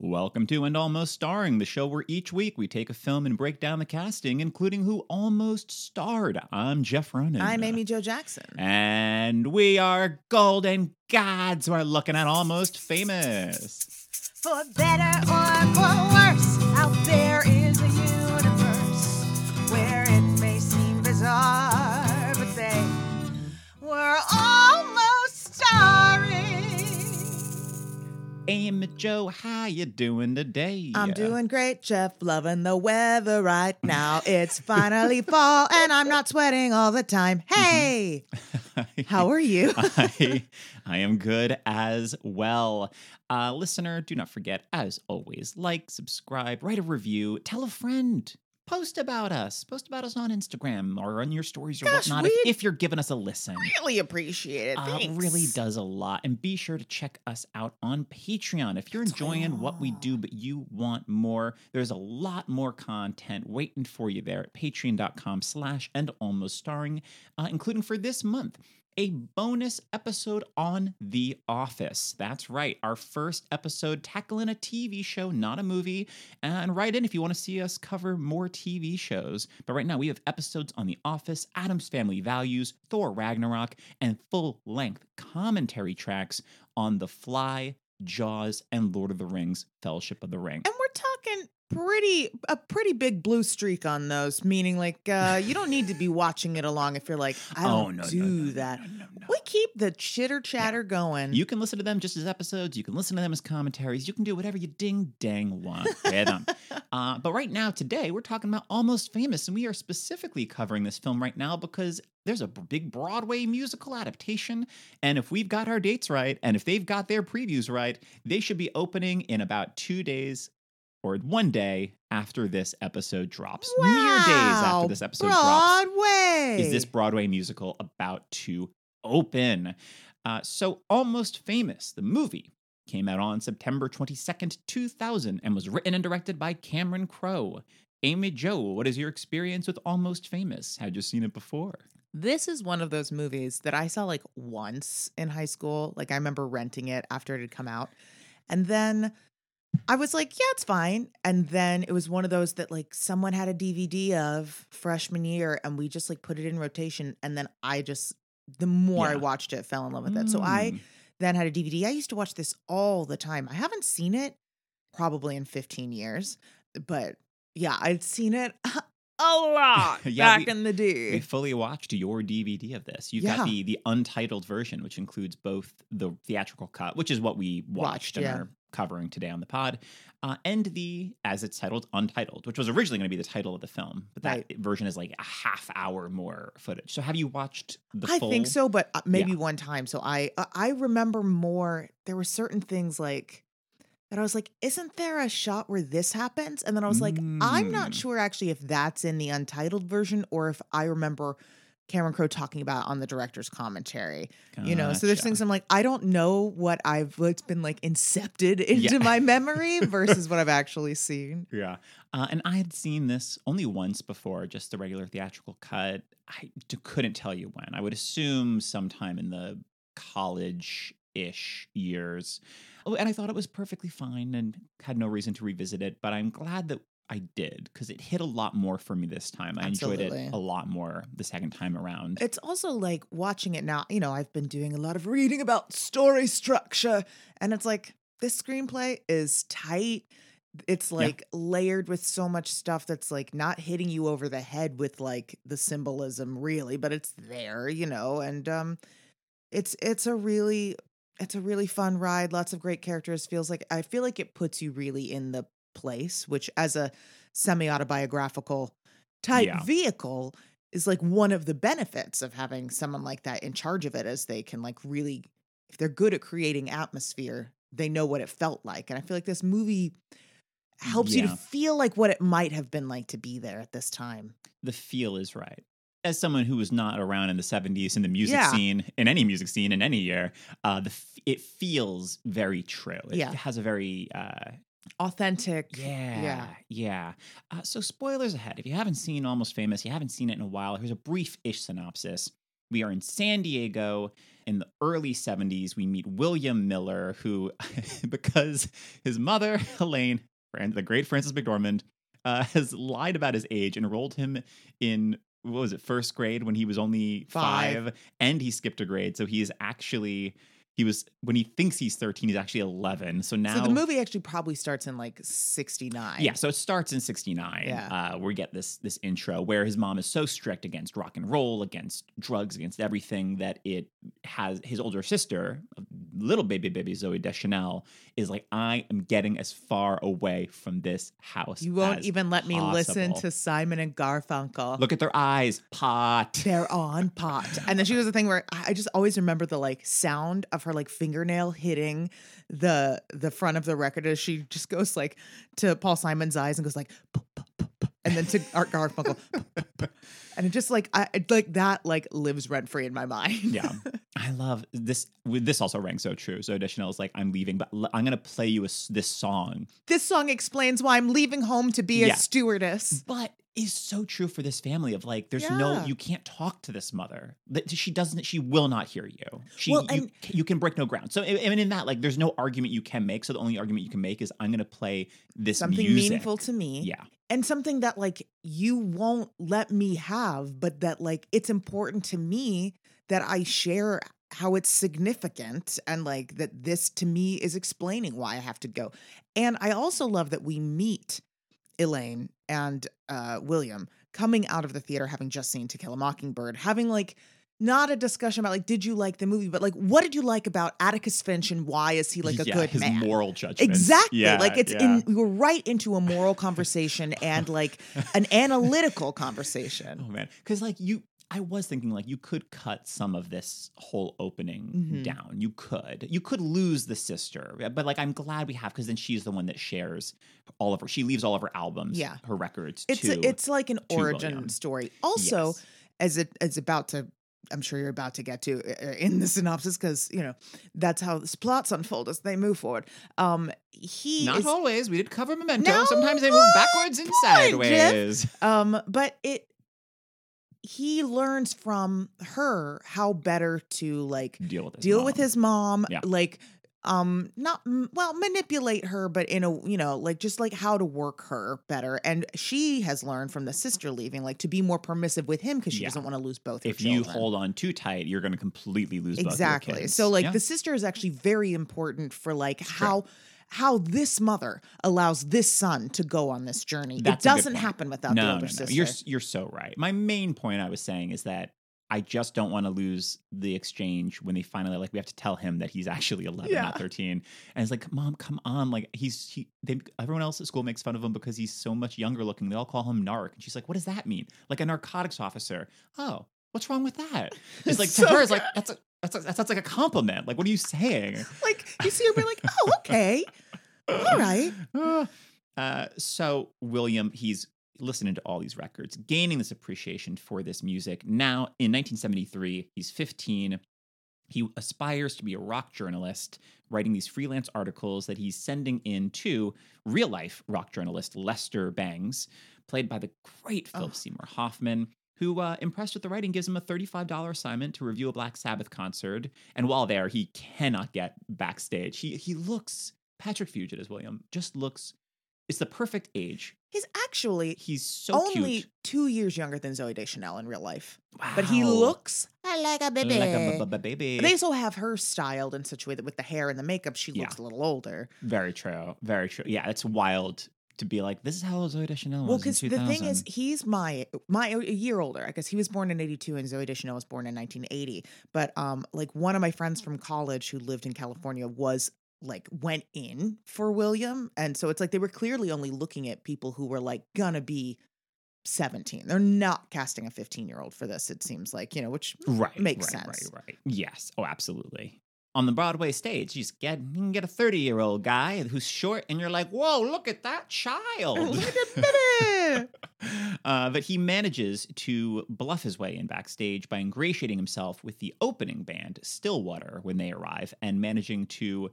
Welcome to And Almost Starring, the show where each week we take a film and break down the casting, including who almost starred. I'm Jeff Ronan. I'm Amy Jo Jackson. And we are golden gods who are looking at Almost Famous. For better or for worse, out there is Amy Jo, how you doing today? I'm doing great, Jeff. Loving the weather right now. It's finally fall, and I'm not sweating all the time. Hey, how are you? I, I am good as well. Uh, listener, do not forget, as always, like, subscribe, write a review, tell a friend. Post about us. Post about us on Instagram or on your stories or Gosh, whatnot if, if you're giving us a listen. really appreciate it. Uh, Thanks. it really does a lot. And be sure to check us out on Patreon. If you're enjoying what we do, but you want more, there's a lot more content waiting for you there at patreon.com slash and almost starring, uh, including for this month. A bonus episode on The Office. That's right, our first episode tackling a TV show, not a movie. And write in if you want to see us cover more TV shows. But right now, we have episodes on The Office, Addams Family Values, Thor Ragnarok, and full length commentary tracks on The Fly, Jaws, and Lord of the Rings Fellowship of the Ring. And we're talking pretty a pretty big blue streak on those, meaning like uh you don't need to be watching it along if you're like, I don't Oh, no, do no, no, that. We keep the chitter chatter going. You can listen to them just as episodes. You can listen to them as commentaries. You can do whatever you ding dang want with them. uh, but right now, today, we're talking about Almost Famous, and we are specifically covering this film right now because there's a big Broadway musical adaptation. And if we've got our dates right, and if they've got their previews right, they should be opening in about two days or one day after this episode drops. Mere days after this episode drops is this Broadway musical about to open. Uh, so, Almost Famous, the movie, came out on September 22nd, 2000, and was written and directed by Cameron Crowe. Amy Jo, what is your experience with Almost Famous? Had you seen it before? This is one of those movies that I saw like once in high school. Like I remember renting it after it had come out. And then I was like, yeah, it's fine. And then it was one of those that like someone had a DVD of freshman year and we just like put it in rotation. And then I just, the more I watched it, fell in love with it. So I Mm. then had a DVD. I used to watch this all the time. I haven't seen it probably in 15 years, but yeah, I'd seen it a lot Yeah, back we- in the day. We fully watched your DVD of this. You've Yeah. got the the untitled version, which includes both the theatrical cut, which is what we watched, Watched, and yeah. are covering today on the pod, uh, and the as it's titled untitled, which was originally going to be the title of the film, but that Right. version is like a half hour more footage. So have you watched the I full? think so, but uh, maybe Yeah. one time. So I uh, I remember more. There were certain things like that. I was like, "Isn't there a shot where this happens?" And then I was like, "I'm not Mm. sure actually if that's in the untitled version or if I remember Cameron Crowe talking about on the director's commentary." You know, so there's things I'm like, I don't know what I've what's been like incepted into Yeah. my memory versus what I've actually seen. Yeah. Uh, and I had seen this only once before, just the regular theatrical cut. I d- couldn't tell you when. I would assume sometime in the college ish years. Oh, and I thought it was perfectly fine and had no reason to revisit it. But I'm glad that I did because it hit a lot more for me this time. I enjoyed it a lot more the second time around. It's also like watching it now. You know, I've been doing a lot of reading about story structure, and it's like this screenplay is tight. It's like layered with so much stuff that's like not hitting you over the head with like the symbolism, really, but it's there, you know. And um, it's it's a really it's a really fun ride. Lots of great characters. Feels like I feel like it puts you really in the place, which as a semi autobiographical type Yeah. vehicle is like one of the benefits of having someone like that in charge of it as they can like really if they're good at creating atmosphere they know what it felt like and i feel like this movie helps you to feel like what it might have been like to be there at this time the feel is right. As someone who was not around in the 70s in the music Yeah. scene, in any music scene in any year, uh, the f- it feels very true. It Yeah. has a very uh, authentic Yeah, yeah yeah. Uh, so, spoilers ahead. If you haven't seen Almost Famous, you haven't seen it in a while. Here's a brief-ish synopsis. we are in San Diego in the early 70s. We meet William Miller, who, because his mother, Elaine, the great Frances McDormand, uh, has lied about his age, enrolled him in what was it, first grade when he was only Five. five, and he skipped a grade. So he is actually he was when he thinks he's 13, he's actually 11. So now so the movie actually probably starts in like 69. yeah, so it starts in '69. Yeah. uh, we get this this intro where his mom is so strict against rock and roll, against drugs, against everything that it has his older sister, little baby baby Zooey Deschanel, is like, I am getting as far away from this house. You won't even let me listen to Simon and Garfunkel. Look at their eyes, pot. They're on pot. And then she was the thing where I I just always remember the like sound of her like fingernail hitting the the front of the record as she just goes like to Paul Simon's eyes and goes like "Puh, puh, puh, puh," and then to Art Garfunkel. And it just like I it- like that like lives rent free in my mind. Yeah, I love this. This also rang so true. So Deschanel is like, I'm leaving, but I'm gonna play you a s this song this song explains why I'm leaving home to be a stewardess. but is so true for this family of like there's no you can't talk to this mother. That she doesn't she will not hear you. She Well, you, and- you can break no ground. So I mean in that like there's no argument you can make. So the only argument you can make is i'm going to play this Something music. meaningful to me. yeah. And something that like you won't let me have but that like it's important to me that i share how it's significant and like that this to me is explaining why i have to go. And i also love that we meet elaine and uh william coming out of the theater having just seen to kill a mockingbird having like not a discussion about like did you like the movie but like what did you like about atticus finch and why is he like a yeah, good his man moral judgment Exactly. yeah, like it's yeah. in we were right into a moral conversation and like an analytical conversation. oh man because like you I was thinking like you could cut some of this whole opening Mhm. down. You could. You could lose the sister. But like I'm glad we have because then she's the one that shares all of her she leaves all of her albums, Yeah. her records It's to a, it's like an origin William. story. Also, Yes. as it is about to I'm sure you're about to get to uh, in the synopsis because you know that's how this plots unfold as they move forward. Um, he Not is, always. We did cover memento. No, Sometimes they move backwards and on, Jeff. sideways. um, but it he learns from her how better to like Deal with his deal with mom. his mom Yeah. like um not well manipulate her but in a you know like just like how to work her better and she has learned from the sister leaving like to be more permissive with him because she Yeah. doesn't want to lose both If you hold on too tight, you're going to completely lose exactly so like Yeah. the sister is actually very important for like Sure. how how this mother allows this son to go on this journey. That's it doesn't happen without no, the no, older no. sister. You're you're so right. My main point I was saying is that I just don't want to lose the exchange when they finally like we have to tell him that he's actually 11 Yeah. not 13 and it's like mom come on. Like he's he they everyone else at school makes fun of him because he's so much younger looking. They all call him narc. And she's like what does that mean? Like a narcotics officer. Oh what's wrong with that? It's like to So her it's like that's a that's that sounds like a compliment like what are you saying like you see her be like oh okay all right uh, so William, he's listening to all these records, gaining this appreciation for this music. Now, in 1973, he's 15. He aspires to be a rock journalist, writing these freelance articles that he's sending in to real life rock journalist Lester Bangs, played by the great Philip Oh. Seymour Hoffman, who, uh, impressed with the writing, gives him a $35 assignment to review a Black Sabbath concert. And while there, he cannot get backstage. He, he looks, Patrick Fugit as William, just looks, it's the perfect age. he's actually He's so only cute. two years younger than Zooey Deschanel in real life. wow. But he looks like a baby. like a b- b- baby. they also have her styled in such a way that with the hair and the makeup, she Yeah. looks a little older. Very true. Very true. Yeah, it's wild to be like, this is how Zooey Deschanel was Well, because the thing is, he's my my a year older. I guess he was born in '82 and Zooey Deschanel was born in 1980. But um, like one of my friends from college who lived in California was like went in for William, and so it's like they were clearly only looking at people who were like gonna be 17. They're not casting a 15 year old for this. It seems like you know, which right makes right, sense. Right, right. Yes. Oh, absolutely. On the Broadway stage, you just get you can get a 30 year old guy who's short, and you're like, whoa, look at that child. Look at that. uh, but he manages to bluff his way in backstage by ingratiating himself with the opening band, Stillwater, when they arrive, and managing to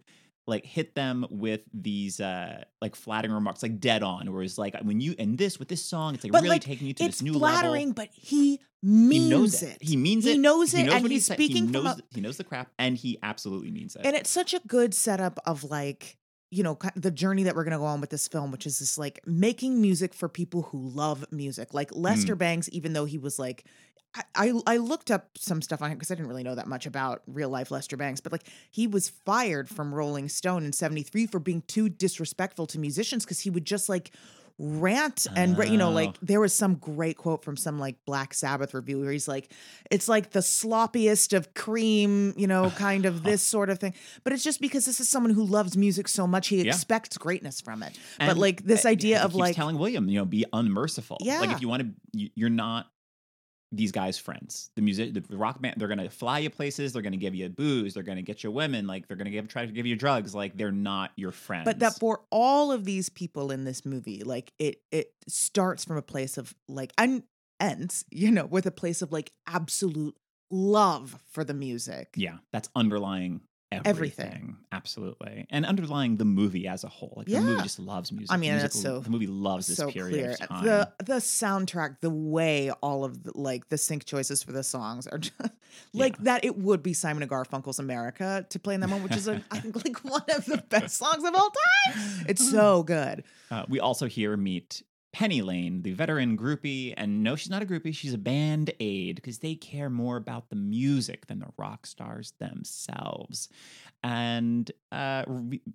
like hit them with these uh like flattering remarks, like dead on, where it's like when you and this with this song, it's like But, really like, taking you to this new flattering, level. but he He means knows it. He means it He it. knows He it, knows and he's speaking He from knows. a- he knows the crap, and he absolutely means it. And it's such a good setup of like, you know, the journey that we're going to go on with this film, which is this like making music for people who love music. Like Hmm. Lester Bangs, even though he was like, I, I, looked up some stuff on him because I didn't really know that much about real life Lester Bangs, but like he was fired from Rolling Stone in 73 for being too disrespectful to musicians because he would just like rant and ra- you know like Oh. there was some great quote from some like black sabbath review where he's like it's like the sloppiest of cream you know kind of this sort of thing but it's just because this is someone who loves music so much he Yeah. expects greatness from it but like this idea of like telling William, you know, be unmerciful. Yeah like if you want to, you're not these guys' friends. The music, the rock band, they're gonna fly you places. They're gonna give you booze. They're gonna get you women. Like they're gonna give, try to give you drugs. Like they're not your friends. but that for all of these people in this movie like it it starts from a place of like and ends you know with a place of like absolute love for the music yeah, that's underlying everything. Everything. Absolutely, and underlying the movie as a whole. Like the movie just loves music. I mean, that's so- the movie loves this so period clear. of time. The the soundtrack, the way all of the, like the sync choices for the songs are just like that. It would be Simon and Garfunkel's "America" to play in that moment, which is a, I think like one of the best songs of all time. It's so good. Uh, we also here meet Penny Lane, the veteran groupie, and no, she's not a groupie. She's a band aid because they care more about the music than the rock stars themselves. And uh,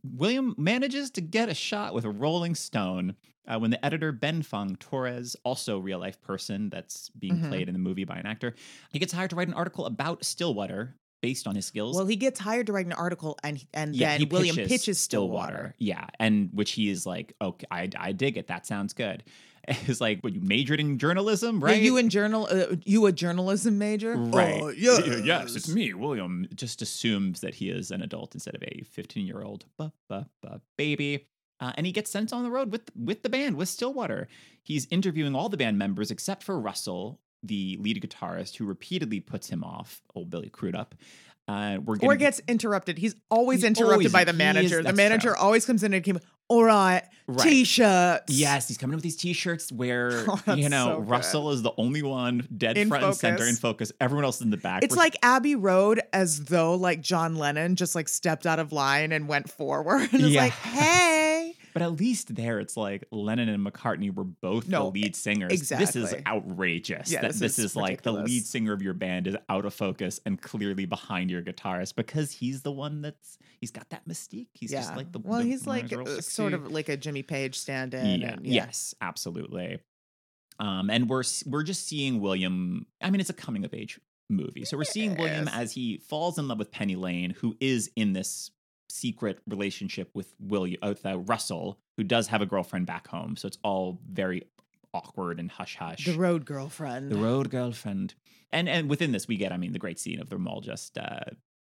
William manages to get a shot with a Rolling Stone uh, when the editor Ben Fong-Torres, also real life person that's being Mhm. played in the movie by an actor, he gets hired to write an article about Stillwater based on his skills. Well, he gets hired to write an article, and and Yeah, then he William pitches, Stillwater. Yeah, and which he is like, okay, I, I dig it. That sounds good. It's like, what you majored in journalism, right? Yeah, you in journal, uh, you a journalism major, right? Oh, Y- yes, it's me, William. Just assumes that he is an adult instead of a 15 year old bu- bu- bu- baby. Uh, and he gets sent on the road with with the band with Stillwater. He's interviewing all the band members except for Russell, the lead guitarist, who repeatedly puts him off. Old Billy Crudup. Uh, we're or gets interrupted. He's always He's interrupted always- by the he is- manager. the manager true. always comes in and came. All right, Right. t-shirts. Yes, he's coming up with these T-shirts where Oh, you know so. Russell is the only one dead In front and center in focus. Everyone else is in the back. It's We're- like Abbey Road, as though like John Lennon just like stepped out of line and went forward. And it's Yeah. like, hey, but at least there, it's like Lennon and McCartney were both No, the lead singers. Exactly. This is outrageous. Yeah, that this this, is is, like the lead singer of your band is out of focus and clearly behind your guitarist because he's the one that's he's got that mystique. He's yeah. just like the well, the he's like uh, sort of like a Jimmy Page stand-in. yeah, and, yeah. yes absolutely um and we're we're just seeing william i mean it's a coming of age movie so we're seeing william as he falls in love with penny lane who is in this secret relationship with william with uh, russell who does have a girlfriend back home. So it's all very awkward and hush hush The road girlfriend. the road girlfriend. And and within this we get i mean the great scene of them all just uh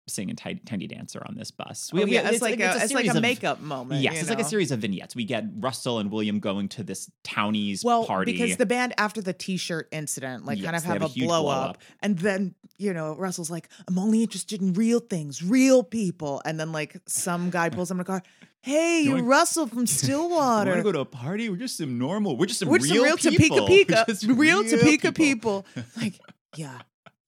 singing tiny, tiny dancer on this bus Oh, yeah, it's, like, a, a it's like a of- makeup moment. Yes, it's like a series of vignettes. We get Russell and William going to this townies well, party. because the band after the T-shirt incident, like kind of have, have a a blow, blow up, up. and then you know Russell's like, "I'm only interested in real things, real people," and then like some guy pulls him in a car. Hey, You Russell from Stillwater. Want to go to a party? We're just some normal. We're just some We're real some real people. Topeka We're Pika, just real Topeka people. people. Like, yeah,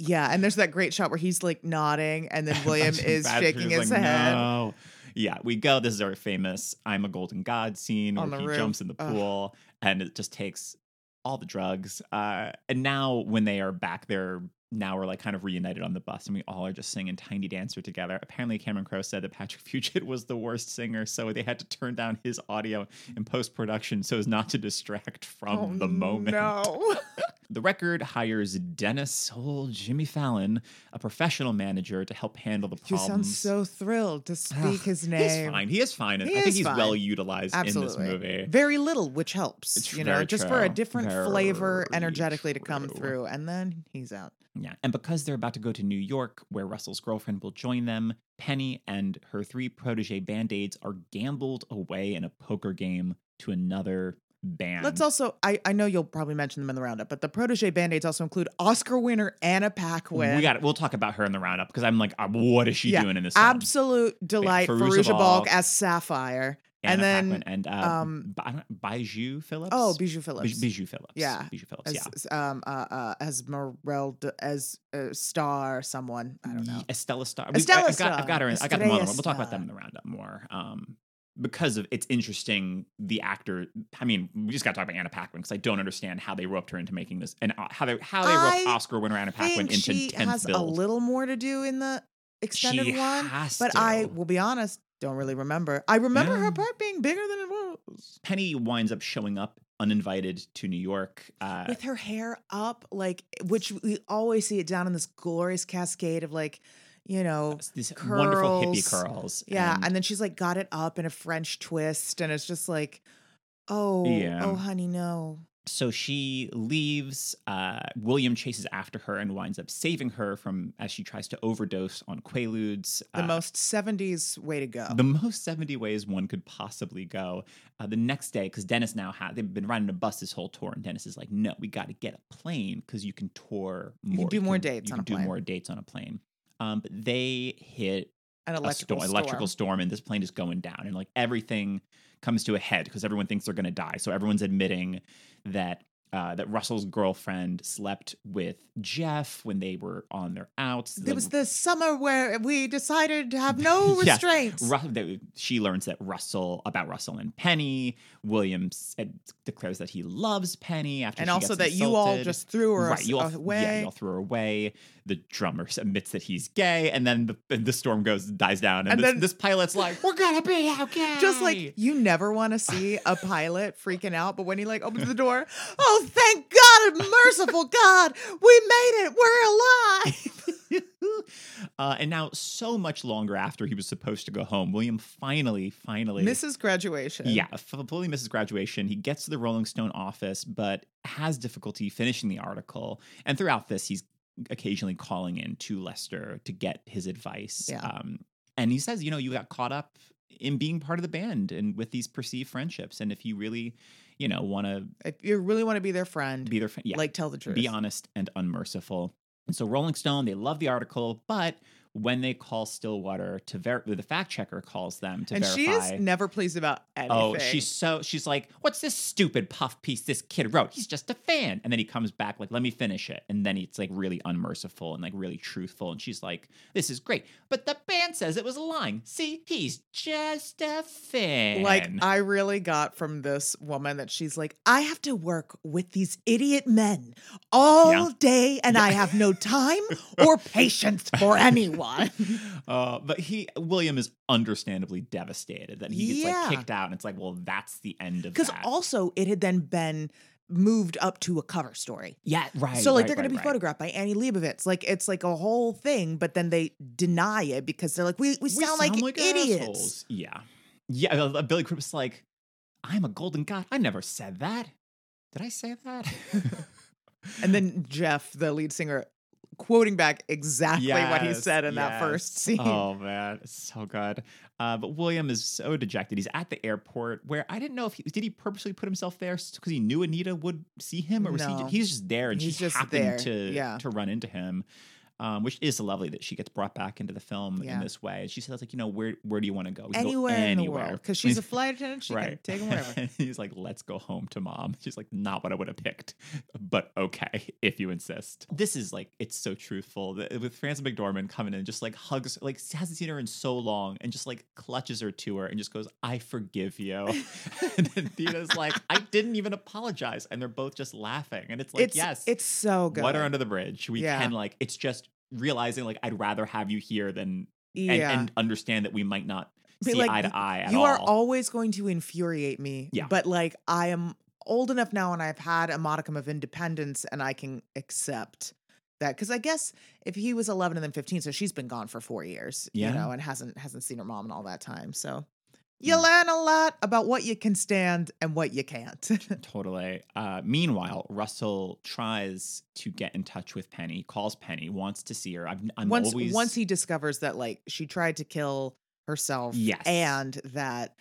yeah. And there's that great shot where he's like nodding, and then William is shaking his like, head. No. Yeah, we go. This is our famous "I'm a Golden God" scene On where he roof. jumps in the Ugh. pool, and it just takes all the drugs. Uh, and now when they are back, they're now we're like kind of reunited on the bus, and we all are just singing "Tiny Dancer" together. Apparently, Cameron Crowe said that Patrick Fugit was the worst singer, so they had to turn down his audio in post production so as not to distract from Oh, the moment. No. The record hires Dennis old Jimmy Fallon, a professional manager, to help handle the you problems. sound so thrilled to speak Ugh, his He's name. fine. He is fine. He I think he's fine. well utilized Absolutely. in this movie. Very little, which helps. It's you know, very just for a true. different flavor Very energetically to come through. And then he's out. Yeah. And because they're about to go to New York, where Russell's girlfriend will join them, Penny and her three protege band aids are gambled away in a poker game to another band. Let's also, I, I know you'll probably mention them in the roundup, but the protege band aids also include Oscar winner Anna Paquin. we got it. We'll talk about her in the roundup because I'm like, uh, what is she Yeah, doing in this? film? Absolute delight. Fairuza Faruja Balk, Balk as Sapphire. Anna and then, Paquin and uh, um, Bi- Bijou Phillips. oh, Bijou Bij- Phillips. Bijou Phillips. Yeah. Bijou Phillips. as, yeah. um, uh, uh, as Merelda, as uh, Star, someone. I don't know. Estella Star. Estella I've got, I've got her. In, I got them We'll talk about them in the roundup more. Um, because of it's interesting. The actor. I mean, we just got to talk about Anna Paquin because I don't understand how they roped her into making this and uh, how they how they roped I Oscar winner Anna Paquin into she has build. a little more to do in the extended she one. But to. I will be honest, don't really remember. I remember Yeah. her part being bigger than it was. Penny winds up showing up uninvited to New York. Uh, With her hair up, like which we always see it down in this glorious cascade of like, you know, these wonderful hippie curls. curls. yeah, and- and then she's like got it up in a French twist, and it's just like, oh, Yeah. oh, honey, no. So she leaves. Uh, William chases after her and winds up saving her from as she tries to overdose on Quaaludes. The Uh, most '70s way to go. the most 70 ways one could possibly go. Uh, the next day, because Dennis now has, they've been riding a bus this whole tour, and Dennis is like, no, we got to get a plane because you can tour more. You can do more dates You can a do plane. more dates on a plane. Um, but they hit An a electrical storm, storm. electrical storm, and this plane is going down, and like everything comes to a head because everyone thinks they're going to die. So everyone's admitting that uh, that Russell's girlfriend slept with Jeff when they were on their outs. There was the summer where we decided to have no restraints. Ru- that she learns that Russell about Russell and Penny. Williams said, declares that he loves Penny after and she also that you all just threw her right. You all, away. Yeah, you all threw her away. The drummer admits that he's gay, and then the, the storm goes dies down, and, And this, then- this pilot's like, "We're gonna be okay." Just like you never want to see a pilot freaking out, but when he like opens the door, oh thank God, merciful God, we made it, we're alive. uh, and now, so much longer after he was supposed to go home, William finally, finally misses Graduation. Yeah, fully misses graduation. He gets to the Rolling Stone office, but has difficulty finishing the article. And throughout this, he's occasionally calling in to Lester to get his advice. Yeah. Um, and he says, you know, you got caught up in being part of the band and with these perceived friendships. And if you really, you know, want to If you really want to be their friend, be their friend, yeah, like tell the truth. be honest and unmerciful. And so Rolling Stone, they love the article, but when they call Stillwater to ver- the fact checker calls them to and verify. she is never pleased about oh, anything. Oh, she's so she's like, what's this stupid puff piece this kid wrote? He's just a fan. And then he comes back like, let me finish it. And then it's like really unmerciful and like really truthful. And she's like, this is great. But the band says it was a lying. See, he's just a fan. Like I really got from this woman that she's like, I have to work with these idiot men all Yeah. day, and I have no time or patience for anyone. uh, but he William is understandably devastated that he gets Yeah. like kicked out. And it's like, well, that's the end of Because also it had then been moved up to a cover story. yeah, right. so like right, they're going right, to be right. photographed by Annie Leibovitz. Like it's like a whole thing, but then they deny it because they're like, we, we, sound, like, idiots. assholes. Yeah. Yeah. uh, Billy Cripps like, I'm a golden god. I never said that. Did I say that? And then Jeff, the lead singer, quoting back exactly what he said in that first scene. Oh man, so good. Uh, but William is so dejected. He's at the airport where I didn't know if he did he purposely put himself there because he knew Anita would see him, or was No. he? He's just there and He's she just happened there, to yeah. to run into him. Um, which is lovely that she gets brought back into the film Yeah. in this way. And she says, like, you know, where where do you want to go? Can go anywhere, in the anywhere. world because she's a flight attendant. She can take him wherever. And he's like, let's go home to mom. She's like, not what I would have picked, but okay, if you insist. This is like, it's so truthful. The- With Frances McDormand coming in, just like hugs, like hasn't seen her in so long and just like clutches her to her and just goes, I forgive you. and then Thena's like, I didn't even apologize. And they're both just laughing. And it's like, it's yes, it's so good. water under the bridge. We Yeah. can like, it's just realizing like, I'd rather have you here than, and, yeah. and understand that we might not see like, eye to eye at you all. are always going to infuriate me. Yeah. But like I am old enough now and I've had a modicum of independence and I can accept that. Cause I guess if he was 11 and then 15, so she's been gone for four years, Yeah. you know, and hasn't, hasn't seen her mom in all that time. So you Yeah. learn a lot about what you can stand and what you can't. Totally. Uh, meanwhile, Russell tries to get in touch with Penny, calls Penny, wants to see her. I'm, I'm once, always once he discovers that like she tried to kill herself Yes. and that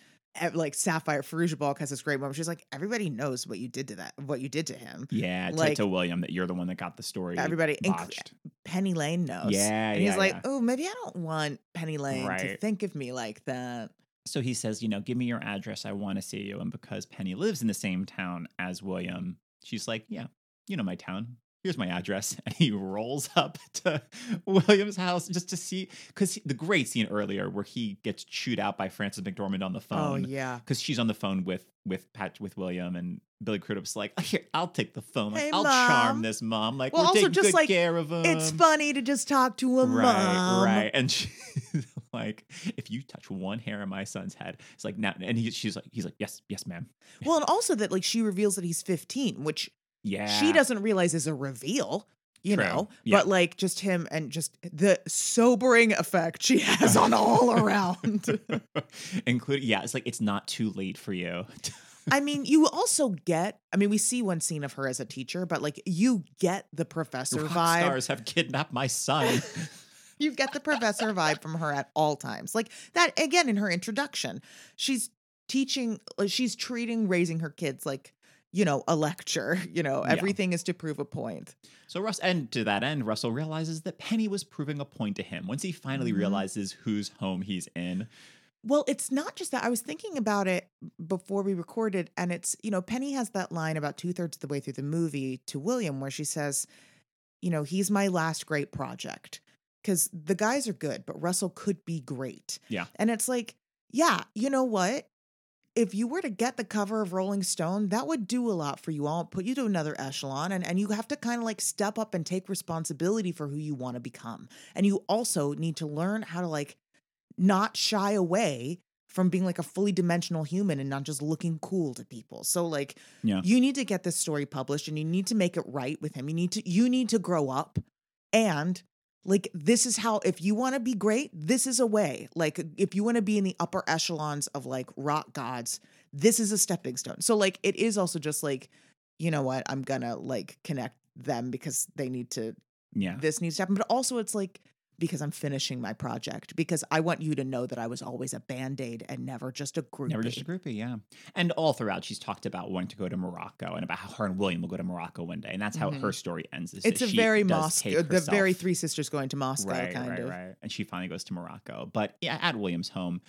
like Sapphire Faruja Balk has this great moment. She's like, everybody knows what you did to that, what you did to him. Yeah, to, Like- to William that you're the one that got the story. Everybody, inc- Penny Lane knows. Yeah, and he's yeah, like, yeah. oh, maybe I don't want Penny Lane to think of me like that. So he says, you know, give me your address. I want to see you. And because Penny lives in the same town as William, she's like, yeah, you know my town. Here's my address. And he rolls up to William's house just to see, because the great scene earlier where he gets chewed out by Frances McDormand on the phone Oh phone. yeah. Because she's on the phone with with Pat with William and Billy Crudup's like, here, I'll take the phone. Like, Hey, I'll Mom. charm this mom. Like, Well, we're also just, like, care of him. it's funny to just talk to a right, mom. right. And she's like, if you touch one hair on my son's head, it's like now. And he, she's like, he's like, yes, yes, ma'am. Well, and also that like she reveals that he's 15, which Yeah, she doesn't realize is a reveal. You True. know, Yeah. but like just him and just the sobering effect she has on all around. including yeah. It's like it's not too late for you. I mean, you also get, I mean, we see one scene of her as a teacher, but like you get the professor Rock vibe. stars have kidnapped my son. You get the professor vibe from her at all times. Like that again in her introduction. She's teaching, uh, she's treating raising her kids like, you know, a lecture. You know, Yeah. everything is to prove a point. So Russ, and to that end, Russell realizes that Penny was proving a point to him once he finally Mhm. realizes whose home he's in. Well, it's not just that. I was thinking about it before we recorded, and it's, you know, Penny has that line about two thirds of the way through the movie to William where she says, you know, he's my last great project. Because the guys are good, but Russell could be great. Yeah. And it's like, yeah, you know what? If you were to get the cover of Rolling Stone, that would do a lot for you all, put you to another echelon. And, and you have to kind of like step up and take responsibility for who you want to become. And you also need to learn how to like not shy away from being like a fully dimensional human and not just looking cool to people. So like Yeah. you need to get this story published and you need to make it right with him. You need to you need to grow up and like this is how if you want to be great, this is a way. Like if you want to be in the upper echelons of like rock gods, this is a stepping stone. So like it is also just like you know what, I'm going to like connect them because they need to Yeah. this needs to happen. But also, it's like because I'm finishing my project because I want you to know that I was always a band aid and never just a group. Never just a groupie, yeah. And all throughout, she's talked about wanting to go to Morocco and about how her and William will go to Morocco one day, and that's how Mhm. her story ends. is It's a very Moscow, the very three sisters going to Moscow right, kind right, of. right. And she finally goes to Morocco, but yeah, at William's home.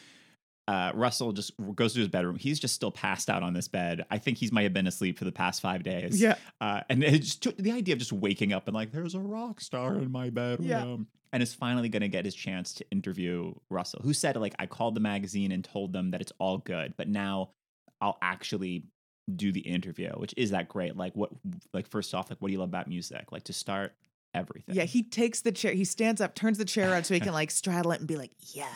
Uh, Russell just goes to his bedroom. He's just still passed out on this bed. I think he's might have been asleep for the past five days. Yeah. Uh, and it just the idea of just waking up and like, there's a rock star in my bedroom. Yeah. And is finally going to get his chance to interview Russell, who said, like, I called the magazine and told them that it's all good, but now I'll actually do the interview, which is that great. Like, what, like, first off, like, what do you love about music? Like, to start everything. Yeah, he takes the chair, he stands up, turns the chair out so he can like straddle it and be like, yeah,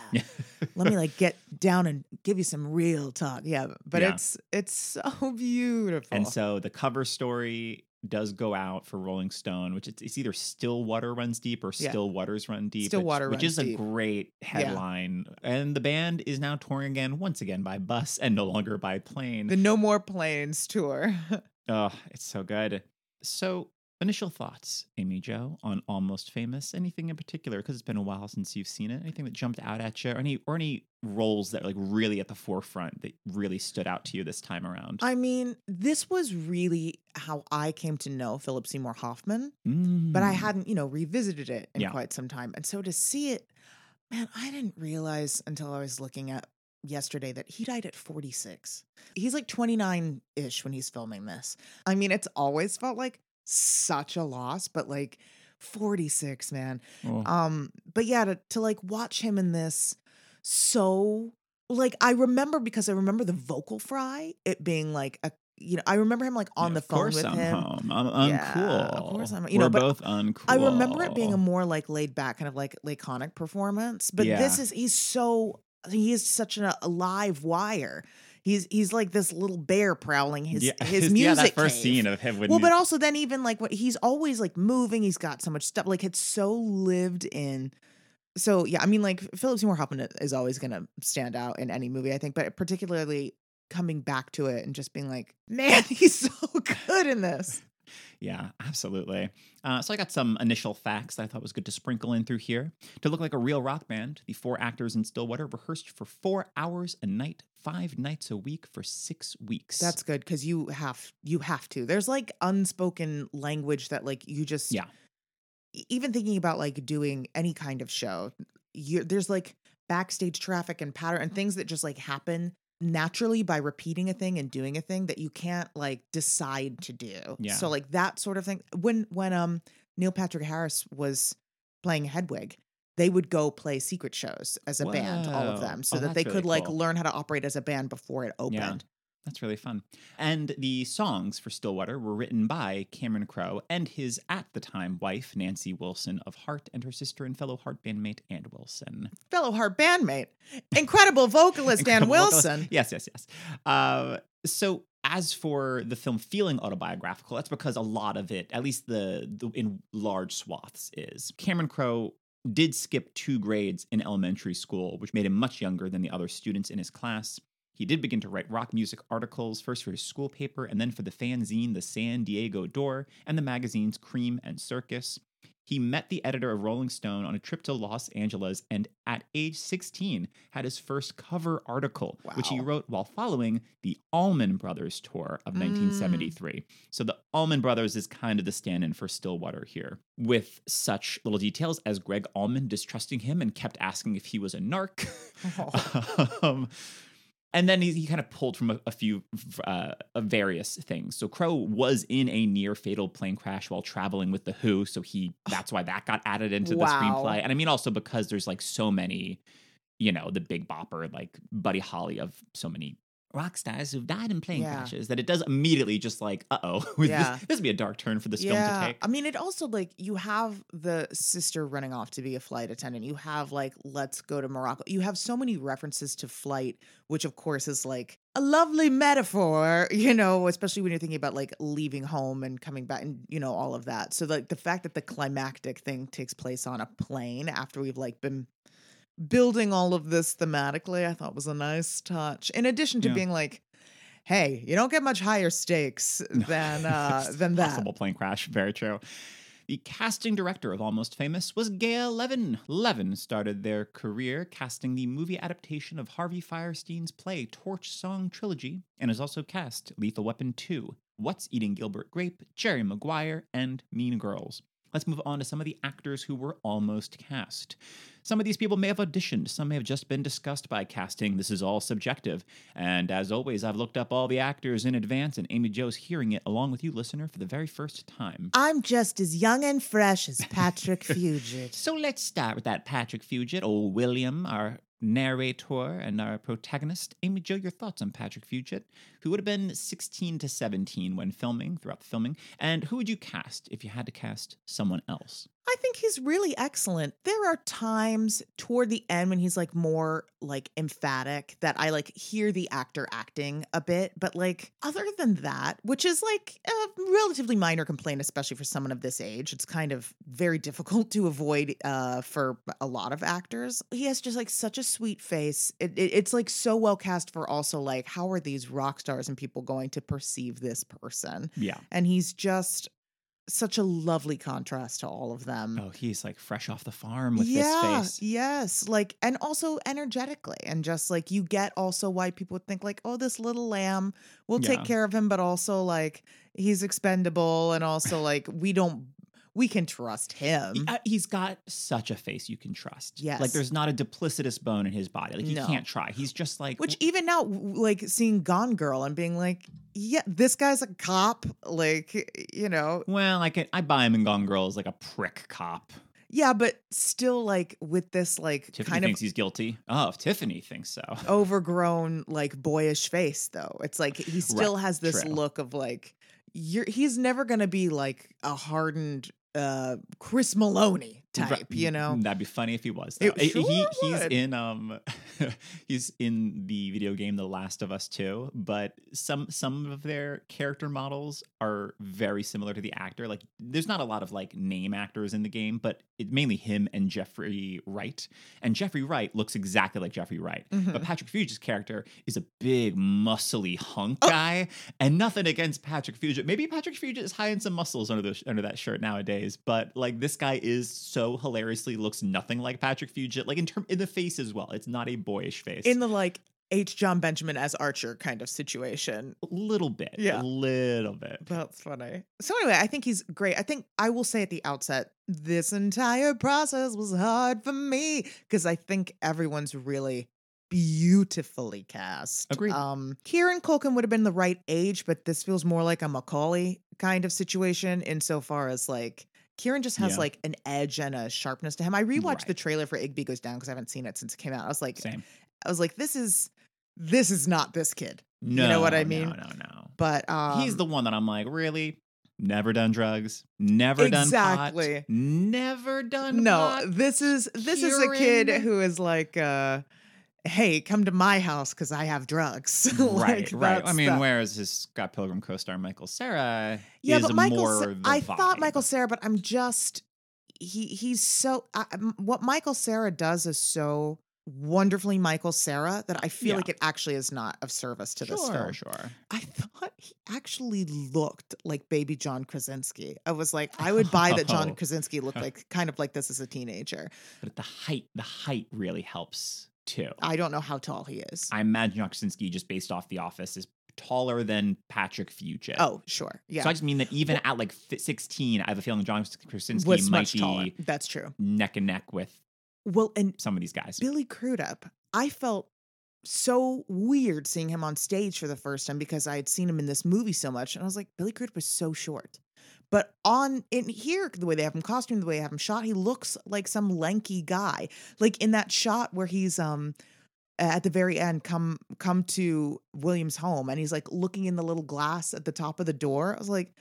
let me like get down and give you some real talk. Yeah, but Yeah. it's it's so beautiful. And so the cover story does go out for Rolling Stone, which it's, it's either Still Water Runs Deep or Yeah. Still Waters Run Deep. Still which- Water which is Deep. a great headline. And the band is now touring again, once again by bus and no longer by plane. the No More Planes tour. oh, it's so good. So initial thoughts, Amy Jo, on Almost Famous. Anything in particular? Because it's been a while since you've seen it. Anything that jumped out at you, or any or any roles that are like really at the forefront that really stood out to you this time around? I mean, this was really how I came to know Philip Seymour Hoffman. but I Mm. hadn't, you know, revisited it in Yeah. quite some time. And so to see it, man, I didn't realize until I was looking at yesterday that he died at 46. He's like 29 ish when he's filming this. I mean, it's always felt like such a loss, but like 46, man. Oh. Um, but yeah, to, to like watch him in this so like I remember because I remember the vocal fry, it being like a you know, I remember him like on Yeah, the phone with I'm him. home. I'm uncool. Yeah, of course I'm- you We're know, but both uncool. I remember it being a more like laid back kind of like laconic performance, but this is he's so he is such an, a live wire. He's he's like this little bear prowling his yeah, his yeah, music. that first cave. scene of him Well, but also then even like what he's always like moving. He's got so much stuff. Like it's so lived in. So yeah, I mean, like Philip Seymour Hoffman is always gonna stand out in any movie, I think. But particularly coming back to it and just being like, man, he's so good in this. Yeah, absolutely. Uh, so I got some initial facts that I thought was good to sprinkle in through here. To look like a real rock band, the four actors in Stillwater rehearsed for four hours a night, five nights a week for six weeks. That's good because you have you have to. There's like unspoken language that like you just Yeah. Even thinking about like doing any kind of show, you there's like backstage traffic and pattern and things that just like happen naturally by repeating a thing and doing a thing that you can't like decide to do. Yeah. So like that sort of thing. When when um Neil Patrick Harris was playing Hedwig, they would go play secret shows as a band, all of them, so Oh, that they could really like cool. learn how to operate as a band before it opened. That's really fun. And the songs for Stillwater were written by Cameron Crowe and his at the time wife, Nancy Wilson of Heart, and her sister and fellow Heart bandmate, Ann Wilson. fellow Heart bandmate, incredible vocalist Ann Incredible vocalist. Wilson. Yes, yes, yes. Uh, so as for the film feeling autobiographical, that's because a lot of it, at least the, the in large swaths, is. Cameron Crowe did skip two grades in elementary school, which made him much younger than the other students in his class. He did begin to write rock music articles, first for his school paper and then for the fanzine The San Diego Door and the magazines Cream and Circus. He met the editor of Rolling Stone on a trip to Los Angeles and at age 16 had his first cover article, which he wrote while following the Allman Brothers tour of 1973. So the Allman Brothers is kind of the stand in for Stillwater here, with such little details as Gregg Allman distrusting him and kept asking if he was a narc. um, and then he, he kind of pulled from a, a few uh, various things. So Crowe was in a near fatal plane crash while traveling with the Who, so he that's why that got added into the screenplay. And I mean also because there's like so many, you know, the Big Bopper, like Buddy Holly of so many rock stars who've died in plane Yeah. crashes that it does immediately just like uh oh, Yeah. this, this would be a dark turn for this film to take. I mean, it also like you have the sister running off to be a flight attendant. You have like let's go to Morocco. You have so many references to flight, which of course is like a lovely metaphor, you know, especially when you're thinking about like leaving home and coming back and you know all of that. So like the fact that the climactic thing takes place on a plane after we've like been building all of this thematically, I thought was a nice touch. In addition to Yeah. being like, hey, you don't get much higher stakes than uh than that. Possible plane crash. Very true. The casting director of Almost Famous was Gail Levin. Levin started their career casting the movie adaptation of Harvey Fierstein's play Torch Song Trilogy and has also cast Lethal Weapon 2, What's Eating Gilbert Grape, Jerry Maguire, and Mean Girls. Let's move on to some of the actors who were almost cast. Some of these people may have auditioned, some may have just been discussed by casting. This is all subjective. And as always, I've looked up all the actors in advance, and Amy Jo's hearing it along with you, listener, for the very first time. I'm just as young and fresh as Patrick Fugit. So let's start with that Patrick Fugit, old William, our narrator and our protagonist. Amy Jo, your thoughts on Patrick Fugit, who would have been 16 to 17 when filming, throughout the filming, and who would you cast if you had to cast someone else? I think he's really excellent. There are times toward the end when he's like more like emphatic that I like hear the actor acting a bit, but like other than that, which is like a relatively minor complaint especially for someone of this age, it's kind of very difficult to avoid uh for a lot of actors. He has just like such a sweet face. It, it- it's like so well cast for also like how are these rock stars and people going to perceive this person? Yeah. And he's just such a lovely contrast to all of them. Oh, he's like fresh off the farm with yeah, this face. yes, like and also energetically, and just like you get also why people would think like, oh, this little lamb, we'll Yeah. take care of him, but also like he's expendable, and also like we don't, we can trust him. Uh, he's got such a face you can trust. Like there's not a duplicitous bone in his body. Like you No. can't try. He's just like Which even now, like seeing Gone Girl and being like, yeah, this guy's a cop, like you know, well, I can I buy him in Gone Girl as like a prick cop. yeah, but still like with this like Tiffany kind of thinks he's guilty. Oh, if Tiffany thinks so. overgrown like boyish face though it's like he still has this true. look of like you're he's never gonna be like a hardened uh Chris Meloni type, Right, you know. that'd be funny if he was. It though. Sure he, he's in um he's in the video game The Last of Us too, but some some of their character models are very similar to the actor. Like there's not a lot of like name actors in the game, but it mainly him and Jeffrey Wright. And Jeffrey Wright looks exactly like Jeffrey Wright. Mhm. But Patrick Fugit's character is a big, muscly hunk Oh. guy, and nothing against Patrick Fugit. Maybe Patrick Fugit is hiding some muscles under the under that shirt nowadays, but like this guy is so hilariously looks nothing like Patrick Fugit. Like in term in the face as well. It's not a boyish face. In the like H. Jon Benjamin as Archer kind of situation. a little bit, Yeah. a little bit. That's funny. So anyway, I think he's great. I think I will say at the outset, this entire process was hard for me because I think everyone's really beautifully cast. Agreed. Um, Kieran Culkin would have been the right age, but this feels more like a Macaulay kind of situation insofar as like Kieran just has Yeah. like an edge and a sharpness to him. I rewatched the trailer for Igby Goes Down because I haven't seen it since it came out. I was like, Same. I was like, this is this is not this kid. No, you know what I mean? No, no, no. But um, He's the one that I'm like, really? Never done drugs, never done Exactly. pot, never done no pot. this is this is a kid who is like uh hey come to my house because i have drugs right, Like, right. I mean, the- whereas his Scott Pilgrim co-star Michael Cera yeah is but michael more Sa- i thought michael cera but i'm just he he's so I, what michael cera does is so wonderfully michael cera that i feel Yeah. like it actually is not of service to this Sure, film sure. i thought he actually looked like baby john krasinski i was like i would buy that john Oh. krasinski looked like kind of like this as a teenager But the height, the height really helps too. i don't know how tall he is I imagine John just based off The Office, is taller than Patrick Fugit. oh sure yeah So I just mean that even at like 16, I have a feeling John Krasinski was might be taller. That's true. neck and neck with Well, and some of these guys. Billy Crudup, I felt so weird seeing him on stage for the first time because I had seen him in this movie so much, and I was like, Billy Crudup was so short. But on in here, the way they have him costumed, the way they have him shot, he looks like some lanky guy. Like in that shot where he's um at the very end come come to William's home and he's like looking in the little glass at the top of the door. I was like,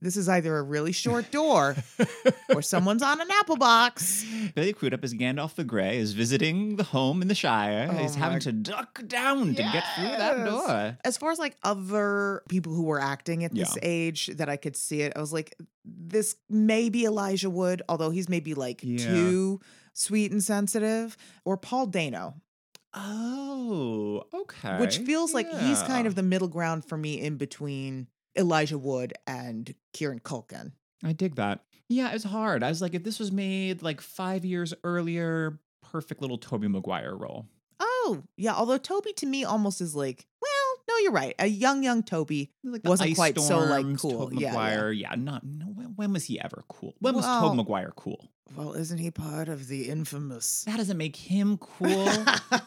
this is either a really short door or someone's on an apple box. Billy Crudup as Gandalf the Grey is visiting the home in the Shire. Oh He's having to duck down to get through that door. as far as like other people who were acting at this Yeah. age that I could see it, I was like, this may be Elijah Wood, although he's maybe like Yeah. too sweet and sensitive, or Paul Dano, Oh, okay. which feels like he's kind of the middle ground for me in between Elijah Wood and Kieran Culkin. I dig that. Yeah, it was hard. I was like, if this was made like five years earlier, perfect little Tobey Maguire role. Oh, yeah. Although Tobey to me almost is like, well, no, you're right. A young, young Tobey. Like Wasn't quite so, like, cool. Tobey Yeah, yeah. Maguire. Yeah, not no. When, was he ever cool? When was Well- Tobey Maguire cool? Well, isn't he part of the infamous? That doesn't make him cool.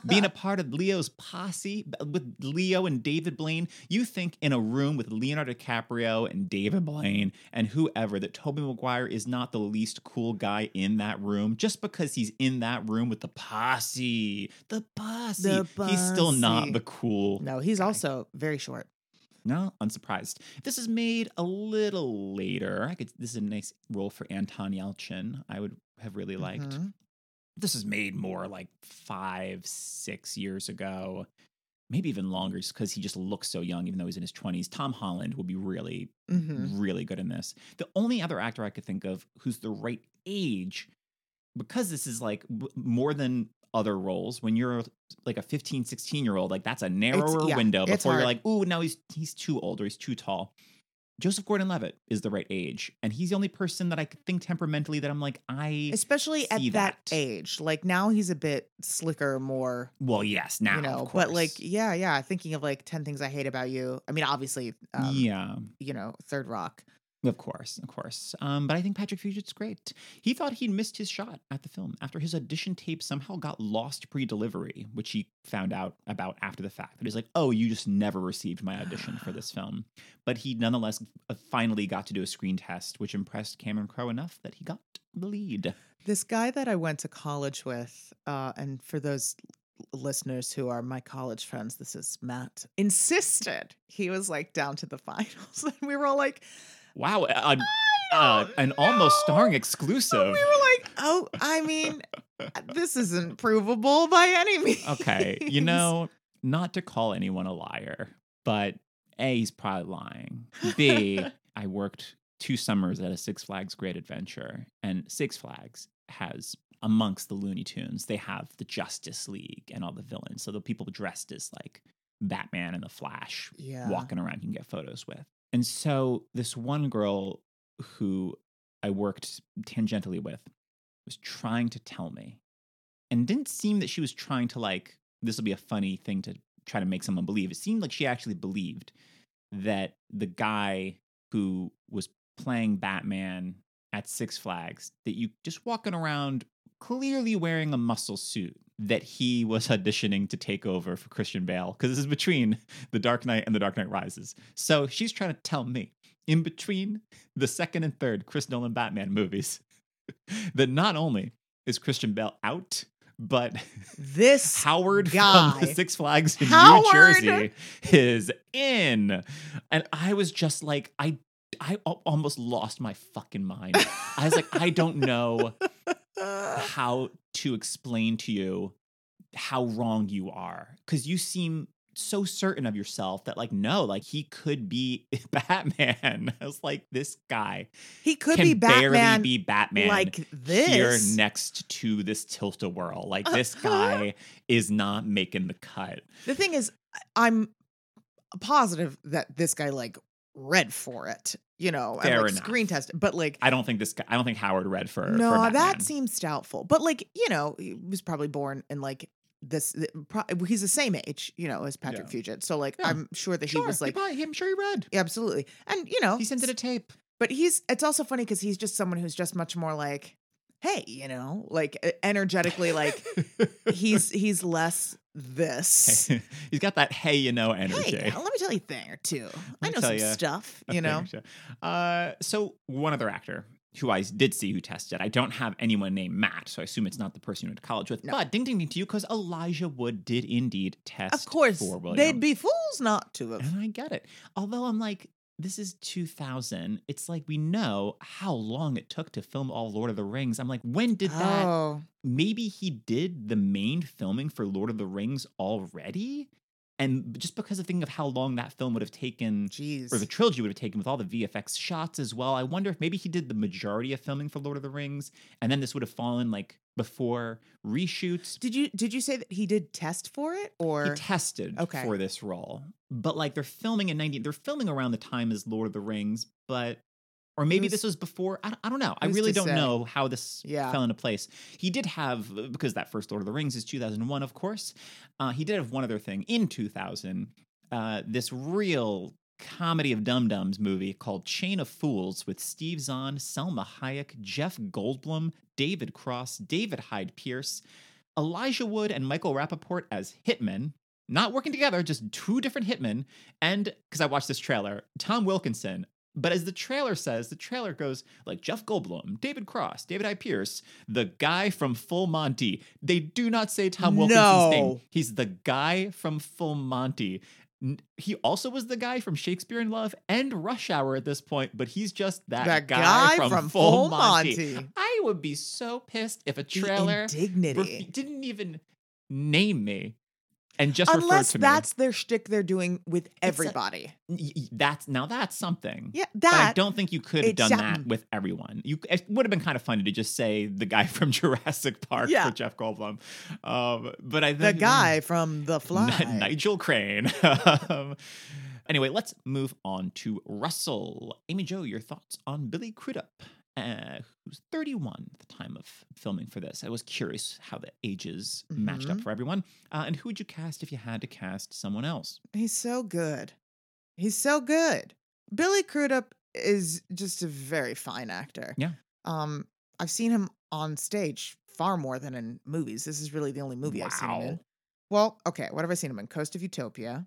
Being a part of Leo's posse with Leo and David Blaine, you think in a room with Leonardo DiCaprio and David Blaine and whoever that Tobey Maguire is not the least cool guy in that room just because he's in that room with the posse. The posse. The posse. He's still not the cool. no, he's guy. also very short. No, unsurprised. If this is made a little later, I could. This is a nice role for Anton Yelchin. I would have really liked. Mhm. This is made more like five, six years ago, maybe even longer, just because he just looks so young, even though he's in his twenties. Tom Holland would be really, Mhm. really good in this. The only other actor I could think of who's the right age, because this is like more than other roles when you're like a 15 16 year old like that's a narrower yeah, window before you're like ooh now he's he's too old or he's too tall joseph gordon-levitt is the right age and he's the only person that i could think temperamentally that i'm like i especially at that. that. age. Like now he's a bit slicker, more well yes now you know. But like, yeah, yeah. Thinking of like ten things I hate about you. I mean, obviously, um, yeah you know, Third Rock. Of course, of course. Um, but I think Patrick Fugit's great. He thought he'd missed his shot at the film after his audition tape somehow got lost pre-delivery, which he found out about after the fact. That he's like, "Oh, you just never received my audition for this film." But he nonetheless uh, finally got to do a screen test, which impressed Cameron Crowe enough that he got the lead. This guy that I went to college with, uh, and for those listeners who are my college friends, this is Matt, insisted he was like down to the finals. And we were all like, Wow, a, uh, an almost starring exclusive. we were like, oh, I mean, this isn't provable by any means. Okay, you know, not to call anyone a liar, but A, he's probably lying. B, I worked two summers at a Six Flags Great Adventure, and Six Flags has amongst the Looney Tunes, they have the Justice League and all the villains. So the people dressed as like Batman and the Flash yeah. walking around you can get photos with. And so this one girl who I worked tangentially with was trying to tell me and didn't seem that she was trying to like this will be a funny thing to try to make someone believe. It seemed like she actually believed that the guy who was playing Batman at Six Flags that you just walking around clearly wearing a muscle suit that he was auditioning to take over for Christian Bale because this is between The Dark Knight and The Dark Knight Rises. So she's trying to tell me in between the second and third Chris Nolan Batman movies that not only is Christian Bale out, but This Howard guy. from the Six Flags in Howard. New Jersey is in. And I was just like, I I almost lost my fucking mind. I was like, I don't know Uh. how to explain to you how wrong you are because you seem so certain of yourself that like no like he could be batman. I was like this guy he could be barely Batman be batman like this. here next to this tilt-a-whirl. Like uh, this guy is not making the cut. The thing is, I'm positive that this guy like read for it, you know, Fair and like enough. screen test. But like, i don't think this guy i don't think howard read for no, for that seems doubtful. But like, you know, he was probably born in like this. th- pro- He's the same age, you know, as Patrick Yeah. Fugit. So like, Yeah. I'm sure that sure, he was like, probably, i'm sure he read yeah, absolutely. And you know, he sent it a tape but he's. It's also funny because he's just someone who's just much more like, hey, you know, like energetically, like he's he's less this. he's got that hey you know energy Hey, now, let me tell you a thing or two. I know some ya stuff, you know. thing or two. Uh, so one other actor who I did see who tested. I don't have anyone named Matt, so I assume it's not the person you went to college with. No. But ding ding ding to you because Elijah Wood did indeed test. Of course, they'd be fools not to have. and I get it. Although I'm like, this is 2000. It's like we know how long it took to film all Lord of the Rings. I'm like, when did that? Oh, maybe he did the main filming for Lord of the Rings already. And just because of thinking of how long that film would have taken, jeez. or the trilogy would have taken with all the VFX shots as well, I wonder if maybe he did the majority of filming for Lord of the Rings, and then this would have fallen like before reshoots. Did you did you say that he did test for it or He tested Okay. for this role, but like they're filming in 90, they're filming around the time as Lord of the Rings, but or maybe Who's- this was before. I, I don't know. I really don't say? know how this Yeah. fell into place. He did have because that first Lord of the Rings is 2001, of course. Uh, he did have one other thing in 2000. Uh, this real comedy of dum dums movie called Chain of Fools with Steve Zahn, Salma Hayek, Jeff Goldblum, David Cross, David Hyde Pierce, Elijah Wood, and Michael Rapaport as hitmen. Not working together, just two different hitmen. And because I watched this trailer, Tom Wilkinson. But as the trailer says, the trailer goes like Jeff Goldblum, David Cross, David Hyde Pierce, the guy from Full Monty. They do not say Tom Wilkinson's name. He's the guy from Full Monty. He also was the guy from Shakespeare in Love and Rush Hour at this point, but he's just that, that guy, guy, from, Full Full Monty. Monty? I would be so pissed if a The trailer indignity. refu- didn't even name me and just Unless that's their shtick they're doing with everybody. me. Y- That's now that's something. yeah, But I don't think you could have done that with everyone. You it would have been kind of funny to just say the guy from Jurassic Park Yeah. for Jeff Goldblum. Um, but I think the guy from The Fly. N- Nigel Crane. um, anyway, let's move on to Russell. Amy Jo, your thoughts on Billy Crudup, uh, who's 31 at the time of filming for this. I was curious how the ages matched up Mhm. for everyone. Uh, and who would you cast if you had to cast someone else? He's so good. He's so good. Billy Crudup is just a very fine actor. Yeah. Um, I've seen him on stage far more than in movies. This is really the only movie I've seen him in. Well, okay, what have I seen him in? Coast of Utopia,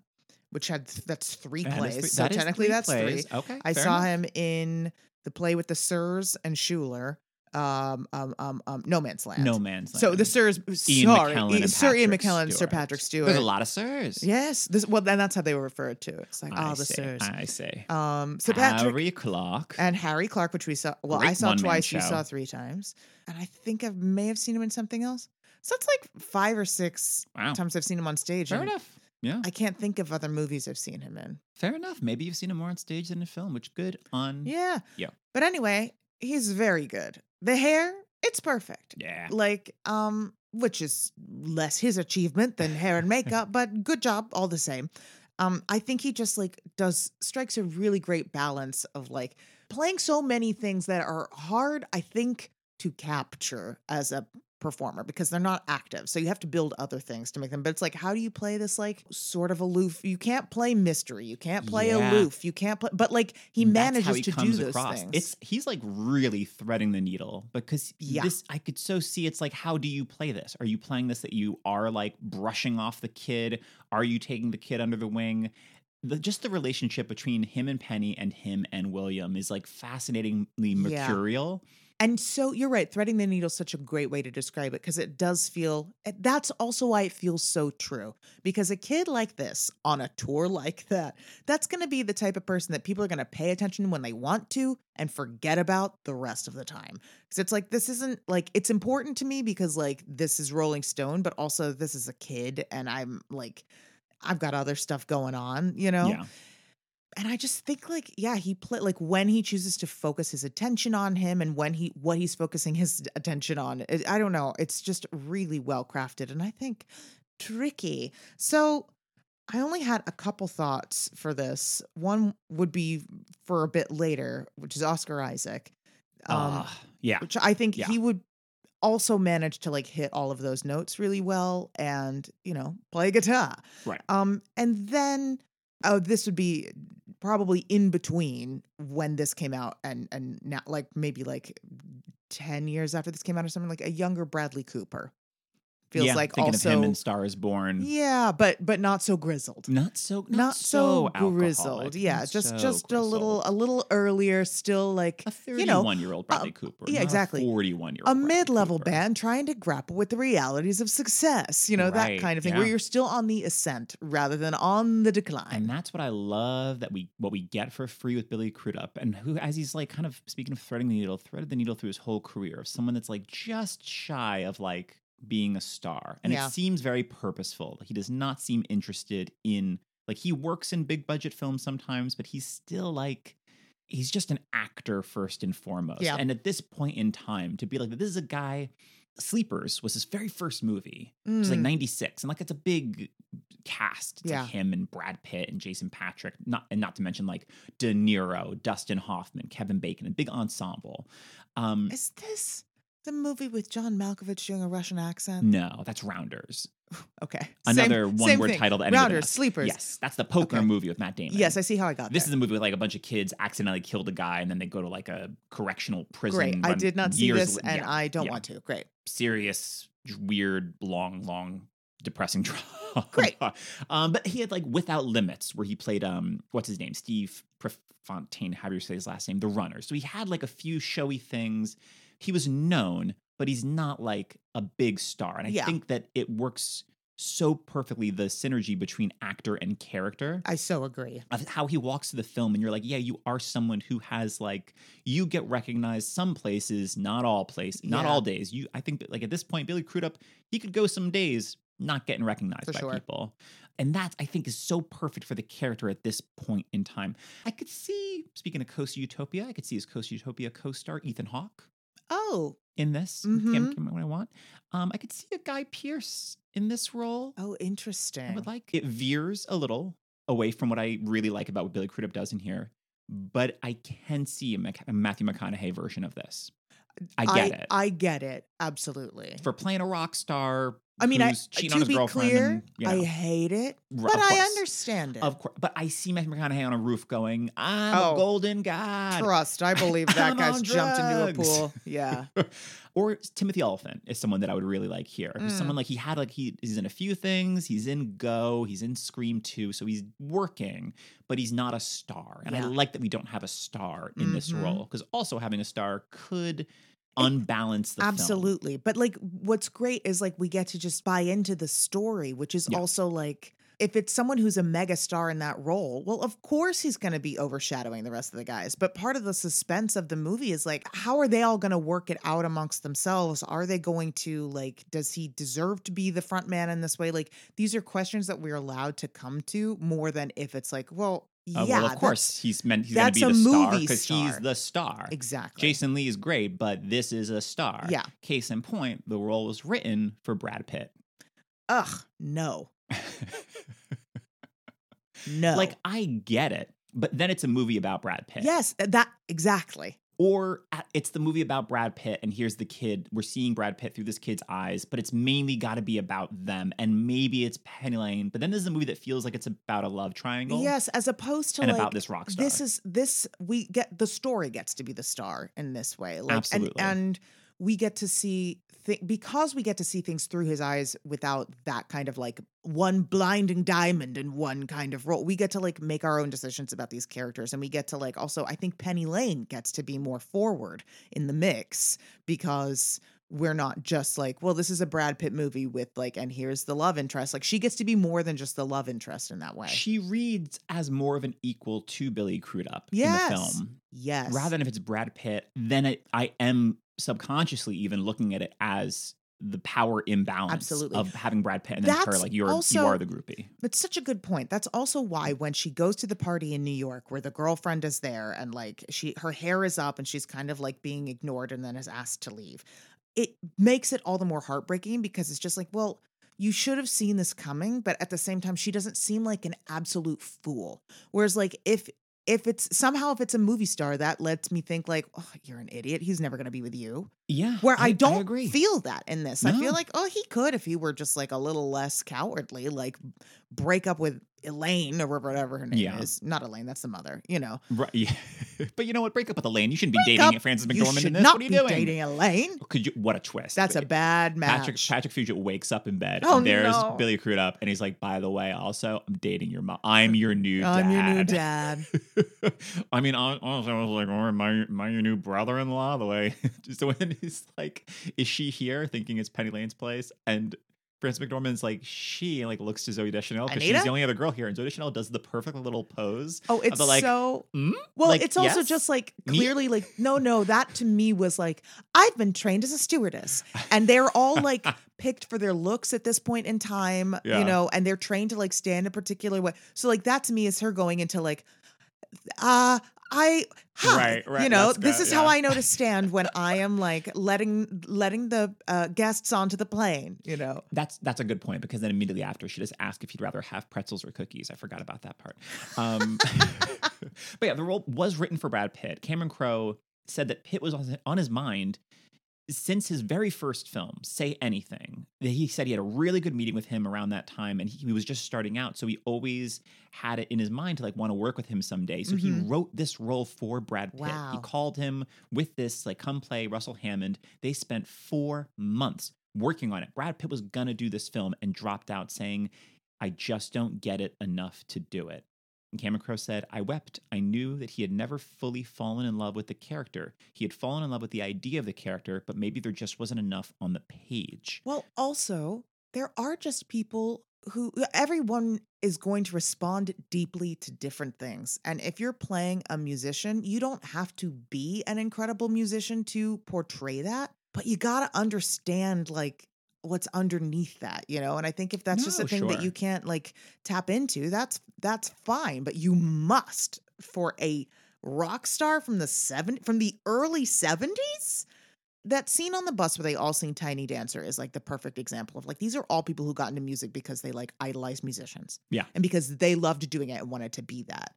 which had th- that's three That plays. three- so that technically that's plays. three. Okay. I saw enough. him in the play with the Sirs and Shuler. um, um, um, um, No Man's Land. No Man's Land. So the Sirs, Ian sorry, McKellen and Sir Ian Patrick McKellen, and Sir Stewart. Patrick Stewart. There's a lot of sirs. Yes, this well, then that's how they were referred to. It's like I oh, the say, Sirs. I say. Um, so Patrick Harry Clarke. and Harry Clarke, which we saw. Well, I saw one-man twice. You show. saw three times, and I think I may have seen him in something else. So it's like five or six wow. times I've seen him on stage. Fair and enough. Yeah. I can't think of other movies I've seen him in. Fair enough. Maybe you've seen him more on stage than in film, which good on. Yeah. Yeah. But anyway, he's very good. The hair, it's perfect. Yeah. Like, um, which is less his achievement than hair and makeup, but good job all the same. Um, I think he just like does strikes a really great balance of like playing so many things that are hard, I think, to capture as a performer because they're not active. So you have to build other things to make them. But it's like, how do you play this like sort of aloof? You can't play mystery. You can't play Yeah. aloof. You can't play but like he That's manages he to do those across. things. It's he's like really threading the needle because Yeah. this I could so see it's like how do you play this? Are you playing this that you are like brushing off the kid? Are you taking the kid under the wing? The, just the relationship between him and Penny and him and William is like fascinatingly Yeah. And so you're right, threading the needle is such a great way to describe it because it does feel that's also why it feels so true. Because a kid like this on a tour like that, that's going to be the type of person that people are going to pay attention when they want to and forget about the rest of the time. Because it's like this isn't like it's important to me because like this is Rolling Stone, but also this is a kid and I'm like I've got other stuff going on, you know? Yeah. And I just think like yeah he play like when he chooses to focus his attention on him and when he what he's focusing his attention on it, I don't know it's just really well crafted and I think tricky so I only had a couple thoughts for this one would be for a bit later which is Oscar Isaac um Ah, yeah. which I think Yeah. he would also manage to like hit all of those notes really well and you know play guitar Right. um and then oh this would be probably in between when this came out and and now like maybe like 10 years after this came out or something like a younger Bradley Cooper feels yeah, like thinking also of him in Star is Born. yeah but but not so grizzled Not so not, not, so, alcoholic, grizzled yeah not just so just a little a little earlier still like a you know, 31 year old Bradley Cooper. yeah, exactly. 41 year old. a mid-level band trying to grapple with the realities of success you know that kind of thing where you're still on the ascent rather than on the decline And that's what I love that we what we get for free with Billy Crudup, and who as he's like kind of speaking of threading the needle, threaded the needle through his whole career of someone that's like just shy of like being a star, and Yeah. it seems very purposeful. He does not seem interested in like he works in big budget films sometimes, but he's still like he's just an actor first and foremost. Yeah. And at this point in time, to be like this is a guy. Sleepers was his very first movie. It was like Mm. 96 and like it's a big cast it's Yeah. like him and brad pitt and jason patric not and not to mention like de niro dustin hoffman kevin bacon a big ensemble um is this the movie with john malkovich doing a russian accent no that's rounders okay another Same- one same word thing. title that rounders sleepers yes that's the poker Okay. movie with matt damon yes i see how i got that. this there. is a movie with like a bunch of kids accidentally killed a guy and then they go to like a correctional prison great i did not see this and yeah, i don't yeah. want to great serious, weird, long, long, depressing drama. Great. um, but he had like Without Limits, where he played um, what's his name, Steve Prefontaine. How do you say his last name? The Runner. So he had like a few showy things. He was known, but he's not like a big star. And I Yeah. think that it works so perfectly the synergy between actor and character i so agree of how he walks to the film and you're like yeah you are someone who has like you get recognized some places not all places not Yeah. all days you i think like at this point billy crudup he could go some days not getting recognized For by sure. people and that i think is so perfect for the character at this point in time i could see speaking of coast utopia i could see his coast utopia co-star ethan hawke oh in this Mhm. Can't- can't- what i want um i could see a guy pearce in this role oh interesting I would like it veers a little away from what I really like about what Billy Crudup does in here, but I can see a, Mc- a Matthew McConaughey version of this. I get it i get it absolutely for playing a rock star. I mean, I, to on his be girlfriend. clear, and, you I hate it, r- but I understand it. Of course, but I see Matthew McConaughey on a roof going, "I'm Oh, a golden god." Trust, I believe that guy's jumped into a pool. Yeah, or Timothy Olyphant is someone that I would really like here. Who's Mm. someone like he had like he he's in a few things. He's in Go. He's in Scream 2. So he's working, but he's not a star. And I like that we don't have a star in this Mhm. role because also having a star could unbalance the film. Absolutely. But like what's great is like we get to just buy into the story, which is Yeah. also like if it's someone who's a mega star in that role, well, of course he's going to be overshadowing the rest of the guys. But part of the suspense of the movie is like, how are they all going to work it out amongst themselves? Are they going to like, does he deserve to be the front man in this way? Like, these are questions that we're allowed to come to more than if it's like, well, Uh, yeah, well, of course, he's meant he's going to be the star because he's the star. exactly. Jason Lee is great, but this is a star. Yeah. Case in point, the role was written for Brad Pitt. Ugh, no, no. Like I get it, but then it's a movie about Brad Pitt. yes, that exactly. Or it's the movie about Brad Pitt, and here's the kid. We're seeing Brad Pitt through this kid's eyes, but it's mainly got to be about them, and maybe it's Penny Lane. But then there's a movie that feels like it's about a love triangle. Yes, as opposed to and like about this rock star. this is this we get the story gets to be the star in this way. Like Absolutely. and and we get to see th- because we get to see things through his eyes without that kind of like one blinding diamond and one kind of role. We get to like make our own decisions about these characters and we get to like also I think Penny Lane gets to be more forward in the mix because we're not just like, well, this is a Brad Pitt movie with like, and here's the love interest. Like, she gets to be more than just the love interest in that way. She reads as more of an equal to Billy Crudup in the film. yes. Rather than if it's Brad Pitt, then I am subconsciously even looking at it as the power imbalance Absolutely. of having Brad Pitt and then her like you're you are the groupie. It's such a good point. That's also why when she goes to the party in New York where the girlfriend is there and like she her hair is up and she's kind of like being ignored and then is asked to leave. It makes it all the more heartbreaking because it's just like, well, you should have seen this coming, but at the same time she doesn't seem like an absolute fool. Whereas like if if it's somehow if it's a movie star that lets me think like, oh, you're an idiot. He's never going to be with you. Yeah. Where I, don't agree. feel that in this. I feel like, oh, he could if he were just like a little less cowardly, like break up with Elaine or whatever her name Yeah. is. Not Elaine, that's the mother. You know, Right, yeah. but you know what? Break up with Elaine. You shouldn't be dating up. Frances you McDormand should in this. not what are you be doing? dating Elaine. Could you? What a twist! That's a bad match. Patrick Patrick Fugit wakes up in bed. Oh, and there's no. Billy Crudup, and he's like, "By the way, also, I'm dating your mom. I'm your new dad. I'm your new dad. I mean, honestly, I was like, "Oh, am I, am I your new brother-in-law?" The way, so when he's like, "Is she here?" Thinking it's Penny Lane's place, and Frances McDormand's like, she like looks to Zooey Deschanel because she's the only other girl here, and Zooey Deschanel does the perfect little pose. Oh, it's the, like, so "Hmm?" well. Like, it's also yes? just like Me? clearly like no, no. That to me was like I've been trained as a stewardess, and they're all like picked for their looks at this point in time, Yeah. you know, and they're trained to like stand a particular way. So like that to me is her going into like, uh, I hi, Right, right, you know, this good, is how. I know to stand when I am like letting letting the uh, guests onto the plane, you know. That's that's a good point because then immediately after she just asked if he'd rather have pretzels or cookies. I forgot about that part. Um, but yeah, the role was written for Brad Pitt. Cameron Crowe said that Pitt was on his mind since his very first film, Say Anything. He said he had a really good meeting with him around that time, and he, he was just starting out, so he always had it in his mind to like want to work with him someday. So he Mhm. wrote this role for Brad Pitt. He called him with this like come play Russell Hammond. They spent four months working on it. Brad Pitt was gonna do this film and dropped out saying, I just don't get it enough to do it. And said, I wept. I knew that he had never fully fallen in love with the character. He had fallen in love with the idea of the character, but maybe there just wasn't enough on the page. Well, also, there are just people who everyone is going to respond deeply to different things. And if you're playing a musician, you don't have to be an incredible musician to portray that, but you got to understand like what's underneath that, you know? And I think if that's just a No, thing that you can't like tap into, that's that's fine, but you must for a rock star from the 7 from the early 70s that scene on the bus where they all sing Tiny Dancer is like the perfect example of like these are all people who got into music because they like idolized musicians. Yeah. And because they loved doing it and wanted to be that.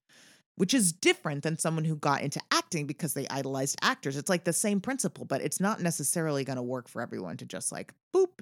Which is different than someone who got into acting because they idolized actors. It's like the same principle, but it's not necessarily going to work for everyone to just like boop.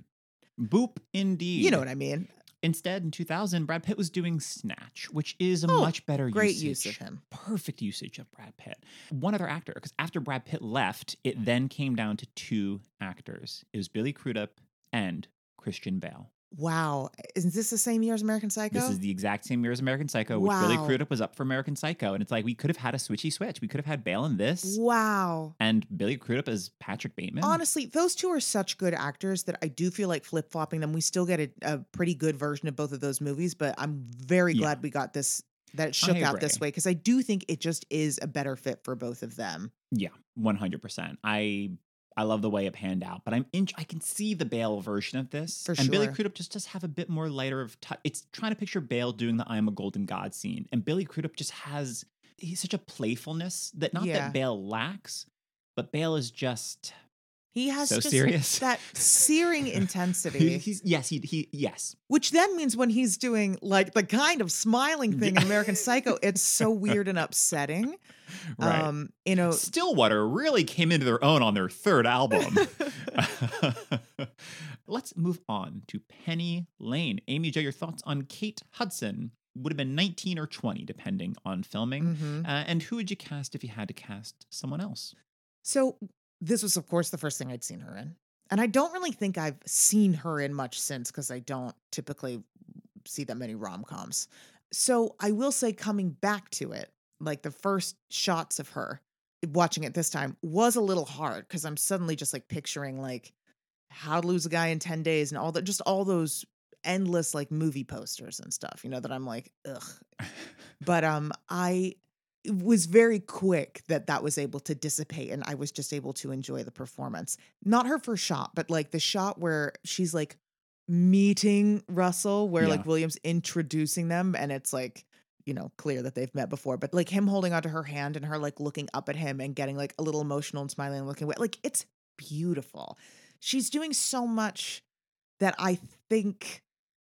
Boop, indeed. You know what I mean? Instead, in 2000, Brad Pitt was doing Snatch, which is a Oh, much better Great usage. use of him. perfect usage of Brad Pitt. One other actor, because after Brad Pitt left, it then came down to two actors. It was Billy Crudup and Christian Bale. Wow. Isn't this the same year as American Psycho? This is the exact same year as American Psycho, which Billy Wow. Crudup was up for American Psycho. And it's like we could have had a switchy switch. We could have had Bale in this wow. and Billy Crudup as Patrick Bateman. Honestly, those two are such good actors that I do feel like flip flopping them. We still get a, a pretty good version of both of those movies, but I'm very Yeah. glad we got this that it shook out this way because I do think it just is a better fit for both of them. Yeah, one hundred percent. I I love the way it panned out, but I'm in, I can see the Bale version of this, For and Billy sure. Crudup just does have a bit more lighter of touch. It's trying to picture Bale doing the "I am a golden god" scene, and Billy Crudup just has he's such a playfulness that not Yeah. that Bale lacks, but Bale is just He has So just serious. that searing intensity, he's yes he he yes which then means when he's doing like the kind of smiling thing in American Psycho, it's so weird and upsetting. right. Um, you know, Stillwater really came into their own on their third album. Let's move on to Penny Lane. Amy Jo, your thoughts on Kate Hudson? Would have been 19 or 20, depending on filming. mhm. Uh, and who would you cast if you had to cast someone else? So this was, of course, the first thing I'd seen her in. And I don't really think I've seen her in much since because I don't typically see that many rom coms. So I will say, coming back to it, like the first shots of her, watching it this time was a little hard because I'm suddenly just like picturing like how to lose a guy in 10 days and all that, just all those endless like movie posters and stuff, you know, that I'm like, ugh, but um i it was very quick that that was able to dissipate and i was just able to enjoy the performance. Not her first shot but like the shot where she's like meeting russell where like williams introducing them and it's like you know clear that they've met before but like him holding onto her hand and her like looking up at him and getting like a little emotional and smiling and looking away like it's beautiful. She's doing so much that i think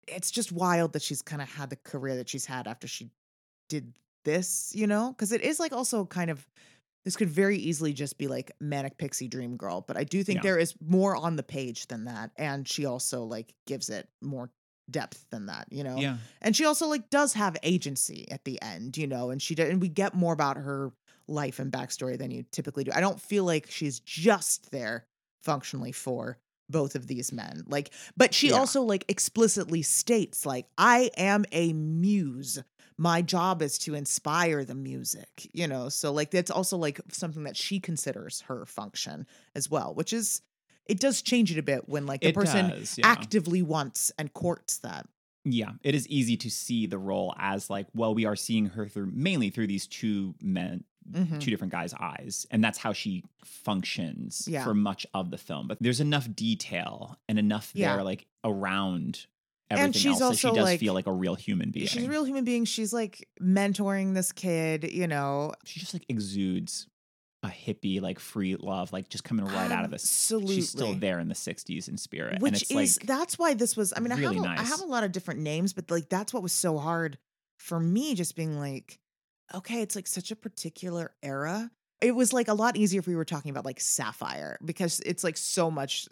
it's just wild that she's kind of had the career that she's had after she did this, you know? Because it is like also kind of this could very easily just be like manic pixie dream girl, but I do think Yeah. there is more on the page than that, and she also like gives it more depth than that, you know? Yeah. And she also like does have agency at the end, you know, and she did, and we get more about her life and backstory than you typically do. I don't feel like she's just there functionally for both of these men. Like, but she Yeah. also like explicitly states like, I am a muse. My job is to inspire the music, you know? So like that's also like something that she considers her function as well, which is it does change it a bit when like the It person does, yeah. actively wants and courts that. Yeah, it is easy to see the role as like, well, we are seeing her through mainly through these two men, Mhm. two different guys' eyes, and that's how she functions Yeah. for much of the film. But there's enough detail and enough Yeah. there, like around And she's else, that she also, does like- feel like a real human being. She's a real human being. She's like mentoring this kid, you know. she just like exudes a hippie, like free love, like just coming right out of this. She's still there in the '60s in spirit, and Which it's is like that's why this was I mean, really I have a, I nice. have a lot of different names, but like that's what was so hard for me just being like, okay, it's like such a particular era. It was like a lot easier if we were talking about like Sapphire because it's like so much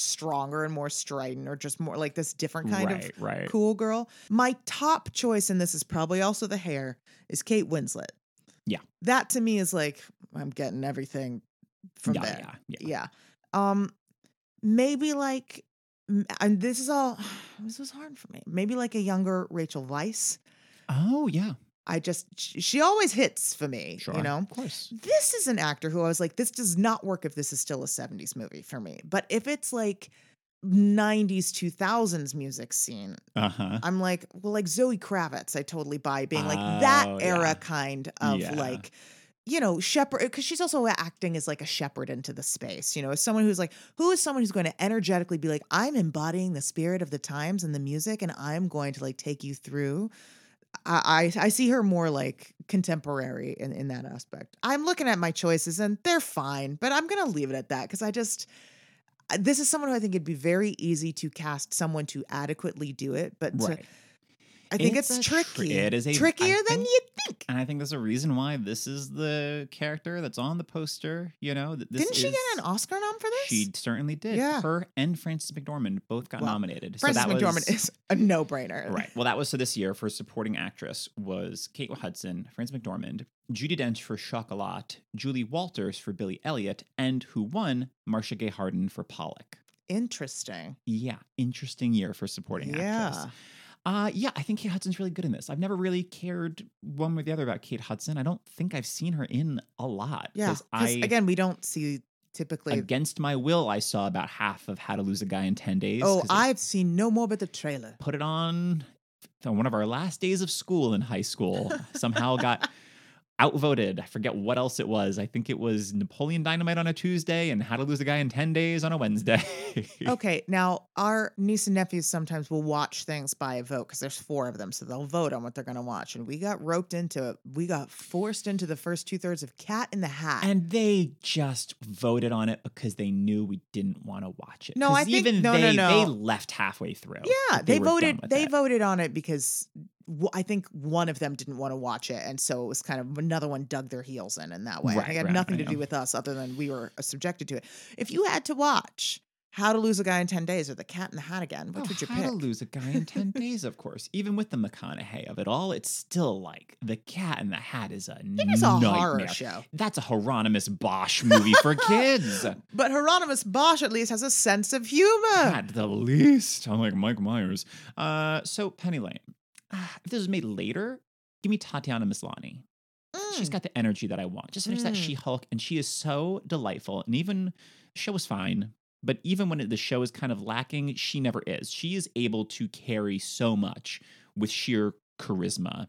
stronger and more strident or just more like this different kind right, of right. cool girl. My top choice, and this is probably also the hair, is Kate Winslet. Yeah. That to me is like, I'm getting everything from yeah, there. yeah, yeah. Yeah. Um, maybe like, and this is all, this was hard for me. Maybe like a younger Rachel Weisz. Oh, yeah, I just, she, always hits for me, sure. you know? of course. This is an actor who I was like, this does not work if this is still a 70s movie for me. But if it's like 90s, 2000s music scene, Uh huh. I'm like, well, like Zoe Kravitz, I totally buy being like that Oh, era yeah. kind of Yeah. like, you know, shepherd, because she's also acting as like a shepherd into the space, you know, as someone who's like, who is someone who's going to energetically be like, I'm embodying the spirit of the times and the music, and I'm going to like take you through. I, I see her more like contemporary in, in that aspect. I'm looking at my choices and they're fine, but I'm gonna leave it at that because I just this is someone who I think it'd be very easy to cast someone to adequately do it, but to- Right. I think It's it's, tricky. it is a- I trickier than think- you think. And I think there's a reason why this is the character that's on the poster. You know, this Didn't she is- get an Oscar nom for this? She certainly did. Yeah. Her and Frances McDormand both got Well, nominated. Frances so that McDormand was, is a no-brainer. right. Well, that was so this year for supporting actress was Kate Hudson, Frances McDormand, Judi Dench for Chocolat, Julie Walters for Billy Elliot, and who won Marcia Gay Harden for Pollock. Interesting. Yeah, interesting year for supporting actress. Uh, yeah, I think Kate Hudson's really good in this. I've never really cared one way or the other about Kate Hudson. I don't think I've seen her in a lot. Yeah. 'cause 'cause I, again, we don't see typically. against my will, I saw about half of How to Lose a Guy in 10 Days. Oh, I've seen no more but the trailer. put it on on one of our last days of school in high school. Somehow got outvoted. I forget what else it was. I think it was Napoleon Dynamite on a Tuesday and How to Lose a Guy in 10 Days on a Wednesday. Okay, now our niece and nephews sometimes will watch things by a vote because there's four of them, so they'll vote on what they're going to watch. And we got roped into it. We got forced into the first two thirds of Cat in the Hat. And they just voted on it because they knew we didn't want to watch it. No, I think- even no, no, they, no. they left halfway through. yeah, Like, they, voted. They it. voted on it because I think one of them didn't want to watch it, and so it was kind of another one dug their heels in in that way. Right, it had right, nothing to do with us, other than we were uh, subjected to it. If you had to watch How to Lose a Guy in Ten Days or The Cat in the Hat again, which Oh, would you how pick? How to lose a guy in 10 days, of course. Even with the McConaughey of it all, it's still like The Cat in the Hat is a It is a nightmare. horror show. That's a Hieronymus Bosch movie for kids. But Hieronymus Bosch at least has a sense of humor. At the least. I'm like Mike Myers. Uh, so, Penny Lane. If this was made later, give me Tatiana Maslany. She's got the energy that I want. Just finish that Mm. She Hulk, and she is so delightful. And even the show was fine, but even when the show is kind of lacking, she never is. She is able to carry so much with sheer charisma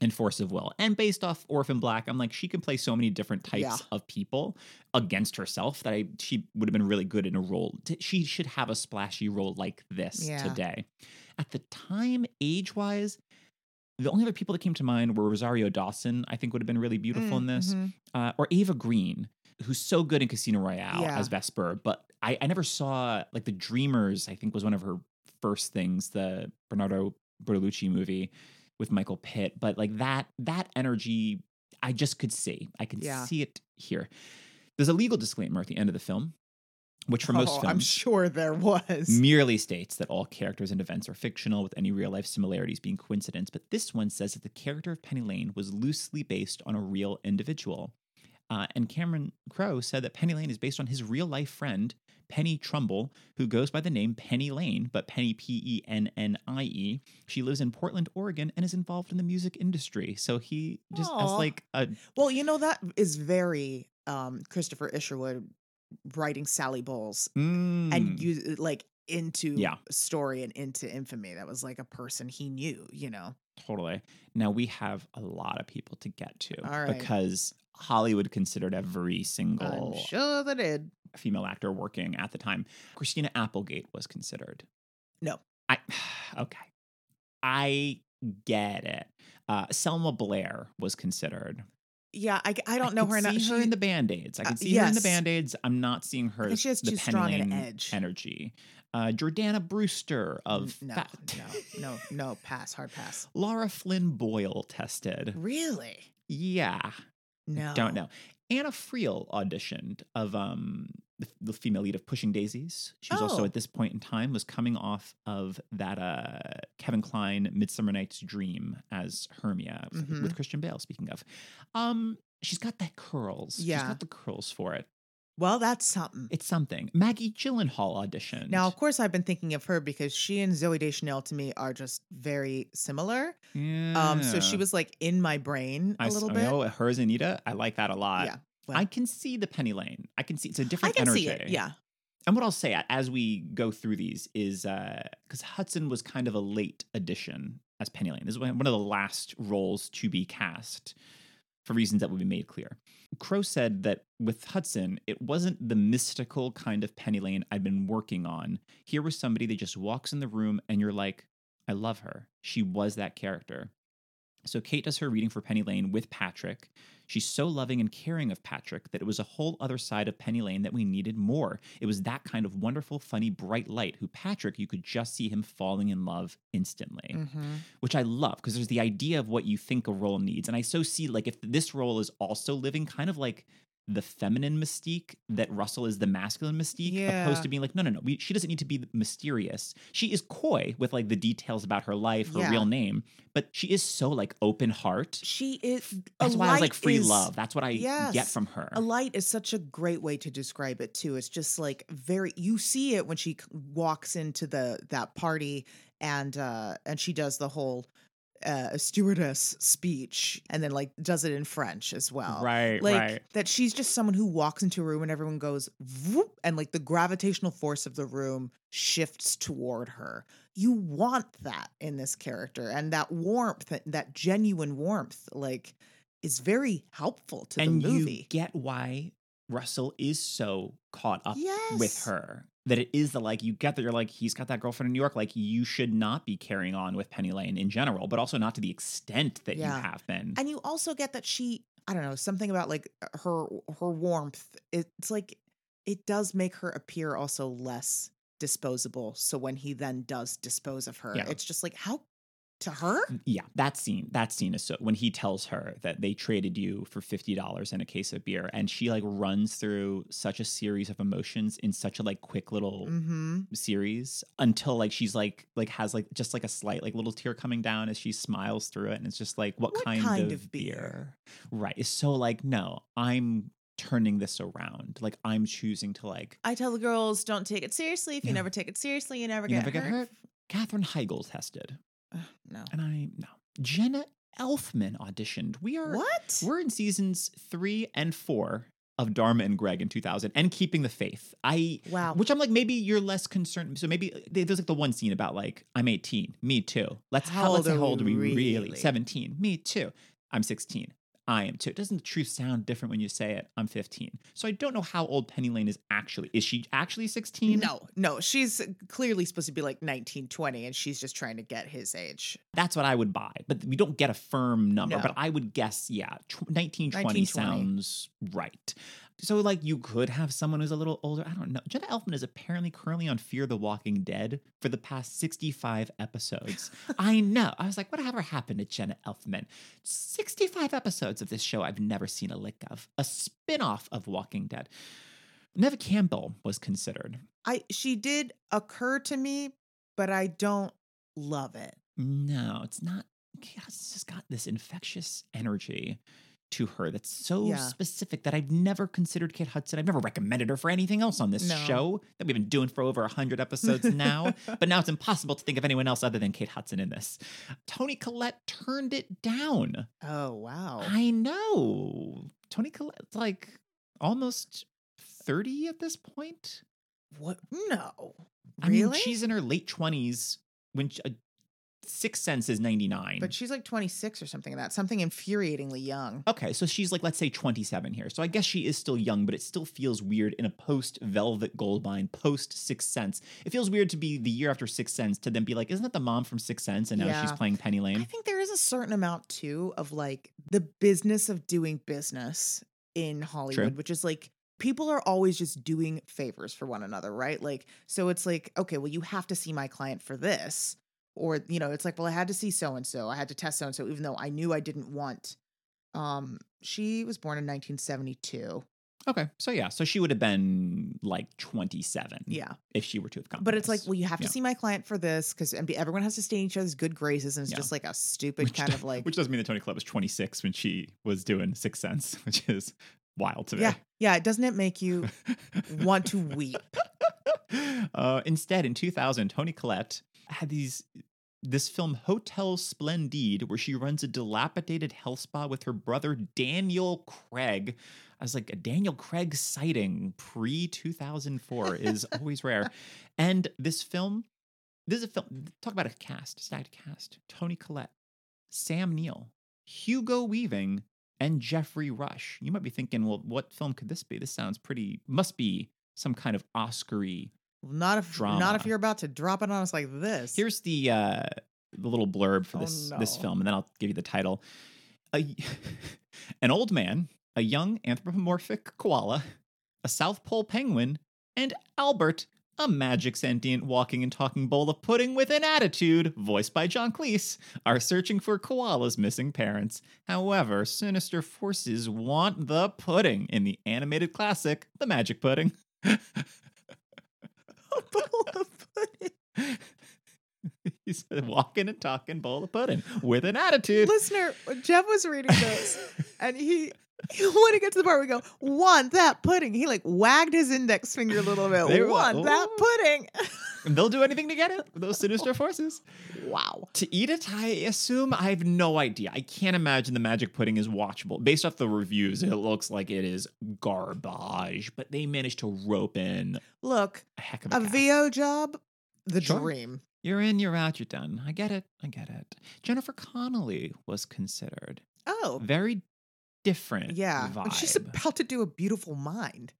and force of will. And based off Orphan Black, I'm like, she can play so many different types Yeah. of people against herself that I she would have been really good in a role. She should have a splashy role like this Yeah. today. At the time, age wise, the only other people that came to mind were Rosario Dawson, I think would have been really beautiful in this, Mhm. uh, or Eva Green, who's so good in Casino Royale Yeah. as Vesper. But I, I never saw, like, The Dreamers, I think was one of her first things, the Bernardo Bertolucci movie with Michael Pitt. But, like, that, that energy, I just could see. I can Yeah. see it here. There's a legal disclaimer at the end of the film, which for most Oh, films I'm sure there was. merely states that all characters and events are fictional, with any real life similarities being coincidence. But this one says that the character of Penny Lane was loosely based on a real individual. Uh, and Cameron Crowe said that Penny Lane is based on his real life friend, Penny Trumbull, who goes by the name Penny Lane, but Penny P E N N I E. She lives in Portland, Oregon, and is involved in the music industry. So he just as like a Well, you know that is very um Christopher Isherwood writing Sally Bowles and Mm. you like into Yeah. story and into infamy. That was like a person he knew, you know. Totally. Now we have a lot of people to get to right. because Hollywood considered every single I'm sure they did. female actor working at the time. Christina Applegate was considered. No. I okay. I get it. Uh, Selma Blair was considered. Yeah, I, I don't know her enough. See her in the band aids. I can Uh, see her in the band aids. I'm not seeing her. she has the too strong an edge. energy. Uh, Jordana Brewster of no, Fa- no, no, no, pass, hard pass. Lara Flynn Boyle tested. Really? Yeah. No. Don't know. Anna Friel auditioned of um the, the female lead of Pushing Daisies. She was also Oh. at this point in time was coming off of that uh Kevin Kline Midsummer Night's Dream as Hermia Mhm. with Christian Bale. Speaking of, um, she's got the curls. she's Yeah. got the curls for it. Well, that's something. It's something. Maggie Gyllenhaal auditioned. Now, of course, I've been thinking of her because she and Zooey Deschanel to me are just very similar. Um, so she was like in my brain a I little I bit. know hers Anita. I like that a lot. Yeah. well, I can see the Penny Lane. I can see it's a different I can energy. see it. Yeah. And what I'll say as we go through these is because Hudson was kind of a late addition as Penny Lane. This is one of the last roles to be cast for reasons that will be made clear. Crowe said that with Hudson, it wasn't the mystical kind of Penny Lane I'd been working on. Here was somebody that just walks in the room and you're like, I love her. She was that character. So Kate does her reading for Penny Lane with Patrick. She's so loving and caring of Patrick that it was a whole other side of Penny Lane that we needed more. It was that kind of wonderful, funny, bright light who Patrick, you could just see him falling in love instantly, Mm-hmm. which I love because there's the idea of what you think a role needs. And I so see like if this role is also living kind of like the feminine mystique that Russell is the masculine mystique, Yeah. opposed to being like, no, no, no, we, she doesn't need to be mysterious. She is coy with like the details about her life, her Yeah. real name, but she is so like open heart. She is. That's why I was like free is- love. That's what I get from her. A light is such a great way to describe it too. It's just like very you see it when she walks into the that party and uh and she does the whole uh stewardess speech and then like does it in French as well. right, Like right. that she's just someone who walks into a room and everyone goes Vroom, and like the gravitational force of the room shifts toward her. You want that in this character and that warmth, that, that genuine warmth like is very helpful to and the movie. you get why Russell is so caught up with her. That it is the like you get that you're like he's got that girlfriend in New York. Like you should not be carrying on with Penny Lane in general, but also not to the extent that Yeah. you have been. and you also get that she i don't know something about like her her warmth it's like it does make her appear also less disposable so when he then does dispose of her Yeah. it's just like how to her yeah, that scene, that scene is so when he tells her that they traded you for fifty dollars and a case of beer, and she like runs through such a series of emotions in such a like quick little mm-hmm series until like she's like like has like just like a slight like little tear coming down as she smiles through it and it's just like what, What kind, kind of, of beer? beer? right it's so like no i'm turning this around like i'm choosing to like i tell the girls don't take it seriously if you Yeah. never take it seriously you never You get, never get hurt, hurt? Katherine Heigl tested No and i no jenna elfman auditioned we are what we're in seasons three and four of dharma and greg in 2000 and keeping the faith i wow Which I'm like, maybe you're less concerned. So maybe uh, there's like the one scene about like, I'm 18, me too. Let's How how, let's old are how old are we really? 17, me too. I'm 16. I am too. Doesn't the truth sound different when you say it? I'm 15. So I don't know how old Penny Lane is actually. Is she actually 16? no no she's clearly supposed to be like 19 20 and she's just trying to get his age That's what I would buy. But we don't get a firm number. No. But I would guess, yeah, tw- 1920 1920. sounds right. So, like, you could have someone who's a little older. I don't know. Jenna Elfman is apparently currently on Fear the Walking Dead for the past 65 episodes. I know. I was like, whatever happened to Jenna Elfman? 65 episodes of this show I've never seen a lick of. A spin off of Walking Dead. Neve Campbell was considered. I she did occur to me, but I don't love it. No, it's not. It's just got this infectious energy to her that's so Yeah. specific that I've never considered Kate Hudson. I've never recommended her for anything else on this No. show that we've been doing for over 100 episodes now. but now it's impossible to think of anyone else other than Kate Hudson in this. Toni Collette turned it down. Oh wow. I know. Toni Collette's like almost 30 at this point. what? No. I Really? mean, she's in her late 20s when she, uh, Sixth Sense is 99. but she's like 26 or something like that. Something infuriatingly young. Okay, so she's like, let's say 27 here. So I guess she is still young, but it still feels weird in a post Velvet Goldmine, post Sixth Sense. It feels weird to be the year after Sixth Sense to then be like, isn't that the mom from Sixth Sense? And now she's playing Penny Lane. I think there is a certain amount too of like the business of doing business in Hollywood, which is like people are always just doing favors for one another, right? Like, so it's like, okay, well, you have to see my client for this. Or, you know, it's like, well, I had to see so and so. I had to test so and so, even though I knew I didn't want. Um, she was born in 1972. Okay, so yeah, so she would have been like 27 Yeah. if she were to have come. But it's like, well, you have Yeah. to see my client for this because everyone has to stay in each other's good graces. And it's Yeah. just like a stupid Which kind do- of like, Which doesn't mean that Toni Collette was 26 when she was doing Sixth Sense, which is wild to me. yeah. Yeah. Doesn't it make you want to weep? uh, instead, in 2000, Toni Collette had these this film Hotel Splendide, where she runs a dilapidated health spa with her brother Daniel Craig. I was like, a Daniel Craig sighting pre 2004 is always rare. And this film, this is a film. Talk about a cast, stacked cast. Toni Collette, Sam Neill, Hugo Weaving, and Geoffrey Rush. You might be thinking, well, what film could this be? This sounds pretty. Must be some kind of Oscar-y Not if not if you're about to drop it on us like this. Here's the uh, the little blurb for Oh, this this film, and then I'll give you the title. A, an old man, a young anthropomorphic koala, a South Pole penguin, and Albert, a magic sentient walking and talking bowl of pudding with an attitude, voiced by John Cleese, are searching for Koala's missing parents. However, sinister forces want the pudding in the animated classic, The Magic Pudding. A bowl of pudding. He's a walking and talking bowl of pudding with an attitude. Listener, Jeff was reading this and he when it gets to the part where we go, want that pudding, he like wagged his index finger a little bit. They like, want that pudding. And they'll do anything to get it, those sinister forces. wow. To eat it, I assume I have no idea. I can't imagine the magic pudding is watchable. Based off the reviews, it looks like it is garbage, but they managed to rope in Look, a heck of a, a. VO job, the Sure. dream. You're in, you're out, you're done. I get it. I get it. Jennifer Connelly was considered. Oh. Very different. Yeah. Vibe. And she's about to do a beautiful mind.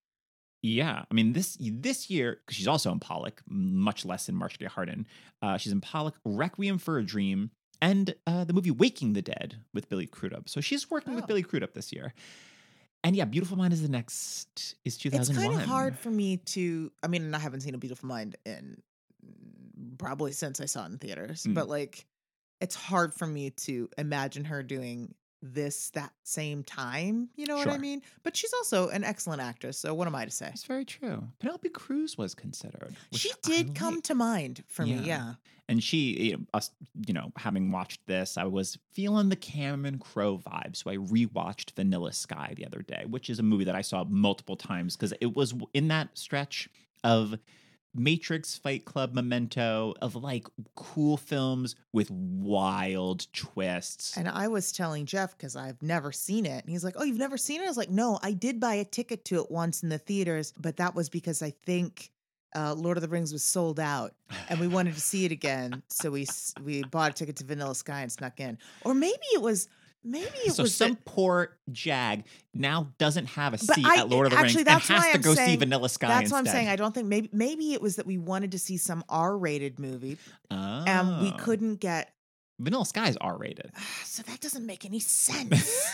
Yeah, I mean this this year because she's also in Pollock, much less in Marcia Gay Harden. Uh, she's in Pollock, Requiem for a Dream, and uh, the movie Waking the Dead with Billy Crudup. So she's working with Oh. Billy Crudup this year. And yeah, Beautiful Mind is the next is two It's kind of hard for me to. I mean, I haven't seen A Beautiful Mind in mm, probably since I saw it in theaters, Mm. but like, it's hard for me to imagine her doing this that same time. You know what I mean? But she's also an excellent actress. So what am I to say? It's very true. Penelope Cruz was considered. She I did come like. to mind for me. Yeah. Yeah. and she, you know, us, you know, having watched this, I was feeling the Cameron Crowe vibe. So I rewatched Vanilla Sky the other day, which is a movie that I saw multiple times because it was in that stretch of Matrix, Fight Club, Memento, of like cool films with wild twists. And I was telling Jeff because I've never seen it. And he's like, Oh, you've never seen it? I was like, No, I did buy a ticket to it once in the theaters, but that was because I think uh, Lord of the Rings was sold out and we wanted to see it again. So we we bought a ticket to Vanilla Sky and snuck in. Or maybe it was, maybe it so was some that- poor jag now doesn't have a seat I- at Lord of the actually, Rings and that's has to I'm go see Vanilla Sky that's what I'm saying. I don't think maybe maybe it was that we wanted to see some R-rated movie oh. and we oh. couldn't get. Vanilla Sky is R rated. So that doesn't make any sense.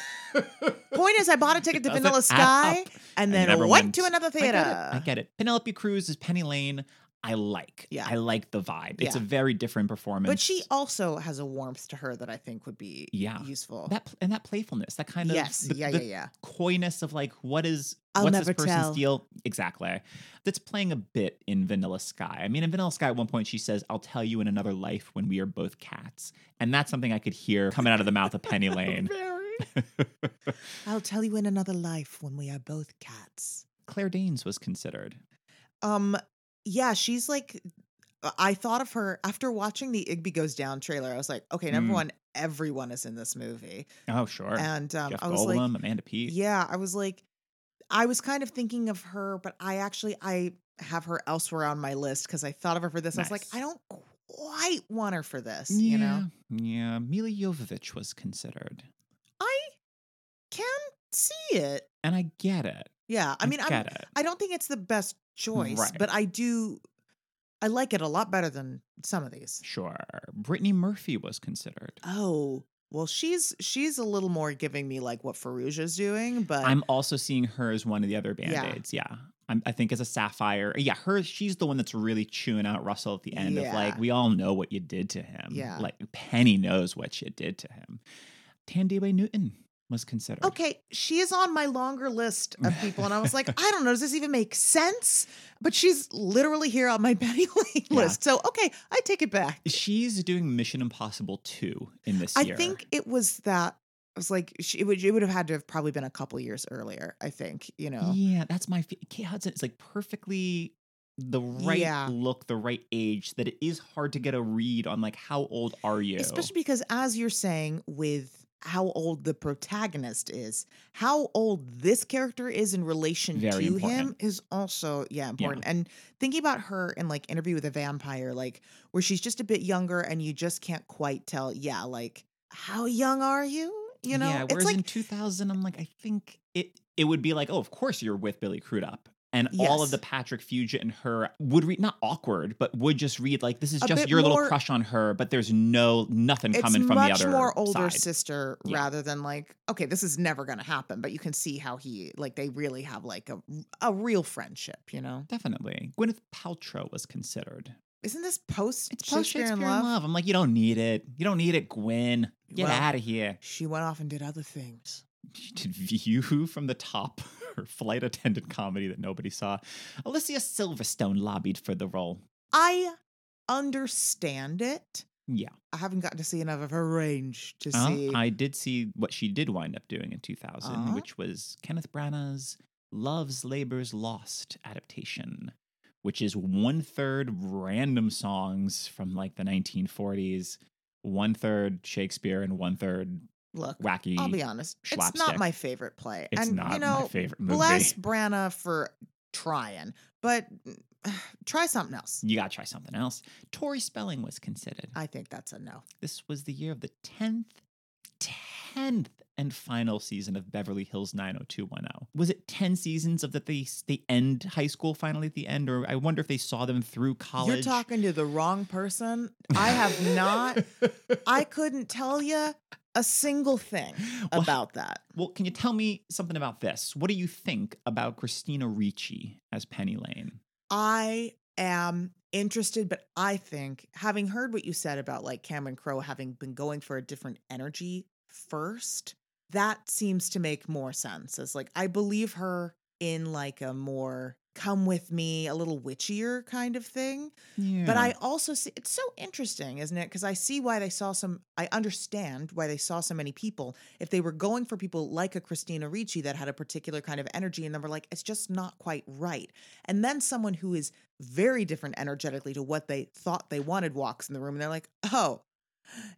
Point is, I bought a ticket to Vanilla Sky and then never went to went. another I theater. get it. I get it. Penelope Cruz is Penny Lane. I like. Yeah. I like the vibe. It's a very different performance. But she also has a warmth to her that I think would be Yeah. useful. that and that playfulness, that kind of yes, the, yeah, the yeah, yeah. coyness of like what is I'll what's this person's tell. deal exactly. That's playing a bit in Vanilla Sky. I mean, in Vanilla Sky, at one point she says, "I'll tell you in another life when we are both cats," and that's something I could hear coming out of the mouth of Penny Lane. I'll tell you in another life when we are both cats. Claire Danes was considered. Um, yeah, she's like. I thought of her after watching the Igby Goes Down trailer. I was like, okay, number Mm. one, everyone is in this movie, Oh, sure. and um, Jeff I was Goldblum, like, Amanda Peet. yeah, I was like, I was kind of thinking of her, but I actually I have her elsewhere on my list because I thought of her for this. I was like, I don't quite want her for this. You know, Yeah, Milla Jovovich was considered. I can see it. And I get it. Yeah, I mean, I'm. I don't think it's the best choice, Right. but I do. I like it a lot better than some of these. Sure. Brittany Murphy was considered. Oh, well, she's she's a little more giving me like what Fairuza's doing, but I'm also seeing her as one of the other band aids. Yeah. I'm, I think as a sapphire. Yeah, her she's the one that's really chewing out Russell at the end of like, we all know what you did to him. Yeah. Like Penny knows what you did to him. Thandiwe Newton was considered. okay, she is on my longer list of people, and I was like, I don't know, does this even make sense? But she's literally here on my Betty Lane Yeah. list, so okay, I take it back. She's doing Mission Impossible 2 in this I year. think it was that. I was like, she, it would it would have had to have probably been a couple years earlier. I think you know. Yeah, that's my Kate Hudson is like perfectly the right Yeah. look, the right age that it is hard to get a read on like how old are you? Especially because, as you're saying, with how old the protagonist is, how old this character is in relation Very to him is also, yeah, important. And thinking about her in like Interview with a Vampire, like where she's just a bit younger and you just can't quite tell, yeah, like, how young are you? You know, yeah. it's like, in 2000, I'm like, I think it it would be like, oh, of course you're with Billy Crudup, and all of the Patrick Fugit and her would read not awkward, but would just read like this is A just your little crush on her, but there's no nothing coming from the other Much more older side. sister Yeah. rather than like okay this is never going to happen but you can see how he like they really have like a a real friendship you know Definitely, Gwyneth Paltrow was considered. isn't this post It's post Shakespeare in in Love? love. I'm like, you don't need it. You don't need it, Gwen. Get Well- out of here. she went off and did other things She did View from the Top, her flight attendant comedy that nobody saw. Alicia Silverstone lobbied for the role. i understand it Yeah. i haven't gotten to see enough of her range to Uh, see I did see what she did wind up doing in 2000, Uh-huh. which was Kenneth Branagh's Love's Labor's Lost adaptation, which is one third random songs from like the 1940s, one third Shakespeare, and one third look wacky. i'll be honest it's not my favorite play It's and not you know my favorite movie. bless Branagh for trying but try something else You gotta try something else. Tori Spelling was considered. i think that's a no This was the year of the 10th, 10th and final season of Beverly Hills 90210. Was it 10 seasons of that they they end high school finally at the end or I wonder if they saw them through college. You're talking to the wrong person. I have not. I couldn't tell you a single thing Well, about that. Well, can you tell me something about this? What do you think about Christina Ricci as Penny Lane? I am interested, but I think having heard what you said about like Cameron Crowe having been going for a different energy first, that seems to make more sense. As like I believe her in like a more come with me, a little witchier kind of thing. Yeah. But I also see it's so interesting, isn't it? Because I see why they saw some, I understand why they saw so many people. If they were going for people like a Christina Ricci that had a particular kind of energy, and then were like, it's just not quite right. And then someone who is very different energetically to what they thought they wanted walks in the room, and they're like, oh,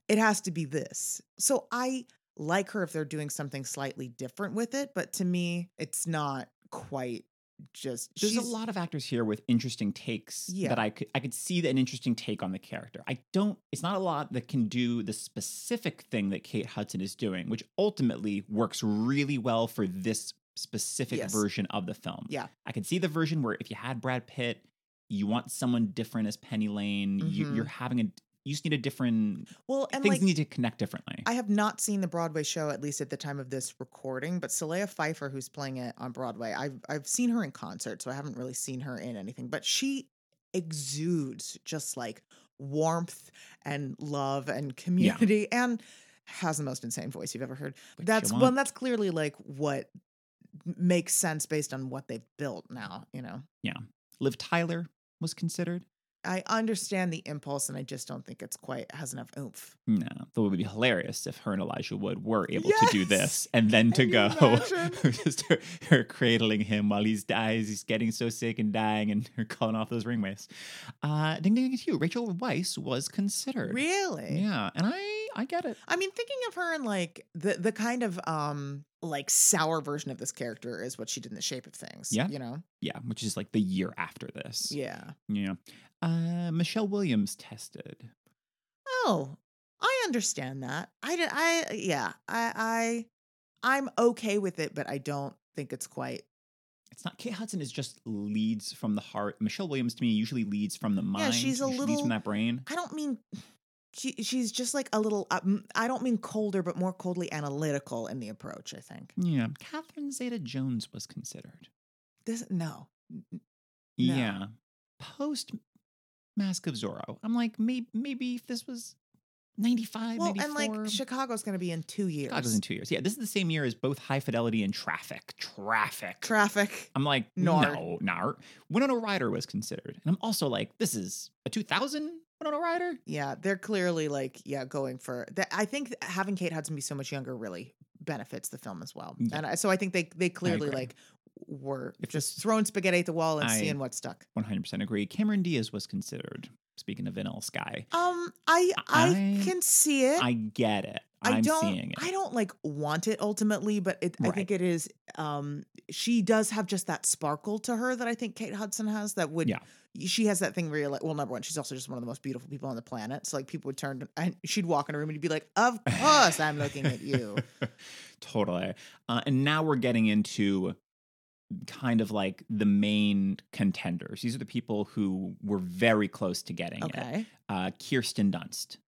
it has to be this. So I like her if they're doing something slightly different with it, but to me, it's not quite just. There's a lot of actors here with interesting takes Yeah. that I could I could see an interesting take on the character. I don't it's not a lot that can do the specific thing that Kate Hudson is doing, which ultimately works really well for this specific Yes. version of the film. Yeah. I could see the version where if you had Brad Pitt, you want someone different as Penny Lane, you, Mhm. you're having a you just need a different Well, and things like need to connect differently. I have not seen the Broadway show, at least at the time of this recording, but Solea Pfeiffer, who's playing it on Broadway, I've I've seen her in concert, so I haven't really seen her in anything. But she exudes just like warmth and love and community and has the most insane voice you've ever heard. That's well, that's clearly like what makes sense based on what they've built now, you know. Yeah liv Tyler was considered. I understand the impulse and I just don't think it's quite has enough oomph. No, though it would be hilarious if her and Elijah Wood were able to do this and then to go just her, her cradling him while he's dies, he's getting so sick and dying, and her calling off those Ringwraiths. Uh, ding ding ding to you. Rachel Weisz was considered. Really? Yeah, and I I get it. I mean, thinking of her in like the the kind of um like sour version of this character is what she did in The Shape of Things. Yeah. you know. Yeah, which is like the year after this. Yeah. Yeah. Uh, Michelle Williams tested. Oh, I understand that. I did. I yeah. I I I'm okay with it, but I don't think it's quite. It's not Kate Hudson is just leads from the heart. Michelle Williams to me usually leads from the mind. Yeah, she's a She leads little- from that brain. I don't mean. She, she's just like a little. Um, I don't mean colder, but more coldly analytical in the approach. I think Yeah. Catherine Zeta Jones was considered. this. No, No. Yeah. Post Mask of Zorro. I'm like, maybe maybe if this was 95, well, 94. and like Chicago's going to be in two years. Was in two years. Yeah, this is the same year as both High Fidelity and Traffic. Traffic. Traffic. I'm like, Nard. no, nar. Winona Ryder was considered. And I'm also like, this is a 2000 Winona Ryder? Yeah, they're clearly like yeah going for that. I think having Kate Hudson be so much younger really benefits the film as well. Yeah. And I, so I think they they clearly like were If just throwing spaghetti at the wall and I- seeing what stuck. 100% agree. Cameron Diaz was considered. Speaking of Vanilla Sky, Um, I I, I- can see it. I get it. I I'm don't. seeing it. I don't like want it ultimately, but it, I think it is. Um, she does have just that sparkle to her that I think Kate Hudson has. That would. Yeah. She has that thing where you're like, well, number one, she's also just one of the most beautiful people on the planet. So like, people would turn and she'd walk in a room and you'd be like, of course, I'm looking at you. totally. Uh, and now we're getting into kind of like the main contenders. These are the people who were very close to getting it. Uh, Kirsten Dunst.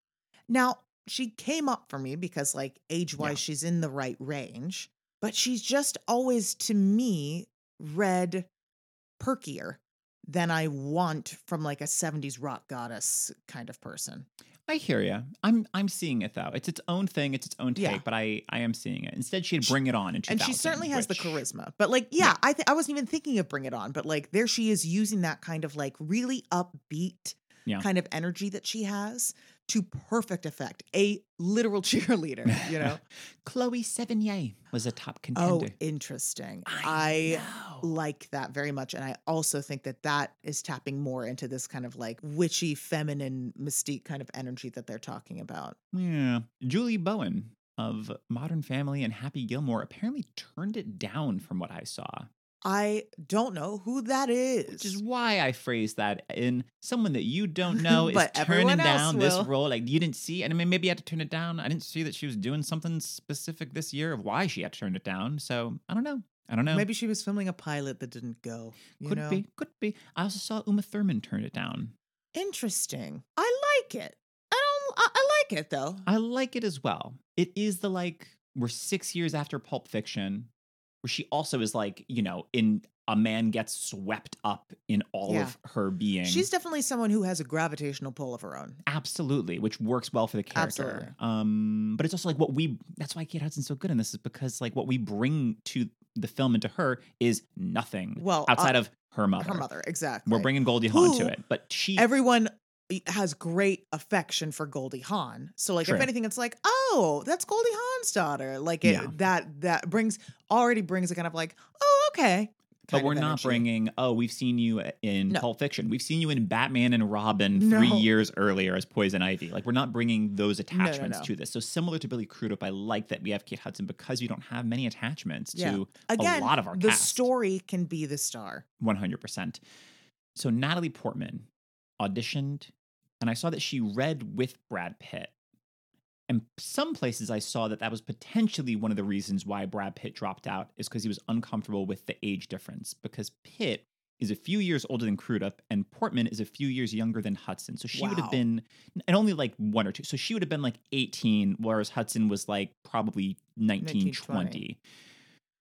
Now, she came up for me because, like, age wise, Yeah. she's in the right range, but she's just always, to me, read perkier than I want from like a 70s rock goddess kind of person. I hear you. I'm I'm seeing it though. It's its own thing. It's its own take, Yeah. but I I am seeing it. Instead, she'd bring it on in 2000. and she certainly has which- the charisma. But like, yeah, Yeah. I th- I wasn't even thinking of Bring It On, but like, there she is using that kind of like really upbeat Yeah. kind of energy that she has to perfect effect. A literal cheerleader, you know. Chloe Sevigny was a top contender. oh, contender. interesting. I know. like that very much, and I also think that that is tapping more into this kind of like witchy, feminine mystique kind of energy that they're talking about. Yeah. Julie Bowen of Modern Family and Happy Gilmore apparently turned it down from what I saw, I don't know who that is. which is why I phrased that in someone that you don't know is turning down this role. Like you didn't see, and I mean, maybe you had to turn it down. I didn't see that she was doing something specific this year of why she had to turn it down. So I don't know. I don't know. Maybe she was filming a pilot that didn't go. Could know? be, could be. I also saw Uma Thurman turn it down. Interesting. I like it. I don't. I, I like it though. I like it as well. It is the like we're six years after Pulp Fiction, where she also is like you know in a man gets swept up in all Yeah. of her being. She's definitely someone who has a gravitational pull of her own. absolutely, which works well for the character. Absolutely. Um, but it's also like what we. That's why Kate Hudson's so good in this is because like what we bring to the film and to her is nothing. Well, uh, outside of her mother. Her mother, exactly. We're bringing Goldie Hawn to it, but she. Everyone has great affection for Goldie Hawn. So, like, True. if anything, it's like, oh, that's Goldie Hawn's daughter. Like, it, Yeah. that that brings already brings a kind of like, oh, okay. But we're not bringing, oh, we've seen you in No. Pulp Fiction. We've seen you in Batman and Robin three years earlier as Poison Ivy. Like, we're not bringing those no, attachments no. to this. So, similar to Billy Crudup, I like that we have Kate Hudson because you don't have many attachments Yeah. to Again, a lot of our the cast. story can be the star. 100%. So, Natalie Portman auditioned, and I saw that she read with Brad Pitt. And some places I saw that that was potentially one of the reasons why Brad Pitt dropped out is because he was uncomfortable with the age difference. Because Pitt is a few years older than Crudup, and Portman is a few years younger than Hudson. So she would have been, and only like one or two. So she would have been like 18, whereas Hudson was like probably 19, 19, 20.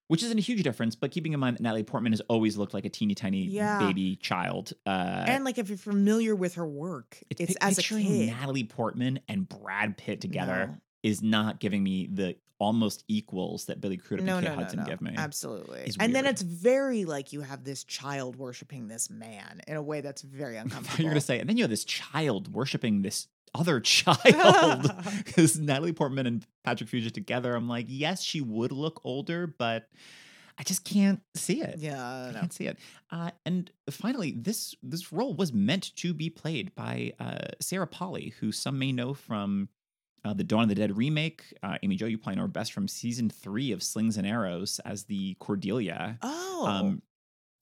Which isn't a huge difference, but keeping in mind that Natalie Portman has always looked like a teeny tiny Yeah. baby child. Uh, and like, if you're familiar with her work, it's, pic- as a kid. Natalie Portman and Brad Pitt together No. is not giving me the almost equals that Billy Crudup no, and Kate no, Hudson no. give me. Absolutely. It's and then it's very like you have this child worshiping this man in a way that's very uncomfortable. You're gonna say, and then you have this child worshiping this other child because Natalie Portman and Patrick Fugit together. I'm like, yes, she would look older, but I just can't see it. yeah, I I can't see it. Uh, and finally, this this role was meant to be played by uh, Sarah Polley, who some may know from uh, the Dawn of the Dead remake. Uh, Amy Jo, you probably know her best from season three of Slings and Arrows as the Cordelia. Oh, Um,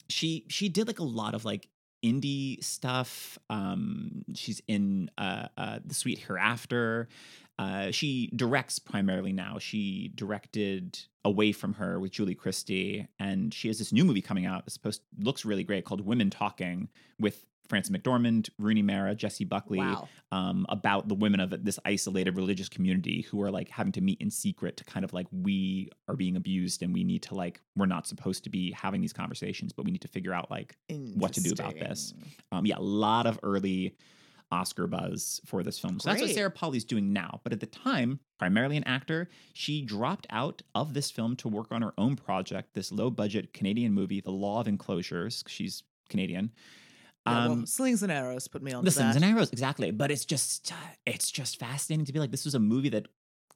she she did like a lot of like indie stuff. Um, she's in uh, uh, the Sweet Hereafter. Uh, she directs primarily now. She directed Away from Her with Julie Christie, and she has this new movie coming out. It's supposed looks really great called Women Talking with Frances McDormand, Rooney Mara, Jessie Buckley wow. um, about the women of this isolated religious community who are like having to meet in secret to kind of like we are being abused and we need to like we're not supposed to be having these conversations but we need to figure out like what to do about this. Um yeah a lot of early oscar buzz for this film so that's what Great. sarah polley's doing now but at the time primarily an actor she dropped out of this film to work on her own project this low budget canadian movie the law of enclosures she's canadian Yeah, well, um, slings and arrows put me on the that. slings and arrows exactly but it's just it's just fascinating to be like this was a movie that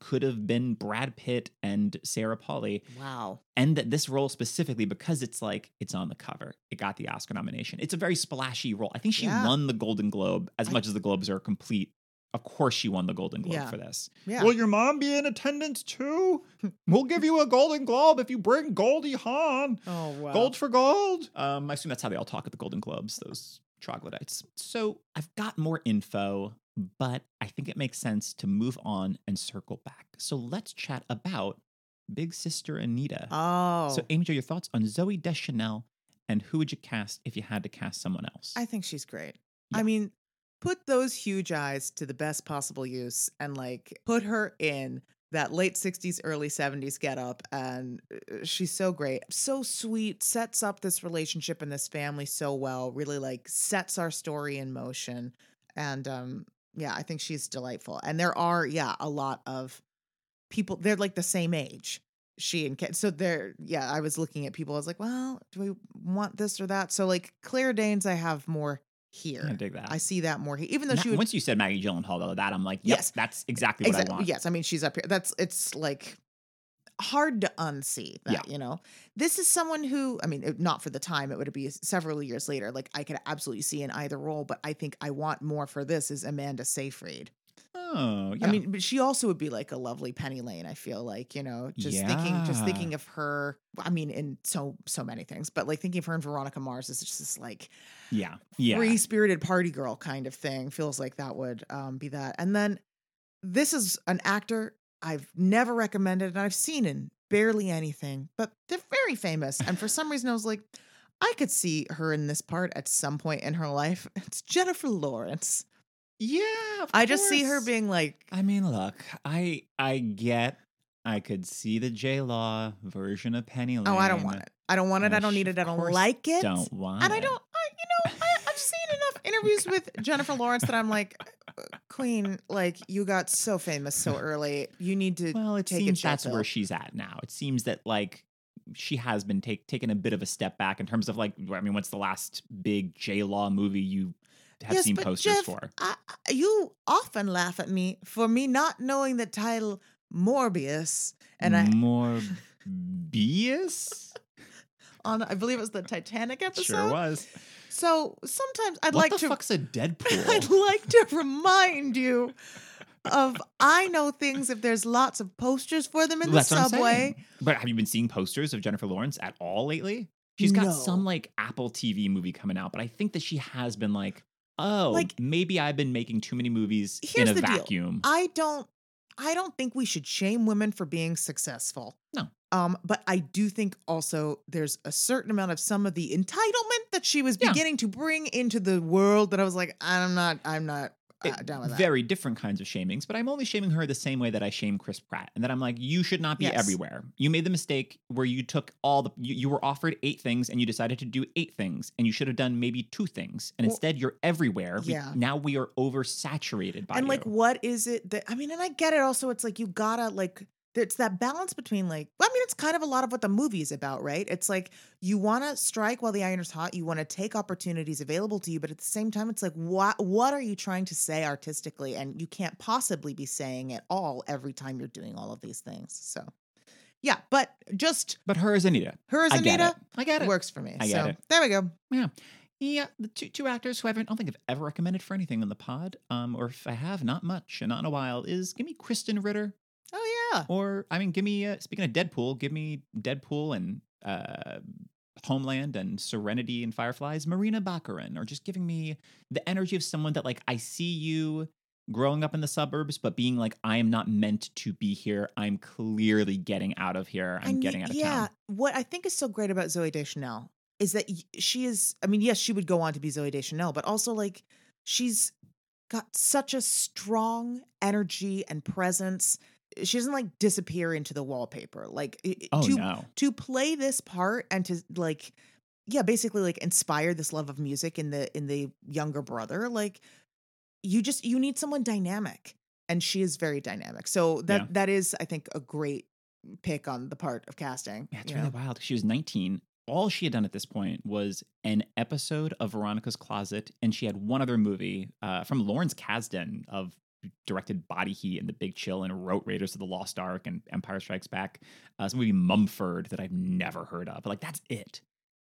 could have been brad pitt and sarah polley wow. and that this role specifically because it's like it's on the cover it got the oscar nomination it's a very splashy role i think she Yeah. won the golden globe as I- much as the globes are complete of course she won the golden globe Yeah. for this Yeah. will your mom be in attendance too we'll give you a golden globe if you bring goldie hawn oh wow. Gold for gold. Um, I assume that's how they all talk at the Golden Globes, those troglodytes. So I've got more info, but I think it makes sense to move on and circle back. So let's chat about big sister Anita. Oh, So, Amy Jo, your thoughts on Zooey Deschanel and who would you cast if you had to cast someone else? I think she's great. Yeah. I mean, put those huge eyes to the best possible use and like put her in that late 60s, early 70s get up. And uh, she's so great. So sweet, sets up this relationship and this family so well, really like sets our story in motion. And um, yeah, I think she's delightful. And there are, yeah, a lot of people, they're like the same age. She and Ken. So they're, yeah, I was looking at people. I was like, well, do we want this or that? So like Claire Danes, I have more here. I dig that. I see that more here, even though she would. Once you said Maggie Gyllenhaal, though, that I'm like, yep, Yes. that's exactly what I Exactly. want. Yes, I mean she's up here. That's it's like hard to unsee that, Yeah. you know. This is someone who, I mean, not for the time, it would be several years later. Like I could absolutely see in either role, but I think I want more for this is Amanda Seyfried. Oh, yeah. I mean, but she also would be like a lovely Penny Lane. I feel like you know, just thinking, just thinking of her. I mean, in so so many things, but like thinking of her and Veronica Mars is just this like yeah, yeah. free spirited party girl kind of thing. Feels like that would um, be that. And then this is an actor I've never recommended and I've seen in barely anything, but they're very famous. And for some reason, I was like, I could see her in this part at some point in her life. It's Jennifer Lawrence. Yeah. I just see her being like, I mean, look, I I get. I could see the J Law version of Penny Lane. oh, I don't want it. I don't want it. I don't need it. I don't like it. Don't want and I don't, I, you know, I, I've seen enough interviews with Jennifer Lawrence that I'm like, "Uh, Queen, like you got so famous so early. You need to Well, it take seems that's where she's at now. It seems that like she has been take, taking a bit of a step back in terms of like I mean, what's the last big J Law movie you have Yes, seen but posters Jeff, for? I, you often laugh at me for me not knowing the title Morbius, and I Morbius on I believe it was the Titanic episode. sure was. So sometimes I'd what like the to fuck's a Deadpool? I'd like to remind you of I know things if there's lots of posters for them in the what I'm subway. But have you been seeing posters of Jennifer Lawrence at all lately? She's got No. some like Apple TV movie coming out, but I think that she has been like, oh, Like- maybe I've been making too many movies in a the deal. vacuum. I don't I don't think we should shame women for being successful. No. Um, but I do think also there's a certain amount of some of the entitlement that she was Yeah. beginning to bring into the world that I was like, I'm not, I'm not It- uh, down with that. very different kinds of shamings, but I'm only shaming her the same way that I shame Chris Pratt, and that I'm like, you should not be Yes. everywhere. You made the mistake where you took all the you, you were offered eight things and you decided to do eight things, and you should have done maybe two things, and Well, instead you're everywhere. yeah. now we are oversaturated by it. and like what is it that I mean, and I get it also, it's like you gotta like it's that balance between like I mean, it's kind of a lot of what the movie is about, right? It's like you wanna strike while the iron is hot, you wanna take opportunities available to you, but at the same time, it's like what what are you trying to say artistically? And you can't possibly be saying it all every time you're doing all of these things. So yeah, but just but her as Anita, her as I Anita it. I get it. works for me. I get so it. there we go. Yeah. Yeah, the two two actors who I I don't think I've ever recommended for anything on the pod, um, or if I have, not much and not in a while, is give me Krysten Ritter, Oh yeah. Or I mean, give me uh, speaking of Deadpool, give me Deadpool and uh, Homeland and Serenity and Fireflies, Morena Baccarin, or just giving me the energy of someone that like I see you growing up in the suburbs, but being like I am not meant to be here. I'm clearly getting out of here. I'm And getting out of yeah, town. what I think is so great about Zooey Deschanel is that she is. I mean, yes, she would go on to be Zooey Deschanel, but also like she's got such a strong energy and presence. She doesn't like disappear into the wallpaper. Like Oh to no. to play this part and to like yeah basically like inspire this love of music in the in the younger brother like you just you need someone dynamic and she is very dynamic so that Yeah. that is i think a great pick on the part of casting Yeah, it's really know? wild. She was 19. All she had done at this point was an episode of Veronica's Closet, and she had one other movie uh, from Lawrence Kasdan of directed Body Heat and The Big Chill and wrote Raiders of the Lost Ark and Empire Strikes Back. Uh, some movie Mumford that I've never heard of. But like that's it.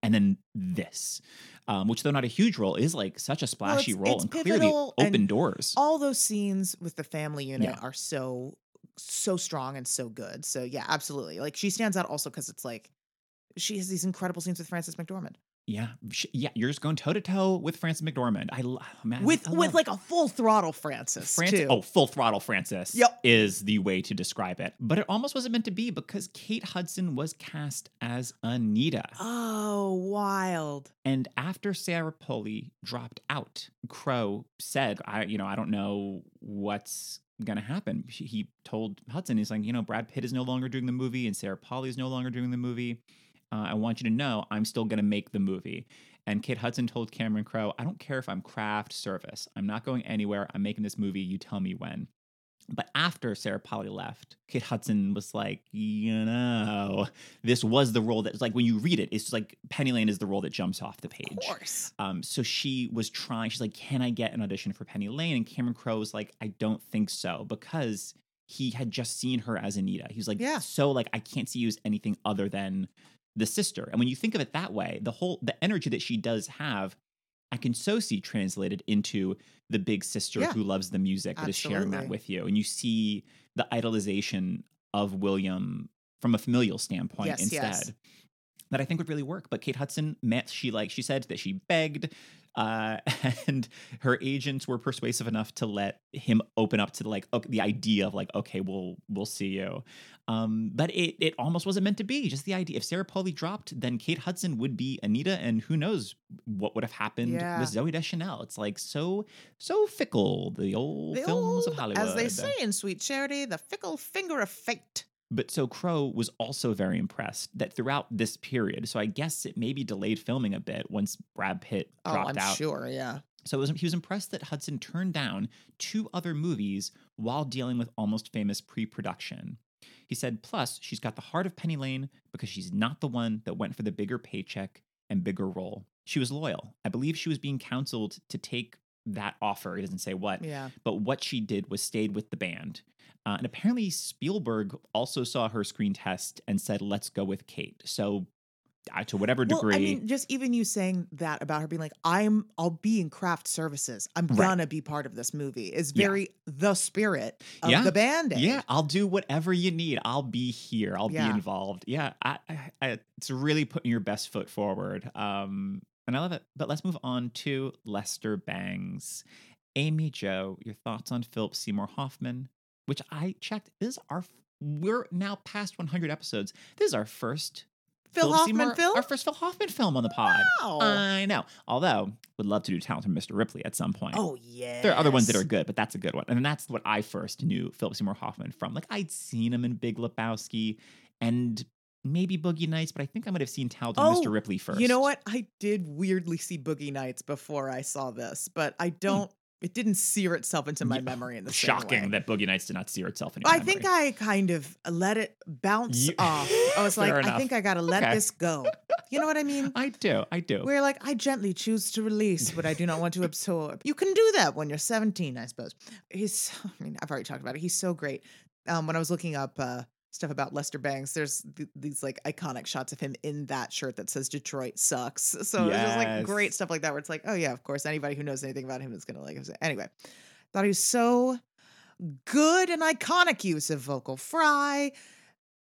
And then this, um, which though not a huge role, is like such a splashy it's- role it's and clearly and doors. all those scenes with the family unit Yeah. are so so strong and so good so yeah absolutely like she stands out also because it's like she has these incredible scenes with frances mcdormand Yeah, yeah, you're just going toe to toe with Frances McDormand. I lo- oh, man, with I with like a full throttle Francis Francis, too. oh, full throttle Francis Yep. is the way to describe it. But it almost wasn't meant to be because Kate Hudson was cast as Anita. Oh, wild. And after Sarah Polley dropped out, Crowe said, I, you know, I don't know what's going to happen. He- He told Hudson, he's like, you know, Brad Pitt is no longer doing the movie and Sarah Polley is no longer doing the movie. Uh, I want you to know I'm still going to make the movie. And Kate Hudson told Cameron Crowe, I don't care if I'm craft service. I'm not going anywhere. I'm making this movie. You tell me when. But after Sarah Polley left, Kate Hudson was like, you know, this was the role that's like, when you read it, it's like Penny Lane is the role that jumps off the page. Of course. Um, so she was trying. She's like, "Can I get an audition for Penny Lane?" And Cameron Crowe was like, "I don't think so," because he had just seen her as Anita. He was like, Yeah. so like I can't see you as anything other than the sister." And when you think of it that way, the whole the energy that she does have, I can so see translated into the big sister Yeah. who loves the music that is sharing that with you, and you see the idolization of William from a familial standpoint Yes, instead yes. that I think would really work. But Kate Hudson met she like she said that she begged, uh, and her agents were persuasive enough to let him open up to like okay, the idea of like okay, we'll we'll see you. Um, but it it almost wasn't meant to be. Just the idea if Sarah Polley dropped, then Kate Hudson would be Anita, and who knows what would have happened Yeah. with Zooey Deschanel. It's like so so fickle. The old The films old, of Hollywood, As they say in Sweet Charity, the fickle finger of fate. But so Crowe was also very impressed that throughout this period, so I guess it maybe delayed filming a bit once Brad Pitt Oh, dropped I'm out. sure, yeah. So it was, he was impressed that Hudson turned down two other movies while dealing with Almost Famous pre production. He said, plus, she's got the heart of Penny Lane because she's not the one that went for the bigger paycheck and bigger role. She was loyal. I believe she was being counseled to take that offer. He doesn't say what, Yeah. but what she did was stayed with the band. Uh, and apparently, Spielberg also saw her screen test and said, let's go with Kate. So, uh, to whatever degree. Well, I mean, just even you saying that about her being like, I'm, I'll be in craft services. I'm Right. gonna be part of this movie is Yeah. very the spirit of Yeah. the band. Yeah, I'll do whatever you need. I'll be here. I'll Yeah. be involved. Yeah, I, I, I, it's really putting your best foot forward. Um, and I love it. But let's move on to Lester Bangs. Amy Jo, your thoughts on Philip Seymour Hoffman, which I checked is our. We're now past 100 episodes. This is our first Phil Philip Hoffman Seymour- film? Our first Phil Hoffman film on the pod. Wow. I know. Although, would love to do Talented Mr. Ripley at some point. oh yeah. There are other ones that are good, but that's a good one. And that's what I first knew Philip Seymour Hoffman from. Like I'd seen him in Big Lebowski and maybe Boogie Nights, but I think I might have seen Talented Oh, Mr. Ripley first. You know what? I did weirdly see Boogie Nights before I saw this, but I hmm. don't. It didn't sear itself into my Yeah, memory in the same way. Shocking that Boogie Nights did not sear itself in your I think. I kind of let it bounce You- off. I was like, Fair I think I gotta let Okay. this go. You know what I mean? I do. I do. We're like I gently choose to release what I do not want to absorb. You can do that when you're 17, I suppose. He's I mean, I've already talked about it. He's so great. Um, when I was looking up uh stuff about Lester Bangs, there's th- these like iconic shots of him in that shirt that says Detroit sucks. So it's just like great stuff like that where it's like, oh yeah, of course, anybody who knows anything about him is gonna like him. Anyway, thought he was so good and iconic use of vocal fry.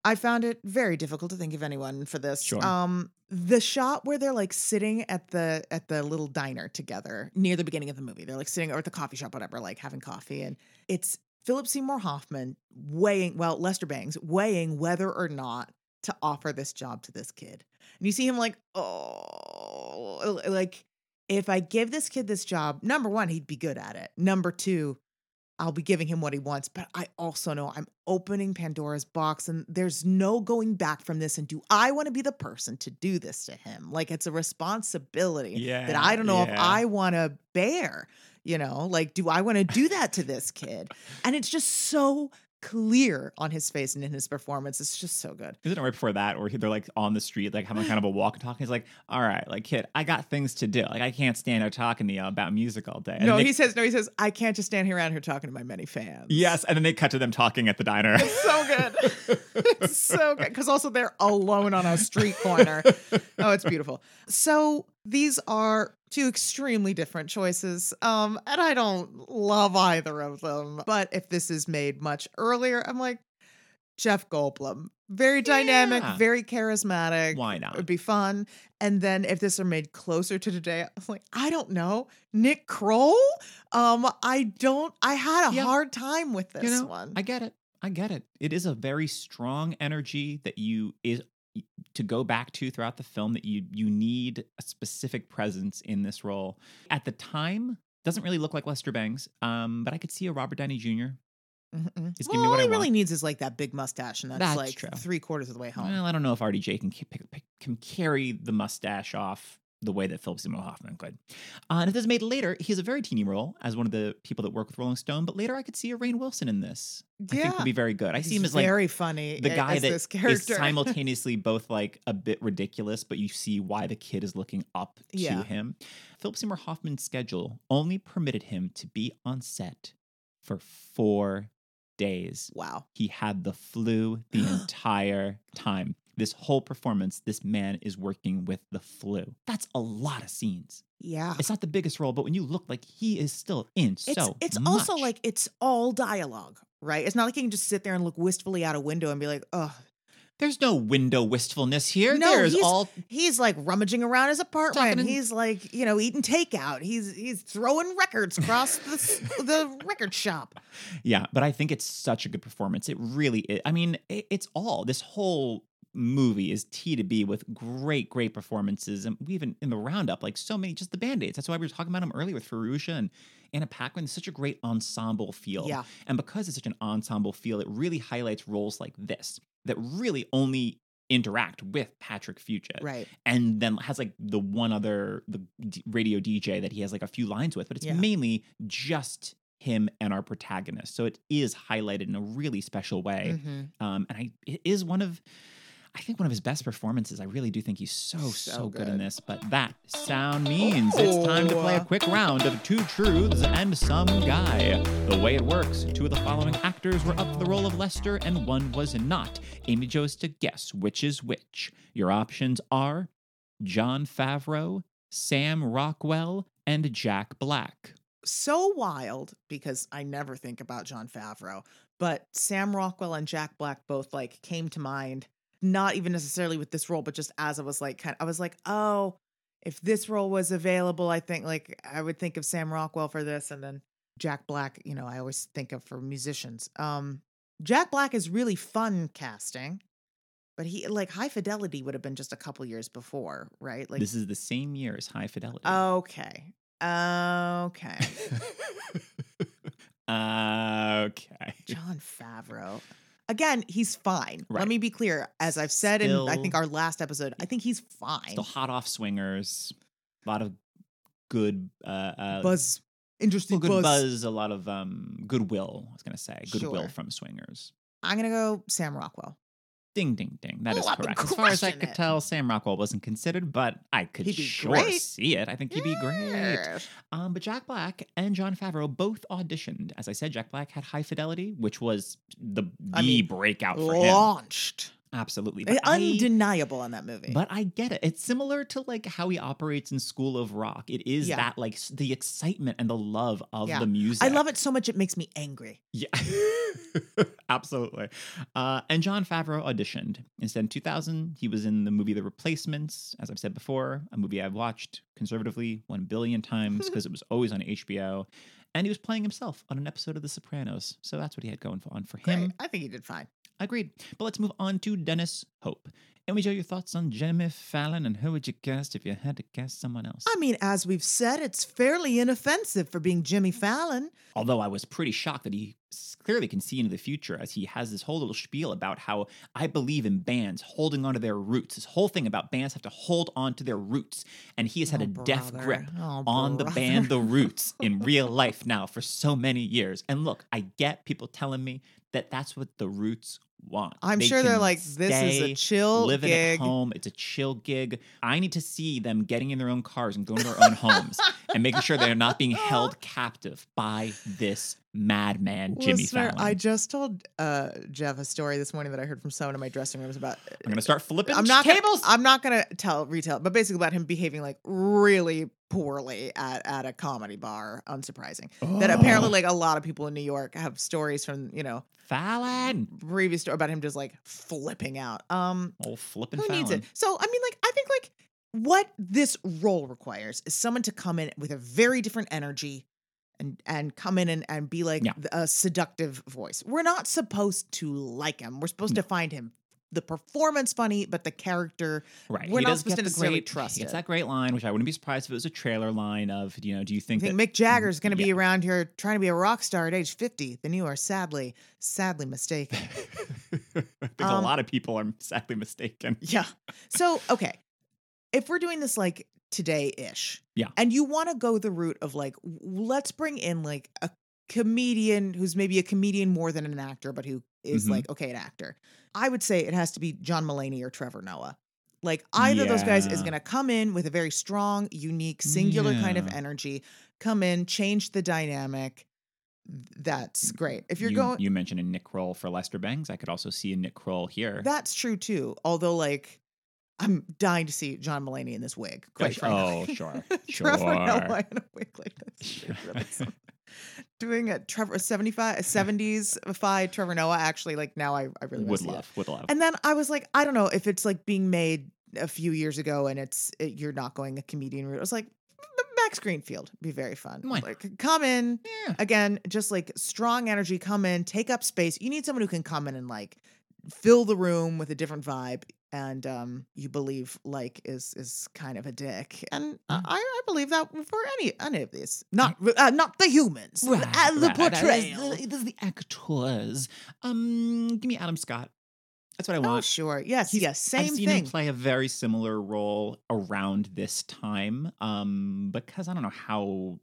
I found it very difficult to think of anyone for this. Sure. Um, the shot where they're like sitting at the at the little diner together near the beginning of the movie. They're like sitting or at the coffee shop, whatever, like having coffee, and it's Philip Seymour Hoffman weighing, well, Lester Bangs weighing whether or not to offer this job to this kid. And you see him like, oh, like if I give this kid this job, number one, he'd be good at it. Number two, I'll be giving him what he wants. But I also know I'm opening Pandora's box and there's no going back from this. And do I want to be the person to do this to him? Like it's a responsibility that I don't know if. I want to bear. You know, like, do I want to do that to this kid? And it's just so clear on his face and in his performance. It's just so good. Isn't it right before that, where they're like on the street, like having kind of a walk and talk? He's like, "All right, like kid, I got things to do. Like I can't stand here talking to you about music all day." And no, they- he says, no, he says, I can't just stand here around here talking to my many fans. yes, and then they cut to them talking at the diner. It's so good. it's so good. Because also they're alone on a street corner. Oh, it's beautiful. So these are two extremely different choices. Um, and I don't love either of them. But if this is made much earlier, I'm like, Jeff Goldblum. very dynamic, Yeah. very charismatic. Why not? It would be fun. And then if this are made closer to today, I was like, I don't know, Nick Kroll. Um, I don't. I had a Yeah. hard time with this you know, one. I get it. I get it. It is a very strong energy that you is to go back to throughout the film that you you need a specific presence in this role. At the time, doesn't really look like Lester Bangs, um, but I could see a Robert Downey Jr. Mm-mm. Me well, what all I he really want. needs is like that big mustache, and that's, That's like true. three quarters of the way home. Well, I don't know if RDJ can pick- can carry the mustache off the way that Philip Seymour Hoffman could. Uh, and if this is made later, he has a very teeny role as one of the people that work with Rolling Stone. But later, I could see a Rainn Wilson in this. Yeah. I think Yeah. would be very good. I see him as like very funny. the guy that is simultaneously both like a bit ridiculous, but you see why the kid is looking up Yeah. to him. Philip Seymour Hoffman's schedule only permitted him to be on set for four days. wow. He had the flu the entire time. This whole performance, this man is working with the flu. That's a lot of scenes. Yeah. It's not the biggest role, but when you look like he is still in It's so it's also like it's all dialogue, right? It's not like you can just sit there and look wistfully out a window and be like, oh, there's no window wistfulness here. No, There's he's- all he's like rummaging around his apartment. He's like, you know, eating takeout. He's he's throwing records across the the record shop. Yeah, but I think it's such a good performance. It really is. I mean, it, it's all this whole movie is T to B with great, great performances. And we even in the roundup, like so many, just the band aids. That's why we were talking about them earlier with Fairuza and Anna Paquin. It's such a great ensemble feel. Yeah. And because it's such an ensemble feel, it really highlights roles like this that really only interact with Patrick Fugit Right. and then has like the one other the d- radio DJ that he has like a few lines with, but it's Yeah. mainly just him and our protagonist. So it is highlighted in a really special way, Mhm. um, and I it is one of. I think one of his best performances. I really do think he's so, so, So good. in this. But that sound means it's oh. time to play a Oh. quick round of two truths and some guy. The way it works two of the following actors were up for the role of Lester, and one was not. Amy chose to guess which is which. Your options are Jon Favreau, Sam Rockwell, and Jack Black. So wild because I never think about Jon Favreau, but Sam Rockwell and Jack Black both like came to mind. Not even necessarily with this role, but just as I was like, kind of, I was like, oh, if this role was available, I think like I would think of Sam Rockwell for this, and then Jack Black. You know, I always think of for musicians. Um, Jack Black is really fun casting, but he like High Fidelity would have been just a couple years before, right? Like, this is the same year as High Fidelity. okay, okay. okay. Jon Favreau. Again, he's fine. Right. Let me be clear. As I've said in I think our last episode, I think he's fine. Still hot off swingers. A lot of good uh, uh buzz, interesting well, good buzz. buzz. a lot of um goodwill, I was gonna say. Goodwill Sure. from swingers. I'm gonna go Sam Rockwell. Ding ding ding. That Oh, is correct. As far as I could it. tell, Sam Rockwell wasn't considered, but I could sure great. see it. I think he'd be great. Um, but Jack Black and Jon Favreau both auditioned. As I said, Jack Black had High Fidelity, which was the the I mean, breakout for him. Launched. Absolutely. But I- Undeniable in that movie. But I get it. It's similar to like how he operates in School of Rock. It is Yeah. that like the excitement and the love of Yeah. the music. I love it so much it makes me angry. Yeah, absolutely. Uh, and Jon Favreau auditioned. Instead, in 2000, he was in the movie The Replacements, as I've said before, a movie I've watched conservatively 1 billion times because it was always on HBO. And he was playing himself on an episode of The Sopranos. So that's what he had going on for him. Great. I think he did fine. Agreed. But let's move on to Dennis Hope. And we show your thoughts on Jimmy Fallon and who would you cast if you had to cast someone else? I mean, as we've said, it's fairly inoffensive for being Jimmy Fallon. Although I was pretty shocked that he clearly can see into the future as he has this whole little spiel about how I believe in bands holding onto their roots. This whole thing about bands have to hold on to their roots. And he has had Oh, a death grip Oh, on the band The Roots in real life now for so many years. And look, I get people telling me that that's what The Roots want. I'm They sure they're like, this is a chill living gig. at home. It's a chill gig. I need to see them getting in their own cars and going to their own homes and making sure they're not being held captive by this madman, Jimmy Listener, Fallon. I just told uh, Jeff a story this morning that I heard from someone in my dressing rooms about. I'm gonna start flipping I'm not tables. Gonna, I'm not gonna tell retail, but basically about him behaving like really poorly at, at a comedy bar. Unsurprising. That apparently, like a lot of people in New York have stories from you know Fallon. previous story about him just like flipping out. Um, Oh, flipping who needs it? So I mean, like I think like what this role requires is someone to come in with a very different energy. And, and come in and, and be like Yeah. a seductive voice. We're not supposed to like him. We're supposed to find him the performance funny, but the character Right. We're he not supposed to necessarily great, trust gets it. that great line, which I wouldn't be surprised if it was a trailer line of, you know, do you think, think that Mick Jagger's going to be around here trying to be a rock star at age 50. Then you are sadly, sadly mistaken. I think Um, a lot of people are sadly mistaken. yeah. So, okay. If we're doing this like today ish, Yeah. and you want to go the route of like, let's bring in like a comedian who's maybe a comedian more than an actor, but who is Mhm. like, okay, an actor. I would say it has to be John Mulaney or Trevor Noah. Like either of those guys is going to come in with a very strong, unique, singular kind of energy, come in, change the dynamic. That's great. If you're you, going, you mentioned a Nick Kroll for Lester Bangs. I could also see a Nick Kroll here. that's true too. Although, like, I'm dying to see John Mulaney in this wig. Quite frankly. oh, sure, Trevor sure. Noah in a wig like this. would be really something. Doing a Trevor a 75 a 70s fi Trevor Noah actually like now I, I really would love, would love. And then I was like, I don't know if it's like being made a few years ago and it's it, you're not going a comedian route. I was like, "M- Max Greenfield be very fun. Why? Like come in yeah. again, just like strong energy, come in, take up space. You need someone who can come in and like fill the room with a different vibe. And um, you believe like is is kind of a dick, and uh, Mm. I, I believe that for any any of these, not uh, not the humans, Right, uh, the right. Portrayal. the- This is the actors. Um, give me Adam Scott. That's what I Oh want. sure, yes, He's- yes, I've same seen thing. him play a very similar role around this time. Um, because I don't know how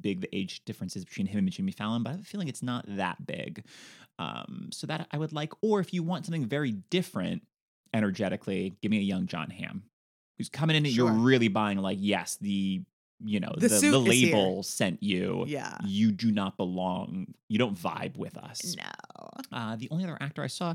big the age difference is between him and Jimmy Fallon, but I have a feeling it's not that big. Um, so that I would like, or if you want something very different energetically, give me a young Jon Hamm who's coming in and Sure. you're really buying like, yes, the you know, The the, the, here. label sent you. Yeah. You do not belong. You don't vibe with us. No, Uh, the only other actor I saw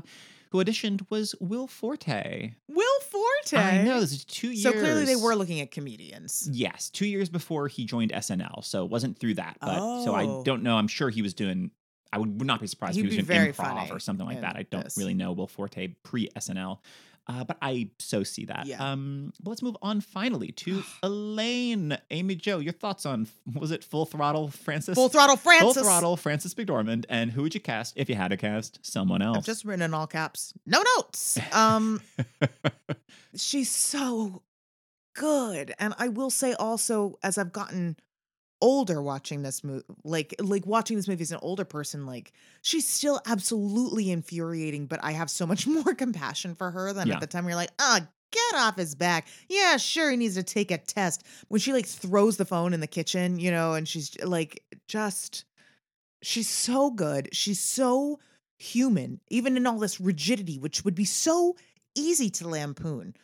who auditioned was Will Forte. Will Forte. I know this is two years. So clearly they were looking at comedians. Yes, two years before he joined SNL, so it wasn't through that. But so I Oh. don't know. I'm sure he was doing. I would, would not be surprised He'd if he was doing improv funny or something like that. I don't this. really know Will Forte pre SNL, uh, but I so see that. Yeah. Um, but let's move on finally to Elaine, Amy Jo. Your thoughts on was it Full Throttle Frances? Full throttle, Frances. Full Throttle Frances McDormand, and who would you cast if you had to cast someone else? I've just written in all caps. No notes. Um, she's so good, and I will say also, as I've gotten older watching this movie, like like watching this movie as an older person, like she's still absolutely infuriating. But I have so much more compassion for her than Yeah. at the time. You're like, ah. Get off his back. Yeah, sure, he needs to take a test. When she like throws the phone in the kitchen, you know, and she's like, just, she's so good. She's so human, even in all this rigidity, which would be so easy to lampoon.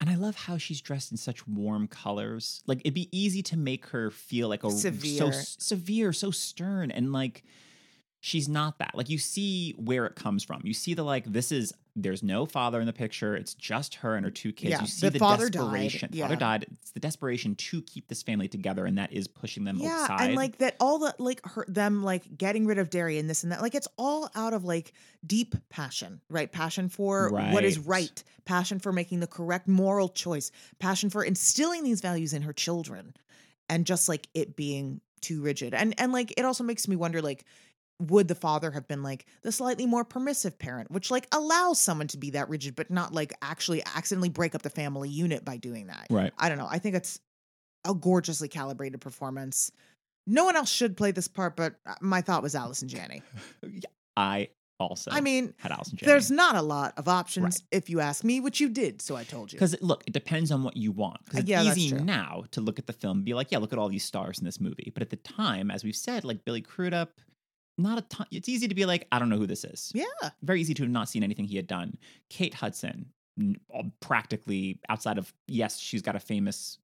And I love how she's dressed in such warm colors. Like it'd be easy to make her feel like a so Severe. s- severe, so stern, and like she's not that. Like you see where it comes from. You see the like this is there's no father in the picture. It's just her and her two kids. Yeah, you see the the, father died, desperation. Father yeah. died. It's the desperation to keep this family together, and that is pushing them yeah, outside. and like that, all the like her them like getting rid of dairy and this and that. Like it's all out of like deep passion, right? Passion for what is Right. right, passion for making the correct moral choice, passion for instilling these values in her children, and just like it being too rigid. And and like it also makes me wonder like would the father have been like the slightly more permissive parent which like allows someone to be that rigid but not like actually accidentally break up the family unit by doing that right. i don't know i think it's a gorgeously calibrated performance no one else should play this part but uh, my thought was allison janney I also. i mean had Allison Janney. there's not a lot of options if you ask me which you did so i told you Because look, it depends on what you want. Because Uh, it's yeah, easy now to look at the film and be like, yeah, look at all these stars in this movie. But at the time, as we've said, like Billy Crudup, not a ton. It's easy to be like, I don't know who this is. yeah Very easy to have not seen anything he had done. Kate Hudson, practically outside of yes, she's got a famous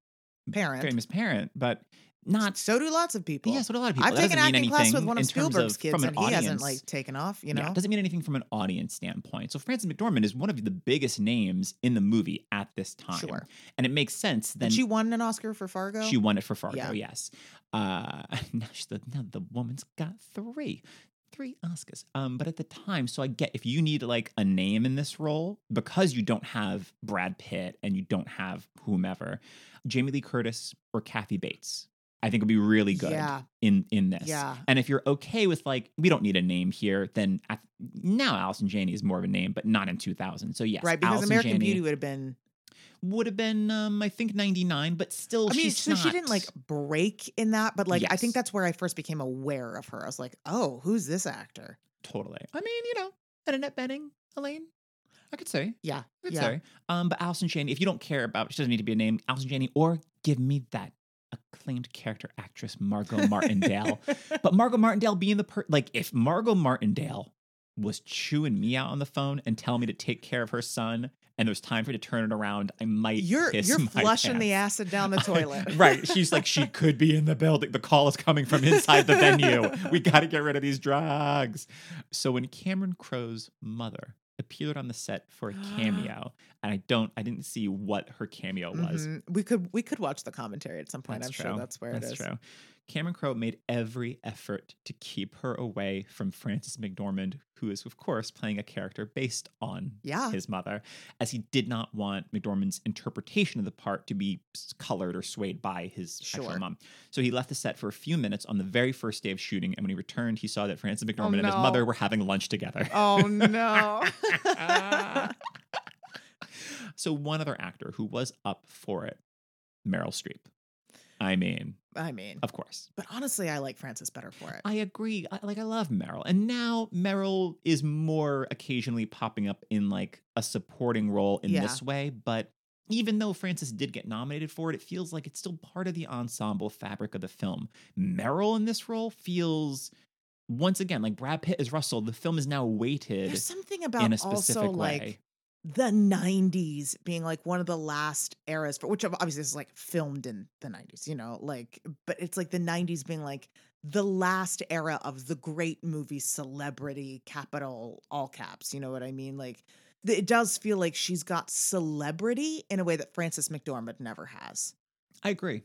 parent famous parent, but not. so do lots of people Yes, what a lot of people. i've That taken acting class with one of spielberg's of- kids an and he hasn't like taken off you Yeah, know it doesn't mean anything from an audience standpoint. So Frances McDormand is one of the biggest names in the movie at this time. Sure. And it makes sense then and she won an oscar for fargo She won it for Fargo, Yeah. yes. Uh, now, she's the, now the woman's got three. three Oscars. Um, but at the time, so I get if you need like a name in this role because you don't have Brad Pitt and you don't have whomever, Jamie Lee Curtis or Kathy Bates. I think would be really good Yeah. in in this. Yeah. And if you're okay with like we don't need a name here, then at, now Allison Janney is more of a name, but not in 2000. So yes, right, because Allison American Janney Beauty would have been. would have been um I think 99, but still I mean, so she didn't like break in that, but like I think that's where I first became aware of her. I was like, oh, who's this actor? totally. I mean, you know, Annette Bening, Elaine. I could say. Yeah, I could yeah. say. Um, but Allison Janney, if you don't care about, she doesn't need to be a name, Allison Janney, or give me that acclaimed character actress Margot Martindale. but Margot Martindale being the per like if Margot Martindale was chewing me out on the phone and telling me to take care of her son and there's time for her to turn it around, I might You're you're flushing the acid down the toilet. right. She's like, she could be in the building. The call is coming from inside the venue. We got to get rid of these drugs. So when Cameron Crowe's mother appeared on the set for a cameo, and I don't, I didn't see what her cameo was. Mhm. We could we could watch the commentary at some point. That's I'm true. sure that's where That's it is. true. Cameron Crowe made every effort to keep her away from Frances McDormand, who is, of course, playing a character based on Yeah. his mother, as he did not want McDormand's interpretation of the part to be colored or swayed by his actual mom. So he left the set for a few minutes on the very first day of shooting, and when he returned, he saw that Frances oh, McDormand and his mother were having lunch together. Oh no. so one other actor who was up for it, Meryl Streep. I mean, I mean, of course. but honestly, I like Frances better for it. I agree. I, like I love Meryl, and now Meryl is more occasionally popping up in like a supporting role in Yeah. this way. But even though Frances did get nominated for it, it feels like it's still part of the ensemble fabric of the film. Meryl in this role feels once again like Brad Pitt is Russell. The film is now weighted There's something about in a specific also way. like the 90s being like one of the last eras for which obviously this is like filmed in the 90s you know like but it's like the 90s being like the last era of the great movie celebrity capital all caps you know what i mean like it does feel like she's got celebrity in a way that frances mcdormand never has I agree.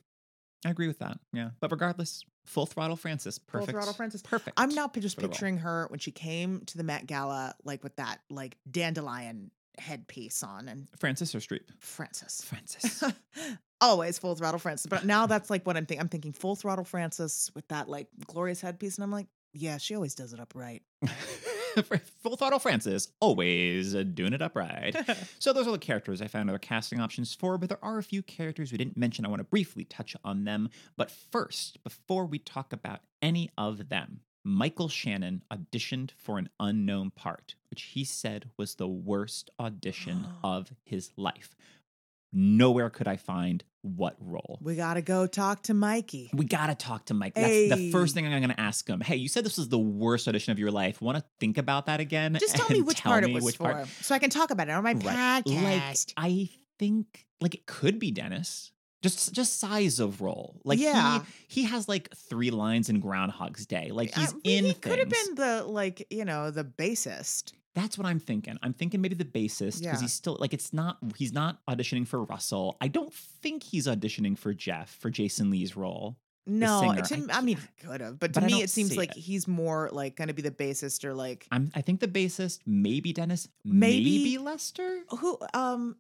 I agree with that. Yeah, but regardless, full throttle Frances, Full perfect. Throttle Frances. perfect. i'm now just for the role. picturing her when she came to the met gala like with that like dandelion headpiece on and Frances or Streep. Frances. Frances. always full throttle Frances. But now that's like what I'm thinking. I'm thinking full throttle Frances with that like glorious headpiece, and I'm like, yeah, she always does it upright. Full throttle Frances, always uh, doing it upright. so those are the characters I found other casting options for, but there are a few characters we didn't mention. I want to briefly touch on them. But first, before we talk about any of them, Michael Shannon auditioned for an unknown part, which he said was the worst audition of his life. Nowhere could I find what role. we gotta go talk to Mikey. We gotta talk to Mike. That's the first thing I'm gonna ask him. Hey, you said this was the worst audition of your life. Want to think about that again? Just tell me which tell part me it was for, part- so I can talk about it on my Right. Like podcast. I think like it could be Dennis. Just just size of role. Like Yeah. he he has like three lines in Groundhog's Day. Like he's I mean, in He could have been the like you know the bassist. That's what I'm thinking. I'm thinking maybe the bassist because Yeah. he's still like it's not he's not auditioning for Russell. I don't think he's auditioning for Jeff for Jason Lee's role. No, to I I, mean, could have, but to but me, it seems like it. he's more like going to be the bassist or like I'm I think the bassist, maybe Dennis, Maybe- maybe Lester, who, um,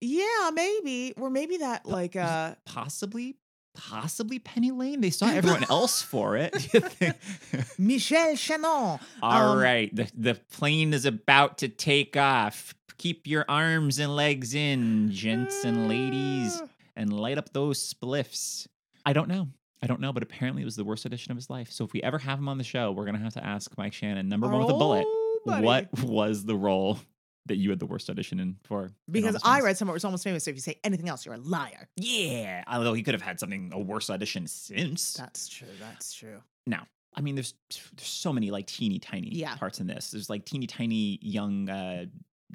yeah, maybe, or maybe that like uh possibly, possibly Penny Lane. They saw everyone else for it. Michel Chenon. All Um, right, the the plane is about to take off. Keep your arms and legs in, gents and ladies, Uh, and light up those spliffs. I don't know. I don't know, but apparently it was the worst audition of his life. So if we ever have him on the show, we're gonna have to ask Mike Shannon, number one with a bullet, Oh, buddy. what was the role that you had the worst audition in for? Because I read somewhere it was almost famous. So if you say anything else, you're a liar. Yeah, although he could have had something a worse audition since. That's true. That's true. Now, I mean, there's there's so many like teeny tiny Yeah. parts in this. There's like teeny tiny young uh,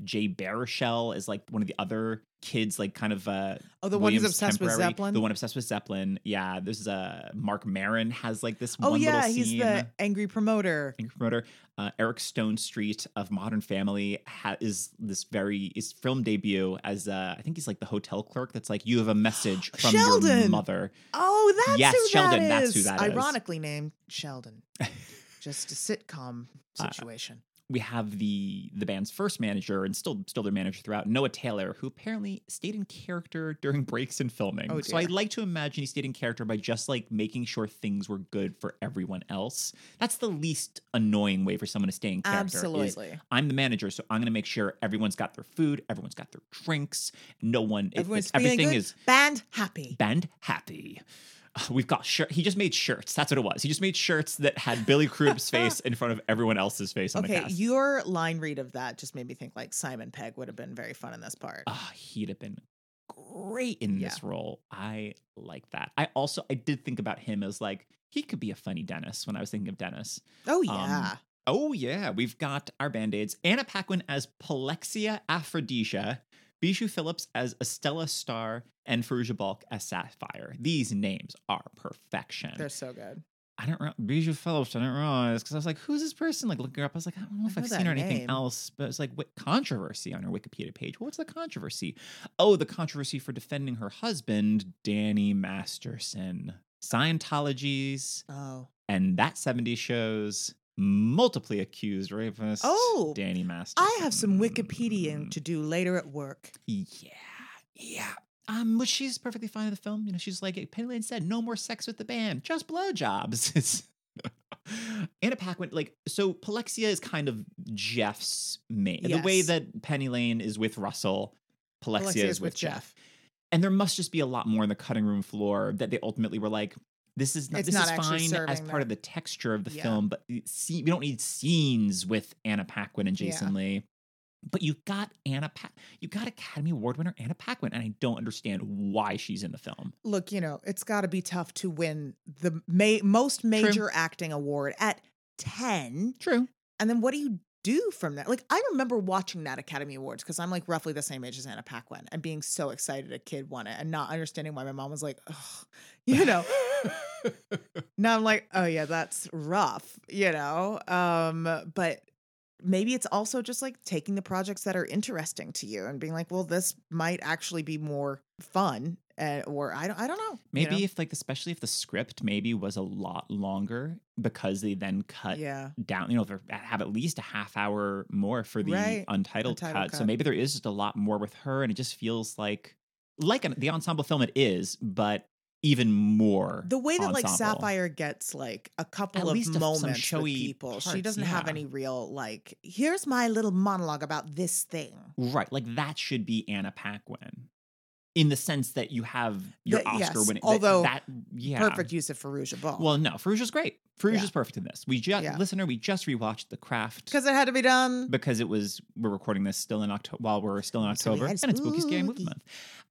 Jay Baruchel is like one of the other kids, like kind of uh, Oh, the one who's obsessed with Zeppelin. The one obsessed with Zeppelin. Yeah, there's uh, Marc Maron has like this. oh one yeah, he's scene. the angry promoter. Angry promoter. Uh, Eric Stonestreet of Modern Family ha- is this very his film debut as uh, I think he's like the hotel clerk. That's like you have a message from your mother. Oh, that's Yes, who Sheldon, that that's who that is. Ironically named Sheldon. just a sitcom Uh, situation. We have the the band's first manager and still still their manager throughout, Noah Taylor, who apparently stayed in character during breaks in filming. Oh, so I like to imagine he stayed in character by just like making sure things were good for everyone else. That's the least annoying way for someone to stay in character. is, Absolutely. I'm the manager, so I'm going to make sure everyone's got their food, everyone's got their drinks, no one, Everyone's feeling everything good, is band happy. band happy. Uh, We've got shirt. He just made shirts. That's what it was. He just made shirts that had Billy Crudup's face in front of everyone else's face on the Okay, cast. your line read of that just made me think like Simon Pegg would have been very fun in this part. Ah, he'd have been great in Yeah. this role. I like that. I also I did think about him as like he could be a funny Dennis when I was thinking of Dennis. oh um, yeah. Oh yeah, we've got our band-aids. Anna Paquin as Polexia Aphrodisia, Bijou Phillips as Estrella Starr, and Fairuza Balk as Sapphire. These names are perfection. They're so good. I don't re- Bijou Phillips. I didn't realize because I was like, "Who's this person?" Like looking her up, I was like, "I don't know if I I've seen her or anything else." But it's like, what controversy on her Wikipedia page? What's the controversy? Oh, the controversy for defending her husband, Danny Masterson. Scientology's Oh. and that 70s shows multiply accused rapist. Oh, Danny Masterson. I have some Wikipediaing to do later at work. Yeah, yeah. Um, but she's perfectly fine in the film. You know, she's like Penny Lane said, no more sex with the band, just blowjobs. It's Anna Paquin, like so. Polexia is kind of Jeff's main. The way that Penny Lane is with Russell, Polexia, Alexia is with Jeff. And there must just be a lot more on the cutting room floor that they ultimately were like, this is not, It's this not is fine as part that. of the texture of the Yeah. film, but scene, we don't need scenes with Anna Paquin and Jason Lee. But you got Anna, pa- you got Academy Award winner Anna Paquin, and I don't understand why she's in the film. Look, you know, it's got to be tough to win the ma- most major acting award at 10. True. And then what do you do from that? Like, I remember watching that Academy Awards because I'm like roughly the same age as Anna Paquin and being so excited a kid won it and not understanding why my mom was like, you know. now I'm like, oh yeah, that's rough, you know. Um, but maybe it's also just like taking the projects that are interesting to you and being like, well, this might actually be more fun. Uh, or I don't, I don't know. you Maybe know? if like, especially if the script maybe was a lot longer because they then cut yeah, down, you know, they have at least a half hour more for the Right. untitled, Untitled cut. So maybe there is just a lot more with her, and it just feels like like an, the ensemble film it is, but even more. the way that like. Sapphire gets like a couple At of least moments with showy people, she doesn't have any real like. Here's my little monologue about this thing. Right. Like that should be Anna Paquin. In the sense that you have your That- Oscar yes, winning. although that, yeah. Perfect use of Fairuza Balk. Well, no, Fairuza's great. Fairuza's Yeah. perfect in this. We just Yeah. listener, we just rewatched The Craft because it had to be done. because it was we're recording this still in October while we're still in October and it's spooky scary movie month.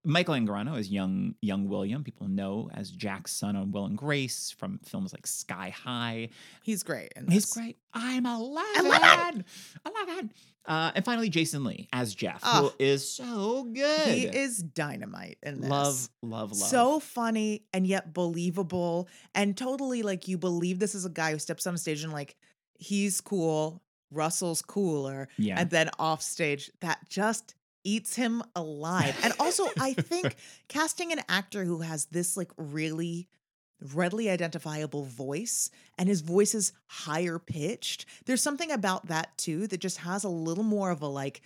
Michael Angarano is young young William. People know as Jack's son on Will and Grace from films like Sky High. He's great. In He's great. I'm 11. Eleven! 11. Uh, and finally, Jason Lee as Jeff, Oh. who is so good. He is dynamite in this. Love, love, love. So funny and yet believable, and totally like you believe this is a guy who steps on stage and like he's cool, Russell's cooler, yeah. and then off stage that just eats him alive. And also, I think casting an actor who has this like really readily identifiable voice and his voice is higher pitched. There's something about that too that just has a little more of a like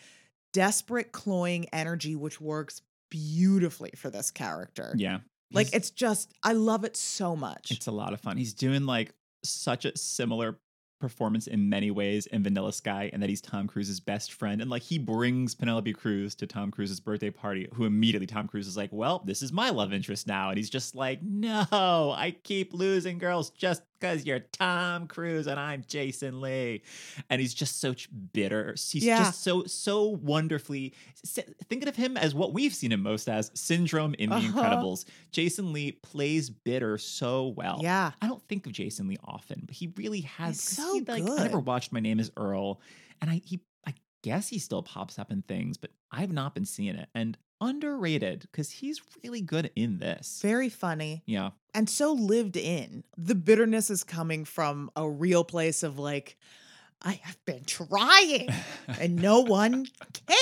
desperate cloying energy which works beautifully for this character. yeah. Like it's just I love it so much. it's a lot of fun. He's doing like such a similar performance in many ways in Vanilla Sky, and that he's Tom Cruise's best friend. And like he brings Penelope Cruz to Tom Cruise's birthday party, who immediately Tom Cruise is like, Well, this is my love interest now. And he's just like, No, I keep losing girls just because you're Tom Cruise and I'm Jason Lee. And he's just so bitter. He's Yeah. just so, so wonderfully thinking of him as what we've seen him most as Syndrome in The Uh-huh. Incredibles. Jason Lee plays bitter so well. yeah. I don't think of Jason Lee often, but he really has. So he, like, I never watched My Name Is Earl, and I he I guess he still pops up in things, but I've not been seeing it. And underrated because he's really good in this. Very funny. yeah, and so lived in. The bitterness is coming from a real place of like, I have been trying and no one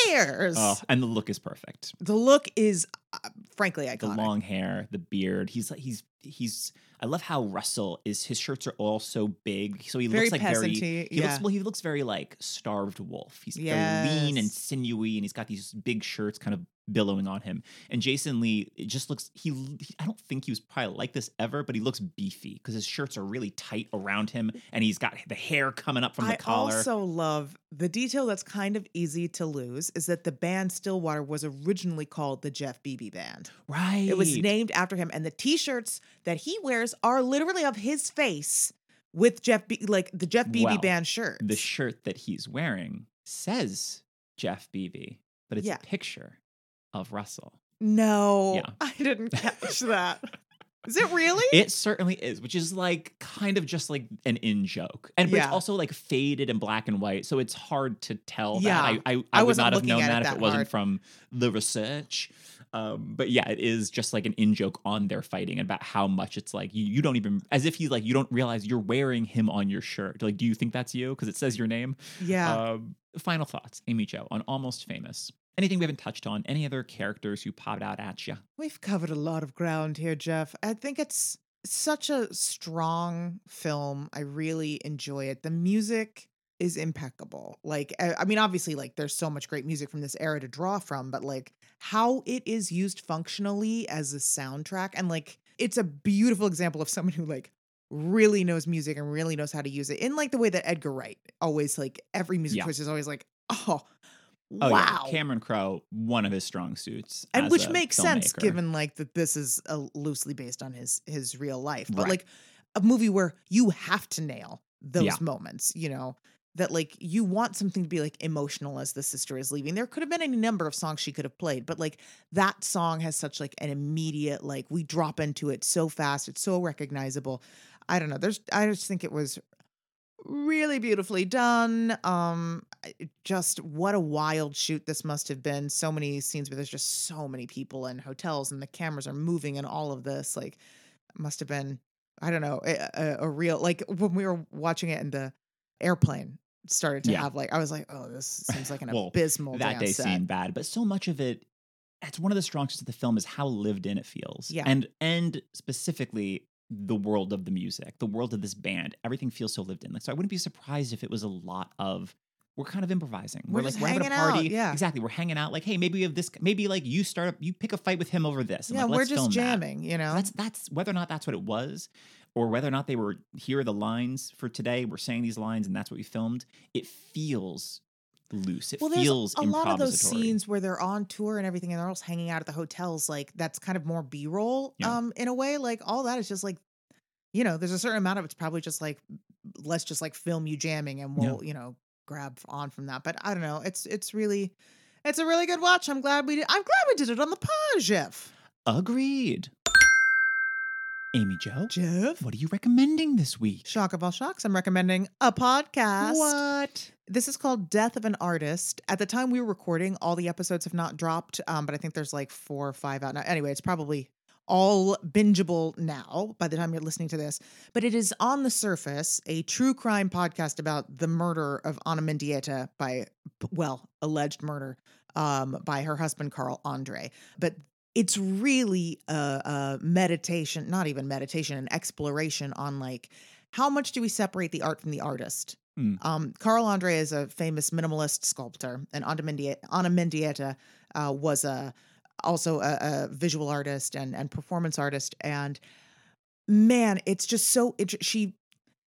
cares. oh, and the look is perfect. The look is uh, frankly I guess. the long hair, the beard. He's like he's he's. I love how Russell is. His shirts are all so big, so he Very looks like very. He yeah. looks well. He looks very like starved wolf. He's very lean and sinewy, and he's got these big shirts kind of billowing on him. And Jason Lee, it just looks. He. he- I don't think he was probably like this ever, but he looks beefy because his shirts are really tight around him, and he's got the hair coming up from the I collar. I also love the detail that's kind of easy to lose is that the band Stillwater was originally called the Jeff Bebe Band. right. It was named after him, and the T-shirts that he wears are literally of his face with Jeff, Be- like the Jeff Bebe Well, Band shirt. the shirt that he's wearing says Jeff Bebe, but it's Yeah. a picture of Russell. no, Yeah. I didn't catch that. Is it really? It certainly is, which is like kind of just like an in joke, and but Yeah. it's also like faded in black and white, so it's hard to tell. Yeah. that. I I, I I would wasn't have known at it that if that it wasn't from the research. Um, but yeah, it is just like an in joke on their fighting and about how much it's like you, you don't even as if he's like you don't realize you're wearing him on your shirt. Like, do you think that's you because it says your name? yeah. Um, final thoughts, Amy Jo, on Almost Famous. Anything we haven't touched on? Any other characters who popped out at you? We've covered a lot of ground here, Jeff. I think it's such a strong film. I really enjoy it. The music is impeccable. Like, I I mean, obviously, like, there's so much great music from this era to draw from, but like, how it is used functionally as a soundtrack, and like, it's a beautiful example of someone who, like, really knows music and really knows how to use it in like the way that Edgar Wright always like every music Yeah. choice is always like oh, Oh, wow yeah. Cameron Crowe, one of his strong suits. and which makes sense given like that this is uh, loosely based on his his real life but Right. like a movie where you have to nail those Yeah. moments you know that like you want something to be like emotional as the sister is leaving. There could have been any number of songs she could have played but like that song has such like an immediate like we drop into it so fast it's so recognizable. I don't know there's i just think it was really beautifully done um just what a wild shoot this must have been. So many scenes where there's just so many people and hotels and the cameras are moving and all of this like must have been i don't know a, a, a real like when we were watching it in the airplane started to Yeah. have like i was like oh this seems like an Well, abysmal that day set. seemed bad, but so much of it. That's one of the strong suits of the film is how lived in it feels. Yeah. and and specifically the world of the music, the world of this band. Everything feels so lived in. Like, so I wouldn't be surprised if it was a lot of. We're kind of improvising. We're like just we're having a hanging out, party. yeah. exactly. We're hanging out. Like, hey, maybe we have this. Maybe like you start up. You pick a fight with him over this. and, yeah like, we're just film that. jamming you know That's that's whether or not that's what it was, or whether or not they were here are the lines for today. We're saying these lines, and that's what we filmed. It feels loose. It well, feels a lot of those scenes where they're on tour and everything, and they're also hanging out at the hotels. Like that's kind of more B-roll, Yeah. um, in a way. Like all that is just like, you know, there's a certain amount of it's probably just like, let's just like film you jamming, and we'll, you know, grab on from that. But I don't know. It's it's really, it's a really good watch. I'm glad we did. I'm glad we did it on the pod, Jeff. Agreed. Amy Jo, Jeff. what are you recommending this week? Shock of all shocks. I'm recommending a podcast. What? This is called Death of an Artist. At the time we were recording, all the episodes have not dropped, um, but I think there's like four or five out now. Anyway, it's probably all bingeable now by the time you're listening to this. But it is on the surface a true crime podcast about the murder of Ana Mendieta by, well, alleged murder um, by her husband Carl Andre. But it's really a, a meditation, not even meditation, an exploration on like how much do we separate the art from the artist? Hmm. Um, Carl Andre is a famous minimalist sculptor, and Ana Mendieta uh, was a also a, a visual artist and and performance artist. And man, it's just so. It, she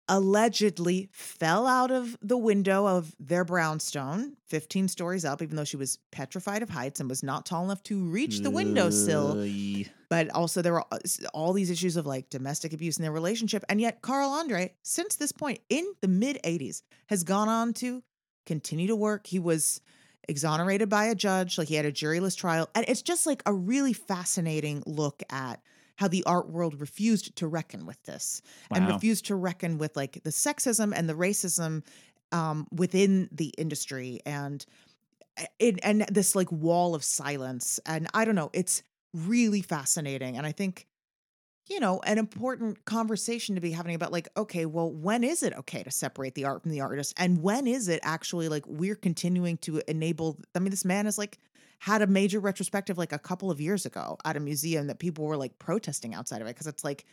allegedly fell out of the window of their brownstone, 15 stories up, even though she was petrified of heights and was not tall enough to reach the windowsill Ugh. but also there were uh, all- all these issues of like domestic abuse in their relationship and yet carl andre since this point in the mid 80s has gone on to continue to work he was exonerated by a judge like he had a juryless trial and it's just like a really fascinating look at how the art world refused to reckon with this and refused to reckon with like the sexism and the racism um, within the industry and eh, it, and this like wall of silence. And i don't know it's really fascinating. And i think you know an important conversation to be having about like okay well when is it okay to separate the art from the artist? And when is it actually like we're continuing to enable i mean this man is like had a major retrospective like a couple of years ago at a museum that people were like protesting outside of it because it's like,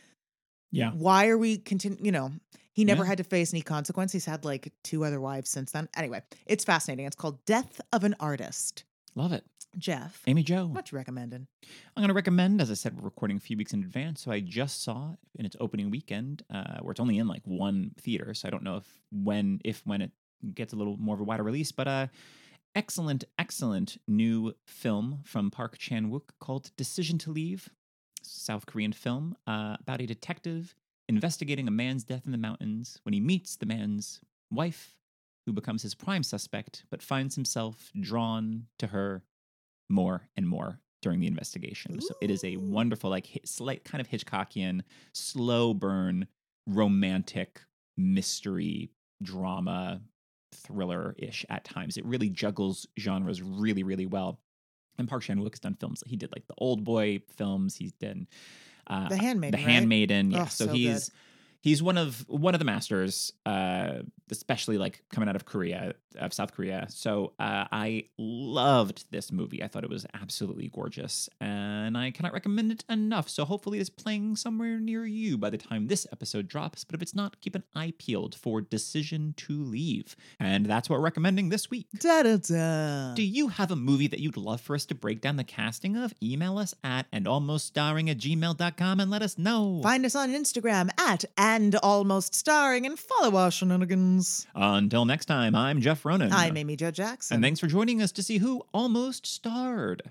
Yeah. why are we continue? You know, he never Yeah. had to face any consequence. He's had like two other wives since then. Anyway, it's fascinating. It's called Death of an Artist. Love it. Jeff, Amy Jo. what you recommending? I'm going to recommend, as I said, we're recording a few weeks in advance. So I just saw in its opening weekend, uh, where it's only in like one theater. So I don't know if when, if when it gets a little more of a wider release, but uh, excellent, excellent new film from Park Chan Wook called Decision to Leave, South Korean film uh, about a detective investigating a man's death in the mountains when he meets the man's wife, who becomes his prime suspect, but finds himself drawn to her more and more during the investigation. So it is a wonderful, like slight kind of Hitchcockian, slow burn, romantic mystery drama thriller ish at times. It really juggles genres really, really well. And Park Chan Wook has done films. He did like the Old Boy films. He's done uh, The Handmaiden. the right? Handmaiden. Yeah, Oh, so, so good. He's one of one of the masters, uh, especially like coming out of Korea, of South Korea. So uh, I loved this movie. I thought it was absolutely gorgeous, and I cannot recommend it enough. So hopefully, it's playing somewhere near you by the time this episode drops. But if it's not, keep an eye peeled for Decision to Leave, and that's what we're recommending this week. Da, da, da. Do you have a movie that you'd love for us to break down the casting of? Email us at andalmoststarring at gmail.com and let us know. Find us on Instagram at and almost starring and follow our shenanigans. Until next time, I'm Jeff Ronan. I'm Amy Jo Jackson. And thanks for joining us to see who almost starred.